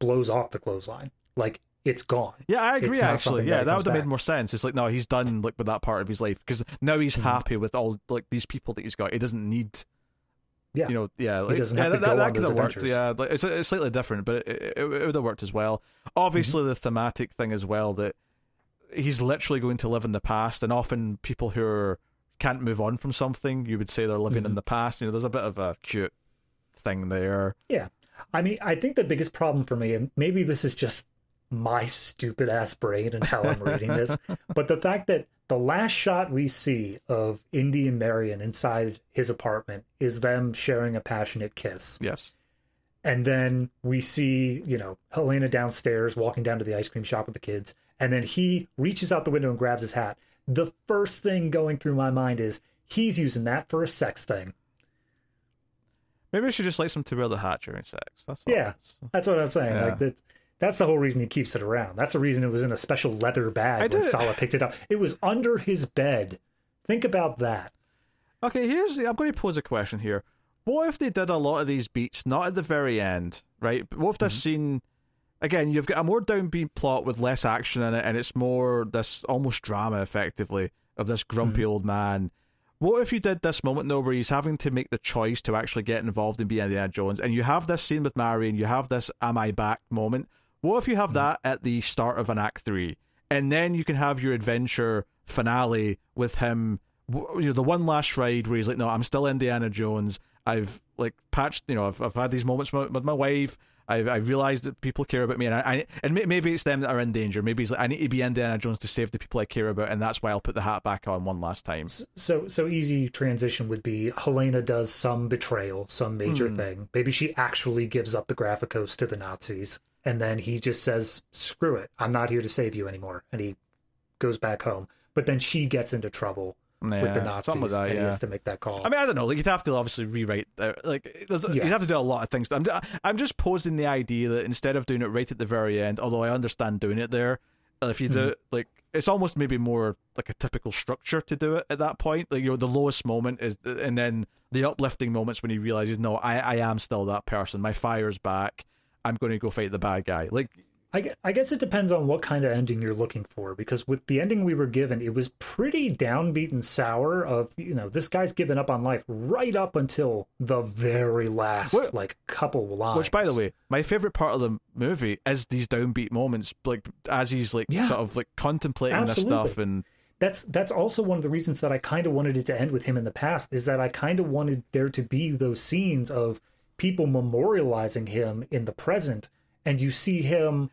blows off the clothesline. Like it's gone. Yeah, I agree. Actually, yeah, that, that would have made more sense. It's like no, he's done like with that part of his life because now he's mm-hmm. happy with all like these people that he's got. He doesn't need. Yeah, you know, yeah, like, he doesn't have to that, go that, on that those worked. Yeah, like, it's, it's slightly different, but it, it, it would have worked as well. Obviously, mm-hmm. the thematic thing as well that he's literally going to live in the past, and often people who are, can't move on from something, you would say they're living mm-hmm. in the past. You know, there's a bit of a cute thing there. Yeah, I mean, I think the biggest problem for me, and maybe this is just my stupid ass brain and how I'm reading this. but the fact that the last shot we see of Indy and Marion inside his apartment is them sharing a passionate kiss. Yes. And then we see, you know, Helena downstairs walking down to the ice cream shop with the kids. And then he reaches out the window and grabs his hat. The first thing going through my mind is he's using that for a sex thing. Maybe she just likes him to wear the hat during sex. That's. Yeah, that's what I'm saying. Yeah. Like that. That's the whole reason he keeps it around. That's the reason it was in a special leather bag I when did- Sallah picked it up. It was under his bed. Think about that. Okay, here's the. I'm going to pose a question here. What if they did a lot of these beats not at the very end, right? But what if this mm-hmm. scene, again, you've got a more downbeat plot with less action in it, and it's more this almost drama, effectively, of this grumpy mm. old man. What if you did this moment though, where he's having to make the choice to actually get involved in being Indiana Jones, and you have this scene with Marion, you have this "Am I back?" moment. What if you have hmm. that at the start of an Act Three, and then you can have your adventure finale with him, you know, the one last ride where he's like, "No, I'm still Indiana Jones. I've like patched, you know, I've, I've had these moments with my wife. I've I realized that people care about me, and I, I and maybe it's them that are in danger. Maybe he's like, I need to be Indiana Jones to save the people I care about, and that's why I'll put the hat back on one last time. So so easy transition would be Helena does some betrayal, some major Hmm. thing. Maybe she actually gives up the Graphicos to the Nazis, and then he just says, "Screw it, I'm not here to save you anymore," and he goes back home. But then she gets into trouble with the Yeah, Nazis, like that, and he has to make that call. I mean, I don't know. Like you'd have to obviously rewrite. Uh, like there's, Yeah. you'd have to do a lot of things. I'm I'm just posing the idea that instead of doing it right at the very end, although I understand doing it there, if you do it like it's almost maybe more like a typical structure to do it at that point. Like you know, the lowest moment is, and then the uplifting moments when he realizes, no, I I am still that person. My fire's back. I'm going to go fight the bad guy. Like I, I guess it depends on what kind of ending you're looking for because with the ending we were given it was pretty downbeat and sour of you know this guy's given up on life right up until the very last What- like couple lines Which, by the way, my favorite part of the movie is these downbeat moments, like as he's like Yeah. sort of like contemplating this stuff, and that's that's also one of the reasons that I kind of wanted it to end with him in the past is that I kind of wanted there to be those scenes of people memorializing him in the present and you see him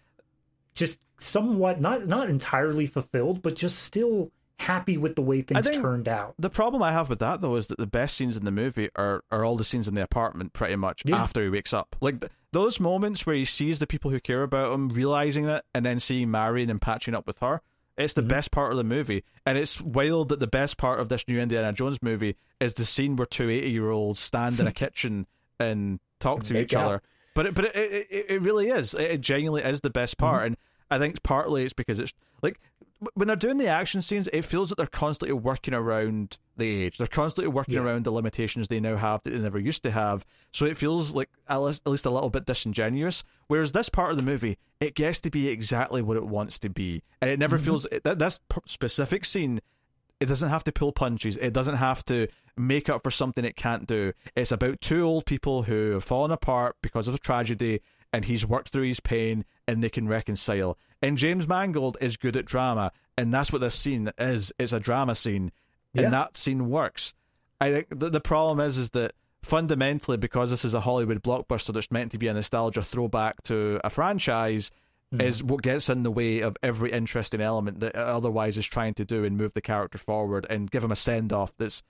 just somewhat not not entirely fulfilled but just still happy with the way things turned out the problem I have with that though is that the best scenes in the movie are are all the scenes in the apartment, pretty much Yeah. after he wakes up. Like th- those moments where he sees the people who care about him, realizing it, and then seeing Marion and patching up with her. It's Mm-hmm. the best part of the movie, and it's wild that the best part of this new Indiana Jones movie is the scene where two 80 year olds stand in a kitchen and talk to each out. other. But it, but it, it, it really is. It, it genuinely is the best part, Mm-hmm. and I think partly it's because it's like when they're doing the action scenes, it feels that they're constantly working around the age. They're constantly working Yeah. around the limitations they now have that they never used to have. So it feels like at least, at least a little bit disingenuous. Whereas this part of the movie, it gets to be exactly what it wants to be, and it Mm-hmm. never feels that this specific scene. It doesn't have to pull punches. It doesn't have to make up for something it can't do. It's about two old people who have fallen apart because of a tragedy, and he's worked through his pain, and they can reconcile. And James Mangold is good at drama, and that's what this scene is. It's a drama scene, Yeah. and that scene works. I think the, the problem is is that fundamentally, because this is a Hollywood blockbuster that's meant to be a nostalgia throwback to a franchise, hmm. is what gets in the way of every interesting element that otherwise is trying to do and move the character forward and give him a send off that's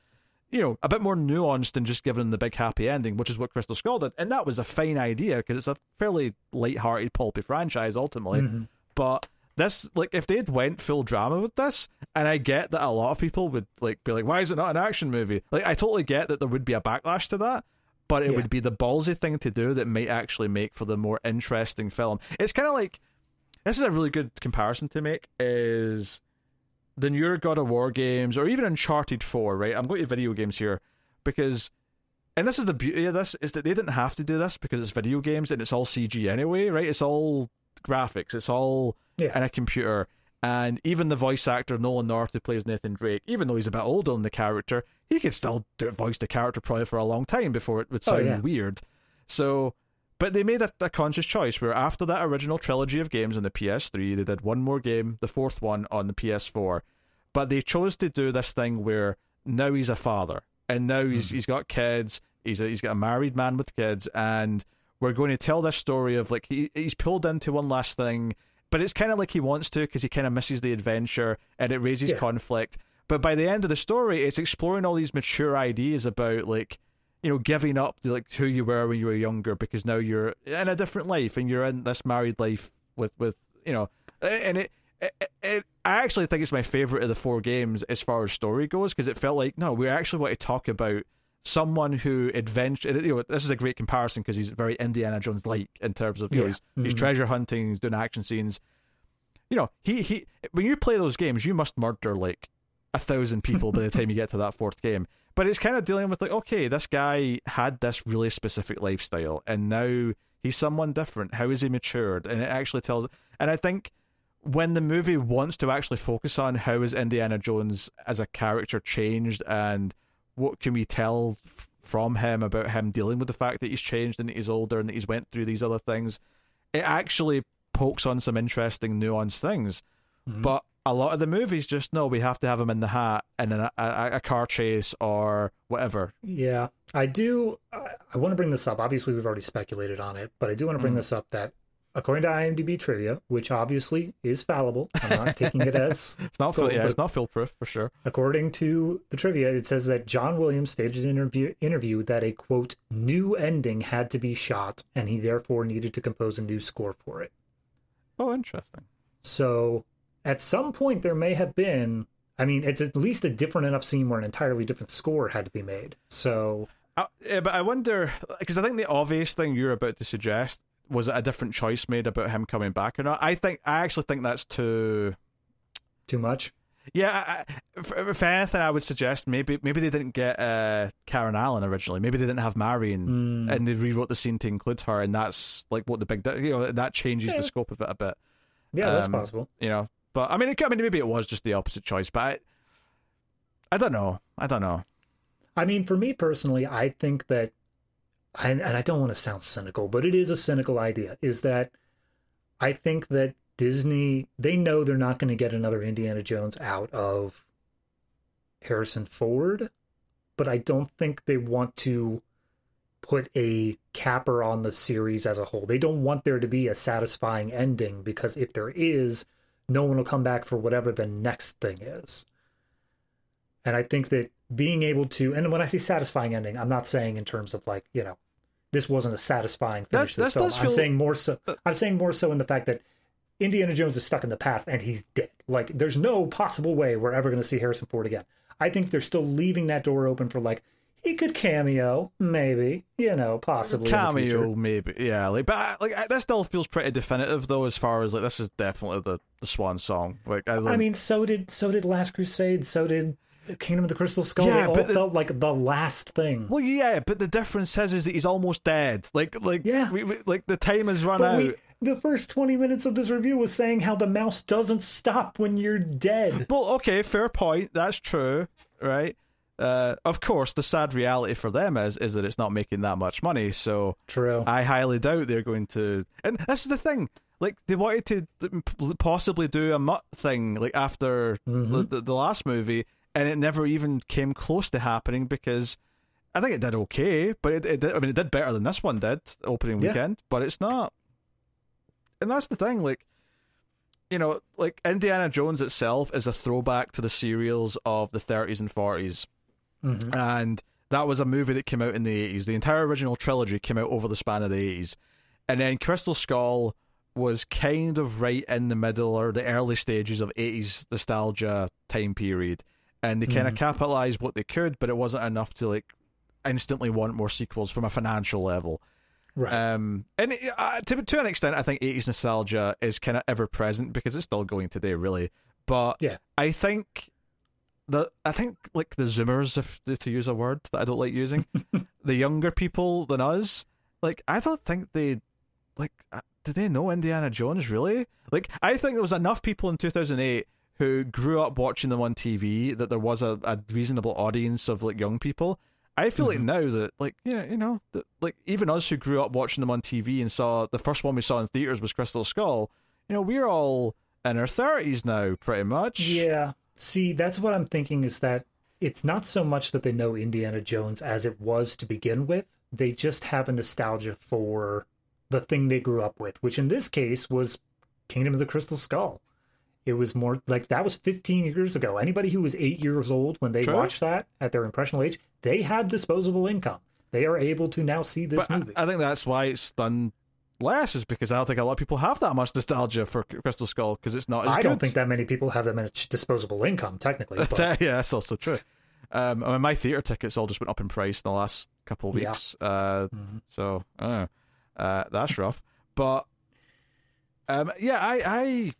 you know a bit more nuanced than just giving him the big happy ending, which is what Crystal Skull did, and that was a fine idea because it's a fairly light-hearted, pulpy franchise ultimately. Mm-hmm. But this, like, if they'd went full drama with this, and I get that a lot of people would like be like, "Why is it not an action movie?" Like, I totally get that there would be a backlash to that, but it Yeah. would be the ballsy thing to do that might actually make for the more interesting film. It's kind of like this is a really good comparison to make is the newer God of War games or even Uncharted 4, right? I'm going to video games here because and this is the beauty of this is that they didn't have to do this because it's video games and it's all CG anyway, right? It's all graphics, it's all Yeah. in a computer. And even the voice actor Nolan North who plays Nathan Drake, even though he's a bit older than the character, he could still do voice the character probably for a long time before it would Oh, sound yeah. weird. So but they made a, a conscious choice where after that original trilogy of games on the PS3, they did one more game, the fourth one on the PS4. But they chose to do this thing where now he's a father, and now he's hmm. he's got kids. He's a, he's got a married man with kids, and we're going to tell this story of like he he's pulled into one last thing, but it's kind of like he wants to because he kind of misses the adventure, and it raises Yeah. conflict. But by the end of the story, it's exploring all these mature ideas about like you know, giving up like who you were when you were younger because now you're in a different life and you're in this married life with with you know, and it. It, it, I actually think it's my favorite of the four games as far as story goes because it felt like no, we actually want to talk about someone who adventure. You know, this is a great comparison because he's very Indiana Jones like in terms of you know, he's, he's Mhm. treasure hunting, he's doing action scenes. You know, he he when you play those games, you must murder like a thousand people by the time you get to that fourth game. But it's kind of dealing with like, okay, this guy had this really specific lifestyle, and now he's someone different. How is he matured? And it actually tells. And I think when the movie wants to actually focus on how is Indiana Jones as a character changed, and what can we tell f- from him about him dealing with the fact that he's changed and that he's older and that he's went through these other things, it actually pokes on some interesting nuanced things. Mhm. But a lot of the movies just know we have to have him in the hat in a, a, a car chase or whatever. Yeah, I do. I, I want to bring this up. Obviously, we've already speculated on it, but I do want to bring Mhm. this up that according to IMDb trivia, which obviously is fallible, I'm not taking it as It's not full, yeah, it's not foolproof for sure. According to the trivia, it says that John Williams stated in an interview, interview that a quote new ending had to be shot, and he therefore needed to compose a new score for it. Oh, interesting. So at some point, there may have been. I mean, it's at least a different enough scene where an entirely different score had to be made. So Uh, yeah, but I wonder because I think the obvious thing you're about to suggest was it a different choice made about him coming back or not. I think I actually think that's too. too much. Yeah, I, I- if, anything, I would suggest maybe maybe they didn't get uh, Karen Allen originally. Maybe they didn't have Marion, Mm. and they rewrote the scene to include her, and that's like what the big you know that changes Yeah. the scope of it a bit. Yeah, that's Um, possible. You know, but I mean, it, I mean, maybe it was just the opposite choice, but I, I don't know. I don't know. I mean, for me personally, I think that, and, and I don't want to sound cynical, but it is a cynical idea, is that I think that Disney, they know they're not going to get another Indiana Jones out of Harrison Ford, but I don't think they want to put a capper on the series as a whole. They don't want there to be a satisfying ending because if there is, no one will come back for whatever the next thing is. And I think that being able to, and when I say satisfying ending, I'm not saying in terms of like, you know, this wasn't a satisfying finish That- film. does I'm feel- saying more so. Uh, I'm saying more so in the fact that Indiana Jones is stuck in the past and he's dead. Like, there's no possible way we're ever going to see Harrison Ford again. I think they're still leaving that door open for like he could cameo, maybe, you know, possibly cameo maybe yeah like but I, like I, this still feels pretty definitive though as far as like this is definitely the, the swan song like I, I mean, so did so did Last Crusade, so did Kingdom of the Crystal Skull. Yeah, but the- felt like the last thing. well yeah but the difference is is that he's almost dead like like Yeah. we, we, like the time has run But out we, the first 20 minutes of this review was saying how the mouse doesn't stop when you're dead. well okay fair point that's true right uh of course the sad reality for them is is that it's not making that much money so True. I highly doubt they're going to. And this is the thing. Like they wanted to possibly do a mutt thing like after Mhm. the, the, the last movie, and it never even came close to happening because I think it did okay, but it, it did, I mean it did better than this one did opening Yeah. weekend, but it's not. And that's the thing, like you know, like Indiana Jones itself is a throwback to the serials of the 30s and 40s Mhm. and that was a movie that came out in the 80s. The entire original trilogy came out over the span of the 80s. And then Crystal Skull was kind of right in the middle or the early stages of 80s nostalgia time period. And they kind of Mhm. capitalized what they could, but it wasn't enough to like instantly want more sequels from a financial level. Right. Um, and it, uh, to to an extent, I think 80s nostalgia is kind of ever present because it's still going today, really. But Yeah. I think the I think like the Zoomers, if to use a word that I don't like using, the younger people than us, like I don't think they like. uh, Did they know Indiana Jones really? Like I think there was enough people in 2008 who grew up watching them on TV that there was a, a reasonable audience of like young people. I feel like Mhm. now that like yeah, you know, that, like even us who grew up watching them on TV and saw the first one we saw in theaters was Crystal Skull. You know, we're all in our thirties now, pretty much. Yeah. See, that's what I'm thinking is that it's not so much that they know Indiana Jones as it was to begin with. They just have a nostalgia for the thing they grew up with, which in this case was Kingdom of the Crystal Skull. It was more like that was 15 years ago. Anybody who was eight years old when they True. watched that at their impressionable age, they had disposable income. They are able to now see this But I- movie. I, think that's why it's done less, is because I don't think a lot of people have that much nostalgia for Crystal Skull because it's not as I good. don't think that many people have that much disposable income, technically. But yeah, that's also true. Um, I mean, my theater tickets all just went up in price in the last couple of Yeah. weeks. Uh, Mhm. so uh, uh, that's rough. But um, yeah, I, I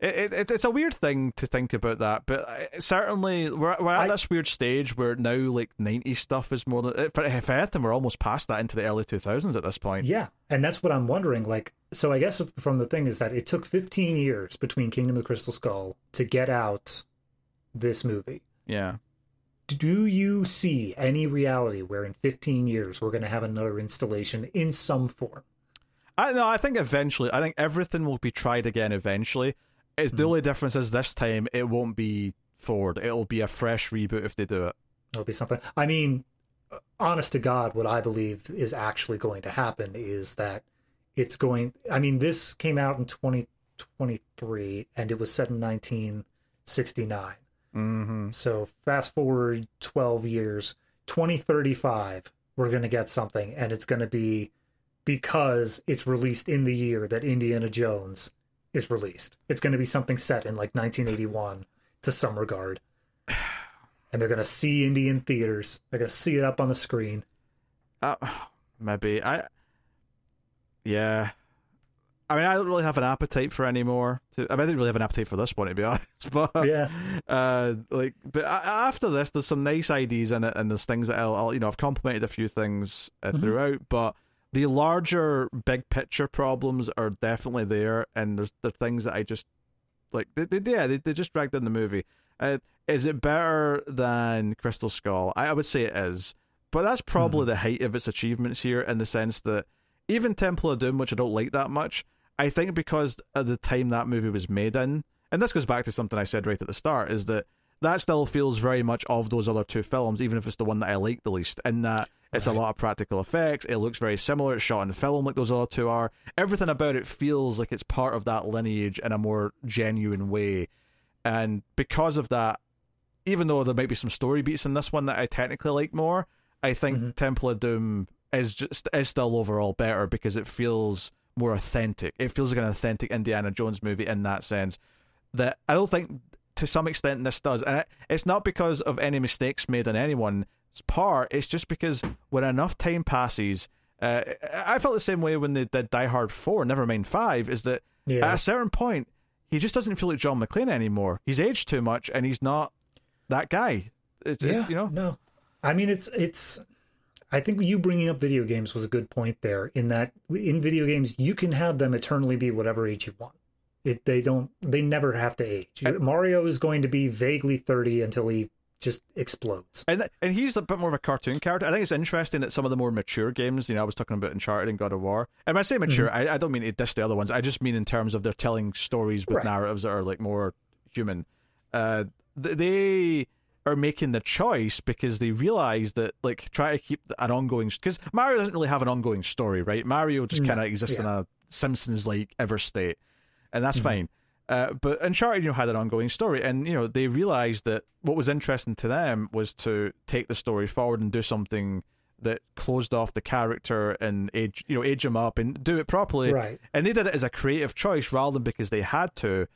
it, it, it's a weird thing to think about that, but uh, certainly we're we're at I- this weird stage where now like '90s stuff is more than if, if anything, we're almost past that into the early 2000s at this point. Yeah, and that's what I'm wondering. Like, so I guess from the thing is that it took 15 years between Kingdom of the Crystal Skull to get out this movie. Yeah. Do you see any reality where in 15 years we're going to have another installation in some form? I no, I think eventually, I think everything will be tried again eventually. It's the Mhm. only difference is this time it won't be Ford. It'll be a fresh reboot if they do it. It'll be something. I mean, honest to God, what I believe is actually going to happen is that it's going. I mean, this came out in 2023 and it was set in 1969. Mm-hmm. So fast forward 12 years, 2035, we're going to get something, and it's going to be because it's released in the year that Indiana Jones is released. It's going to be something set in like 1981 to some regard. And they're going to see Indy in theaters. They're going to see it up on the screen. Uh, maybe I. Yeah, I mean, I don't really have an appetite for any more. To, I mean, I didn't really have an appetite for this one to be honest. But Yeah. uh, like, but after this, there's some nice ideas in it, and there's things that I'll, I'll you know, I've complimented a few things uh, Mhm. throughout, but the larger big picture problems are definitely there, and there's the things that I just like. They, they yeah, they, they just dragged in the movie. Uh, is it better than Crystal Skull? I, I would say it is, but that's probably the height of its achievements here in the sense that even Temple of Doom, which I don't like that much, I think because at the time that movie was made in, and this goes back to something I said right at the start, is that that still feels very much of those other two films, even if it's the one that I like the least. In that it's Right. a lot of practical effects, it looks very similar, it's shot in film like those other two are. Everything about it feels like it's part of that lineage in a more genuine way. And because of that, even though there might be some story beats in this one that I technically like more, I think Mhm. Temple of Doom is just is still overall better because it feels more authentic. It feels like an authentic Indiana Jones movie in that sense. That I don't think to some extent this does, and it, it's not because of any mistakes made on anyone's part. It's just because when enough time passes, uh, I felt the same way when they did Die Hard Four. Never mind Five. Is that at a certain point he just doesn't feel like John McClane anymore. He's aged too much, and he's not that guy. It's, it's, yeah. you know. No. I mean, it's, it's, I think you bringing up video games was a good point there in that in video games, you can have them eternally be whatever age you want. It, they don't, they never have to age. Mario is going to be vaguely 30 until he just explodes. And and he's a bit more of a cartoon character. I think it's interesting that some of the more mature games, you know, I was talking about Uncharted and God of War. And when I say mature, I, I don't mean to diss the other ones. I just mean in terms of they're telling stories with Right. narratives that are like more human. Uh, th- they are making the choice because they realize that like try to keep an ongoing because Mario doesn't really have an ongoing story, right? Mario just No, kind of exists in a Simpsons like ever state, and that's Mhm. fine. Uh, but Uncharted, you know, had an ongoing story, and you know they realized that what was interesting to them was to take the story forward and do something that closed off the character and age, you know, age him up and do it properly. Right. And they did it as a creative choice rather than because they had to.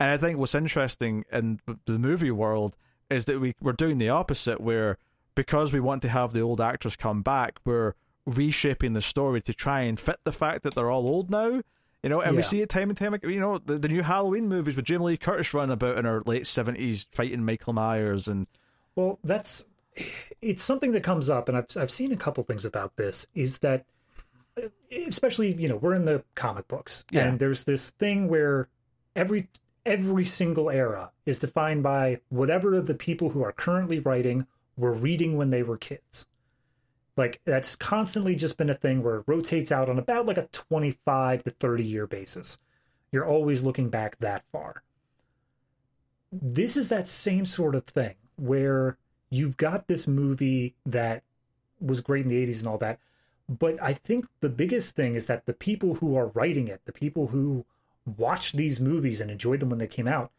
And I think what's interesting in the movie world is that we we're doing the opposite, where because we want to have the old actors come back, we're reshaping the story to try and fit the fact that they're all old now. You know, and we see it time and time again. You know, the, the new Halloween movies with Jamie Lee Curtis running about in her late seventies fighting Michael Myers, and Well, that's it's something that comes up, and I've I've seen a couple things about this. Is that especially you know we're in the comic books, Yeah. and there's this thing where every every single era is defined by whatever the people who are currently writing were reading when they were kids. Like that's constantly just been a thing where it rotates out on about like a 25 to 30 year basis. You're always looking back that far. This is that same sort of thing where you've got this movie that was great in the 80s and all that. But I think the biggest thing is that the people who are writing it, the people who watched these movies and enjoyed them when they came out,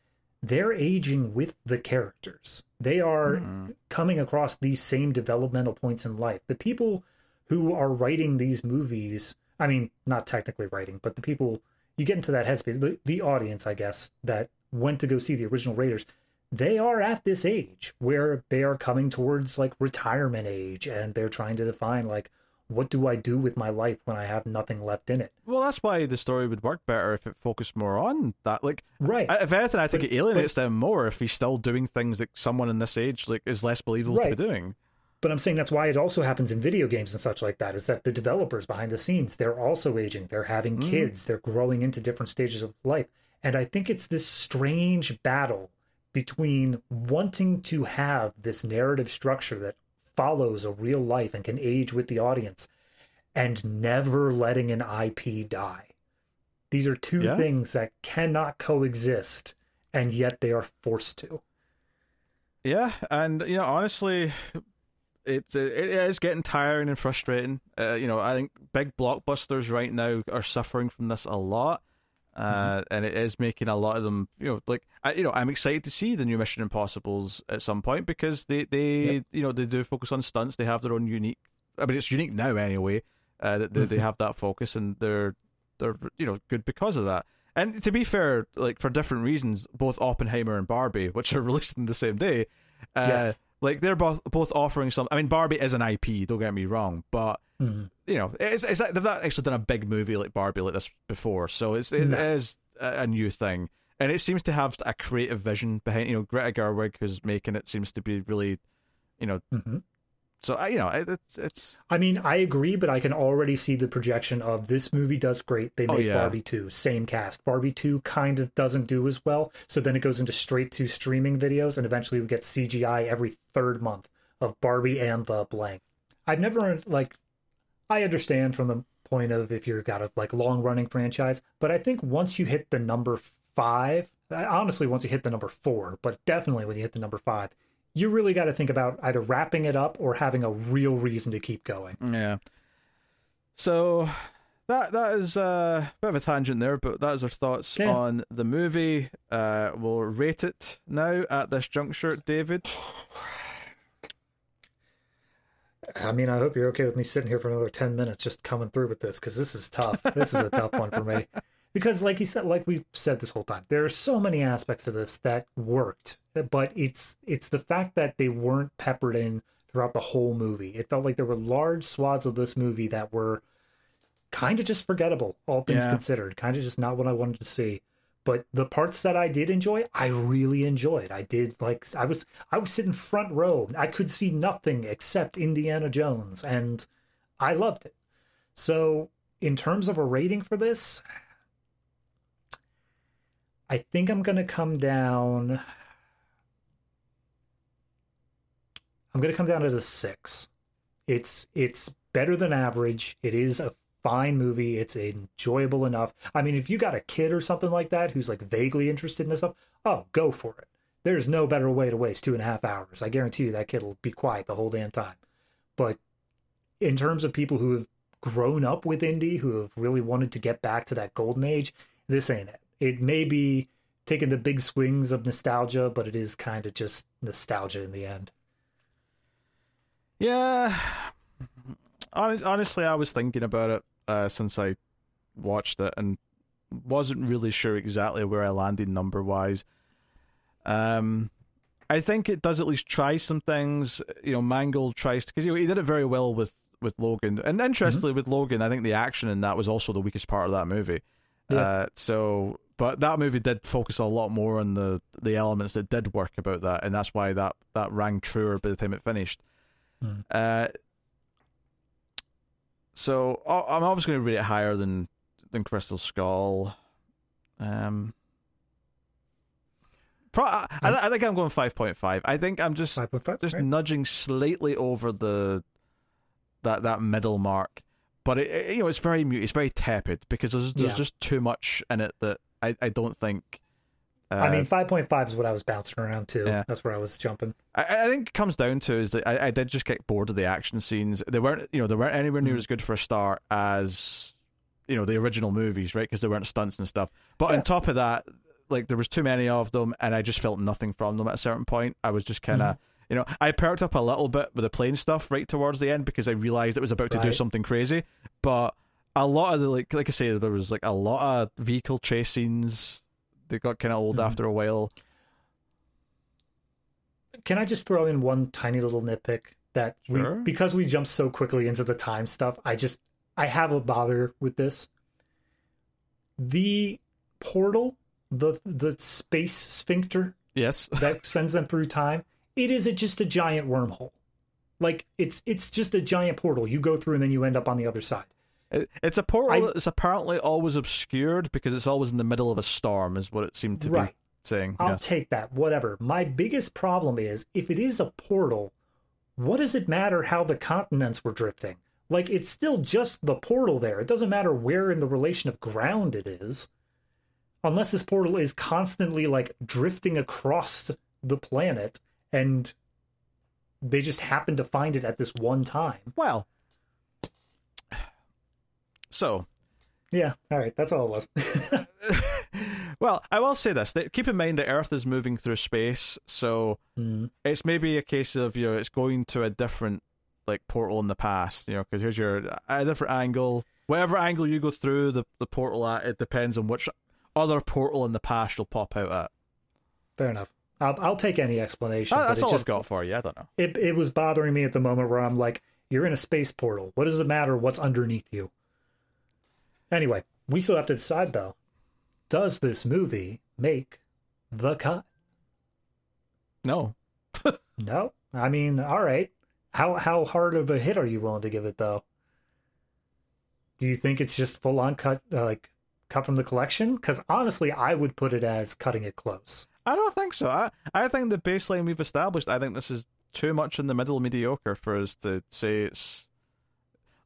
they're aging with the characters. They are Hmm. coming across these same developmental points in life. The people who are writing these movies, I mean, not technically writing, but the people you get into that headspace, the, the audience, I guess, that went to go see the original Raiders, they are at this age where they are coming towards like retirement age and they're trying to define like what do I do with my life when I have nothing left in it? Well, that's why the story would work better if it focused more on that. Like, right? If anything, I think but, it alienates but, them more if he's still doing things that someone in this age like is less believable right. to be doing. But I'm saying that's why it also happens in video games and such like that. Is that the developers behind the scenes they're also aging, they're having mm. kids, they're growing into different stages of life, and I think it's this strange battle between wanting to have this narrative structure that follows a real life and can age with the audience and never letting an IP die. These are two yeah. things that cannot coexist and yet they are forced to. Yeah, and you know, honestly, it's it is getting tiring and frustrating. Uh, you know, I think big blockbusters right now are suffering from this a lot. Uh, mm-hmm. and it is making a lot of them, you know, like I, you know, I'm excited to see the new Mission Impossible's at some point because they, they, yep. you know, they do focus on stunts. They have their own unique. I mean, it's unique now anyway. Uh, that they, mm-hmm. they have that focus and they're they're you know good because of that. And to be fair, like for different reasons, both Oppenheimer and Barbie, which are released in the same day, uh, yes. Like they're both both offering some. I mean, Barbie is an IP. Don't get me wrong, but Mm-hmm. You know, it's, it's they've not actually done a big movie like Barbie like this before, so it's it no. is a, a new thing, and it seems to have a creative vision behind. You know, Greta Gerwig, who's making it, seems to be really, you know, mm-hmm. So I, you know, it's it's. I mean, I agree, but I can already see the projection of this movie does great. They oh, make oh, yeah. Barbie two, same cast. Barbie two kind of doesn't do as well, so then it goes into straight to streaming videos, and eventually we get CGI every third month of Barbie and the blank. I've never like I understand from the point of if you've got a like long running franchise, but I think once you hit the number five, honestly, once you hit the number four, but definitely when you hit the number five, you really got to think about either wrapping it up or having a real reason to keep going. Yeah. So that that is uh, a bit of a tangent there, but that is our thoughts yeah. on the movie. Uh, we'll rate it now at this juncture, David. I mean, I hope you're okay with me sitting here for another 10 minutes just coming through with this because this is tough. This is a tough one for me. Because, like you said, like we said this whole time, there are so many aspects of this that worked, but it's it's the fact that they weren't peppered in throughout the whole movie. It felt like there were large swaths of this movie that were kind of just forgettable, all things yeah. considered, kind of just not what I wanted to see but the parts that I did enjoy, I really enjoyed. I did like I was I was sitting front row. I could see nothing except Indiana Jones and I loved it. So, in terms of a rating for this, I think I'm going to come down I'm going to come down to the 6. It's it's better than average. It is a fine movie. It's enjoyable enough. I mean, if you got a kid or something like that who's like vaguely interested in this stuff, oh, go for it. There's no better way to waste two and a half hours. I guarantee you that kid will be quiet the whole damn time. But in terms of people who have grown up with Indy, who have really wanted to get back to that golden age, this ain't it. It may be taking the big swings of nostalgia, but it is kind of just nostalgia in the end. Yeah. Honestly, I was thinking about it uh, since I watched it and wasn't really sure exactly where I landed number wise. Um, I think it does at least try some things. You know, Mangold tries because he did it very well with with Logan, and interestingly mm-hmm. with Logan, I think the action in that was also the weakest part of that movie. Yeah. Uh, so, but that movie did focus a lot more on the the elements that did work about that, and that's why that that rang truer by the time it finished. Mm. Uh, so I'm obviously going to rate it higher than than Crystal Skull. Um, pro- I, I, think I'm going five point five. I think I'm just 5. just right. nudging slightly over the that that middle mark. But it, it you know it's very mute. It's very tepid because there's there's yeah. just too much in it that I, I don't think uh, I mean, five point five is what I was bouncing around to. Yeah. That's where I was jumping. I, I, think it comes down to is that I, I, did just get bored of the action scenes. They weren't, you know, they weren't anywhere near mm. as good for a start as you know the original movies, right? Because they weren't stunts and stuff. But yeah. on top of that, like there was too many of them, and I just felt nothing from them at a certain point. I was just kind of. Mm. You know, I perked up a little bit with the plane stuff right towards the end because I realized it was about to right. do something crazy. But a lot of the like, like I say, there was like a lot of vehicle chase scenes they got kind of old mm-hmm. after a while. can I just throw in one tiny little nitpick that Sure. we because we jumped so quickly into the time stuff, I just I have a bother with this. The portal, the the space sphincter Yes. that sends them through time, it is a, just a giant wormhole. Like it's it's just a giant portal. You go through and then you end up on the other side. It- It's a portal I- that's apparently always obscured because it's always in the middle of a storm, is what it seemed to Right. be saying. I'll Yes. take that, whatever. My biggest problem is if it is a portal, what does it matter how the continents were drifting? Like, it's still just the portal there. It doesn't matter where in the relation of ground it is. Unless this portal is constantly, like, drifting across the planet and they just happen to find it at this one time. Well, so Yeah, all right, that's all it was. well, I will say this: keep in mind that Earth is moving through space, so Mm, it's maybe a case of you know it's going to a different like portal in the past, you know, because here's your a different angle. Whatever angle you go through the the portal at, it depends on which other portal in the past you'll pop out at. fair enough. I'll, I'll take any explanation. But that's it all just, I've got for you. I don't know. it it was bothering me at the moment where I'm like, you're in a space portal. What does it matter what's underneath you? Anyway, we still have to decide though. Does this movie make the cut? No, No. I mean, all right. How how hard of a hit are you willing to give it though? Do you think it's just full on cut uh, like cut from the collection? Because honestly, I would put it as cutting it close. I don't think so. I I think the baseline we've established. I think this is too much in the middle mediocre for us to say it's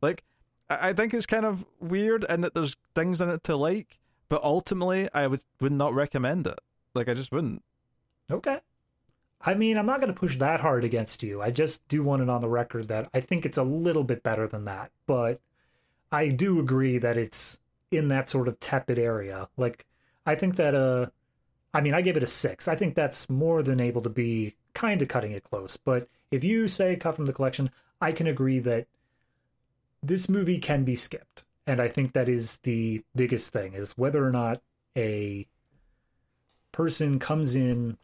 like. I think it's kind of weird and that there's things in it to like, but ultimately I would would not recommend it. Like I just wouldn't. Okay. I mean, I'm not going to push that hard against you. I just do want it on the record that I think it's a little bit better than that. But I do agree that it's in that sort of tepid area. Like, I think that, uh, I mean, I gave it a six. I think that's more than able to be kind of cutting it close. But if you say cut from the collection, I can agree that this movie can be skipped. And I think that is the biggest thing is whether or not a person comes in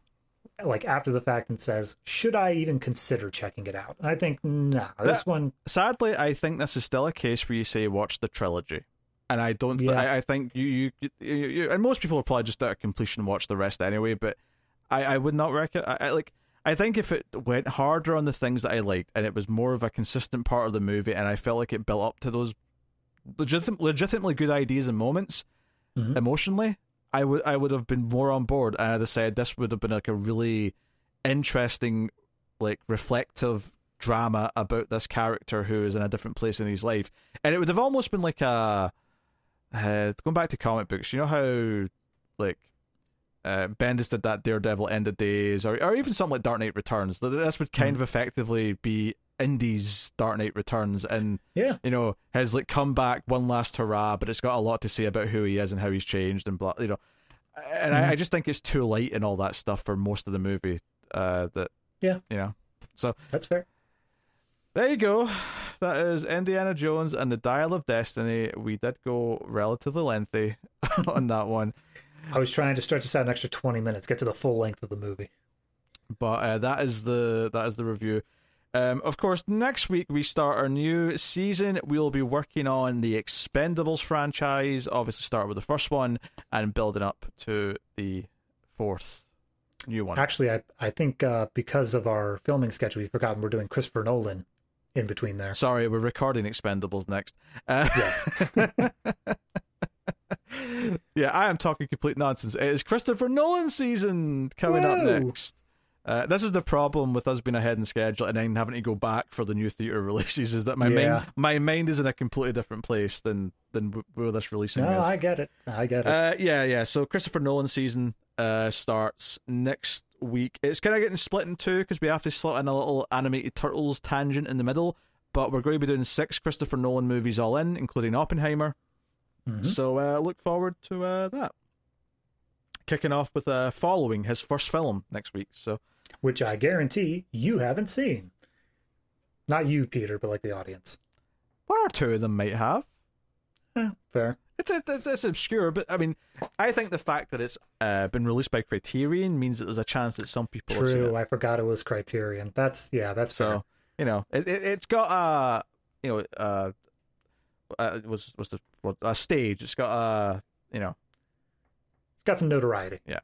like after the fact and says, "Should I even consider checking it out?" And I think, nah, this That- one, Sadly, I think this is still a case where you say watch the trilogy, and I don't. Yeah. I, I think you, you, you, you, and most people will probably just out of completion watch the rest anyway. But I, I would not recommend. I, I like. I think if it went harder on the things that I liked, and it was more of a consistent part of the movie, and I felt like it built up to those legit, legitimately good ideas and moments Mhm. emotionally, I would I would have been more on board, and I'd have said this would have been like a really interesting, like reflective drama about this character who is in a different place in his life, and it would have almost been like a uh, going back to comic books. You know how like uh, Bendis did that Daredevil End of Days, or or even something like Dark Knight Returns. This would kind of effectively be Indy's Dark Knight Returns, and yeah, you know his like comeback, one last hurrah. But it's got a lot to say about who he is and how he's changed and blah. You know, and I, I just think it's too light and all that stuff for most of the movie. Uh, that Yeah. you know. So that's fair. there you go. That is Indiana Jones and the Dial of Destiny. We did go relatively lengthy on that one. I was trying to stretch this out an extra twenty minutes, get to the full length of the movie. but uh, that is the that is the review. Um, of course, next week we start our new season. We'll be working on the Expendables franchise. Obviously, start with the first one and building up to the fourth new one. Actually, I I think uh, because of our filming schedule, we've forgotten we're doing Christopher Nolan in between there. Sorry, we're recording Expendables next. Uh, Yes. yeah, I am talking complete nonsense. It is Christopher Nolan season coming up next. Uh, this is the problem with us being ahead in schedule and then having to go back for the new theater releases. Is that my Yeah. mind my mind is in a completely different place than than where this releasing No, is. I get it. I get it. Uh, yeah, yeah. So Christopher Nolan season uh, starts next week. It's kind of getting split in two because we have to slot in a little animated turtles tangent in the middle. But we're going to be doing six Christopher Nolan movies all in, including Oppenheimer. Mhm. So uh, look forward to uh, that. Kicking off with uh, following his first film next week. So Which I guarantee you haven't seen. Not you, Peter, but like the audience. one or two of them might have. Eh, fair. It's, it's it's obscure, but I mean, I think the fact that it's uh, been released by Criterion means that there's a chance that some people True. I forgot it was Criterion. That's yeah. That's So fair. you know, it, it it's got a you know uh, uh was was the what, a stage. It's got a you know It's got some notoriety. Yeah.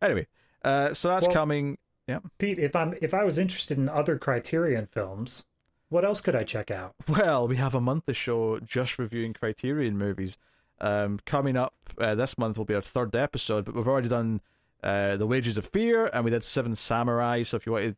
Anyway. Uh, so that's Well- coming. Yeah. Pete, if I'm if I was interested in other Criterion films, what else could I check out? Well, we have a monthly show just reviewing Criterion movies. Um, coming up uh, this month will be our third episode, but we've already done uh, The Wages of Fear and we did Seven Samurai. So if you want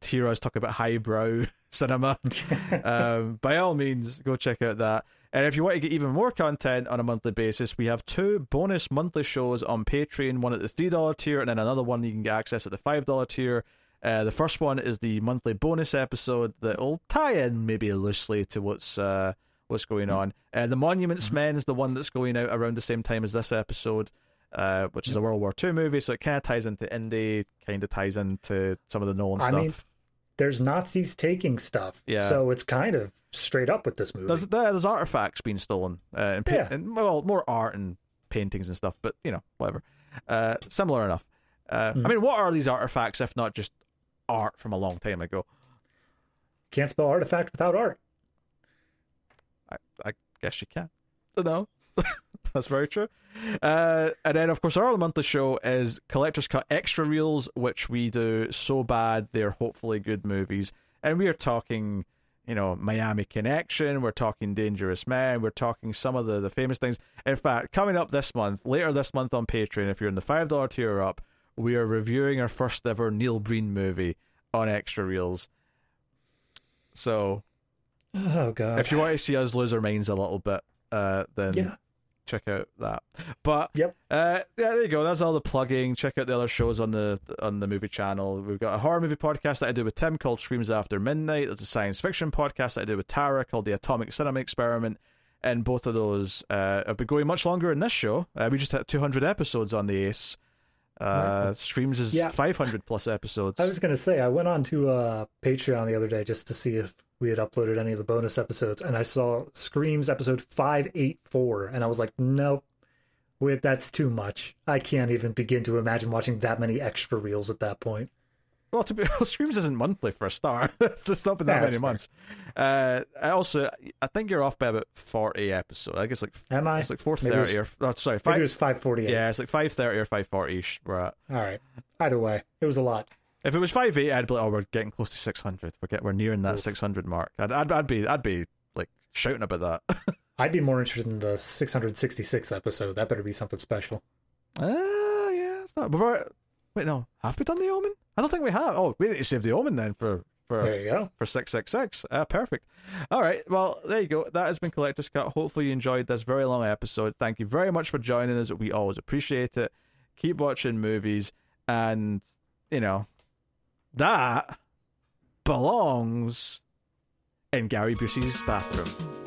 to hear us talk about highbrow cinema, um, by all means, go check out that. And if you want to get even more content on a monthly basis, we have two bonus monthly shows on Patreon one at the $3 tier, and then another one you can get access at the $5 tier. Uh, the first one is the monthly bonus episode that will tie in maybe loosely to what's uh, what's going on. Uh, the Monuments Men is the one that's going out around the same time as this episode, uh, which is a World War II movie, so it kind of ties into Indy, kind of ties into some of the Nolan I stuff. mean, There's Nazis taking stuff, Yeah. so it's kind of straight up with this movie. There's there's artifacts being stolen, uh, and, pa- Yeah. and well, more art and paintings and stuff, but you know, whatever. Uh, similar enough. Uh, Hmm. I mean, what are these artifacts if not just art from a long time ago? Can't spell artifact without art. I, I guess you can. No, that's very true. Uh, and then, of course, our monthly show is Collector's Cut Extra Reels, which we do so bad they're hopefully good movies. And we are talking, you know, Miami Connection, we're talking Dangerous Man, we're talking some of the, the famous things. In fact, coming up this month, later this month on Patreon, if you're in the $5 tier up, we are reviewing our first ever Neil Breen movie on Extra Reels. So Oh god. if you want to see us lose our minds a little bit, uh, then yeah. Check out that. But Yep. uh, yeah, there you go. That's all the plugging. Check out the other shows on the on the movie channel. We've got a horror movie podcast that I do with Tim called Screams After Midnight. There's a science fiction podcast that I do with Tara called The Atomic Cinema Experiment. And both of those uh, have been going much longer in this show. Uh, we just had 200 episodes on the Ace. Uh. Screams is Yeah. 500 plus episodes. I was gonna say I went on to uh, Patreon the other day just to see if we had uploaded any of the bonus episodes, and I saw Screams episode five eight four, and I was like, nope, wait, that's too much. I can't even begin to imagine watching that many extra reels at that point. Well, to be Screams isn't monthly for a start. it's not been that Yeah, many months. Uh, I also, I think you're off by about forty episodes. I guess like Am I? it's like four Maybe it was- thirty or oh, sorry, Maybe it was five forty yeah, it's like five thirty or five forty. We're at. All right. Either way, it was a lot. If it was five eight, I'd be like, oh, we're getting close to six hundred. We're get, we're nearing that six hundred mark. I'd, I'd, I'd be, I'd be like shouting about that. I'd be more interested in the 666th episode. That better be something special. Ah, yeah, it's not. We've already, wait, no, have we done the Omen? I don't think we have. Oh, we need to save the Omen then for for There you go. for 666. Uh, perfect. All right. Well, there you go. That has been Collector's Cut. Hopefully, you enjoyed this very long episode. Thank you very much for joining us. We always appreciate it. Keep watching movies. And, you know, that belongs in Gary Busey's bathroom.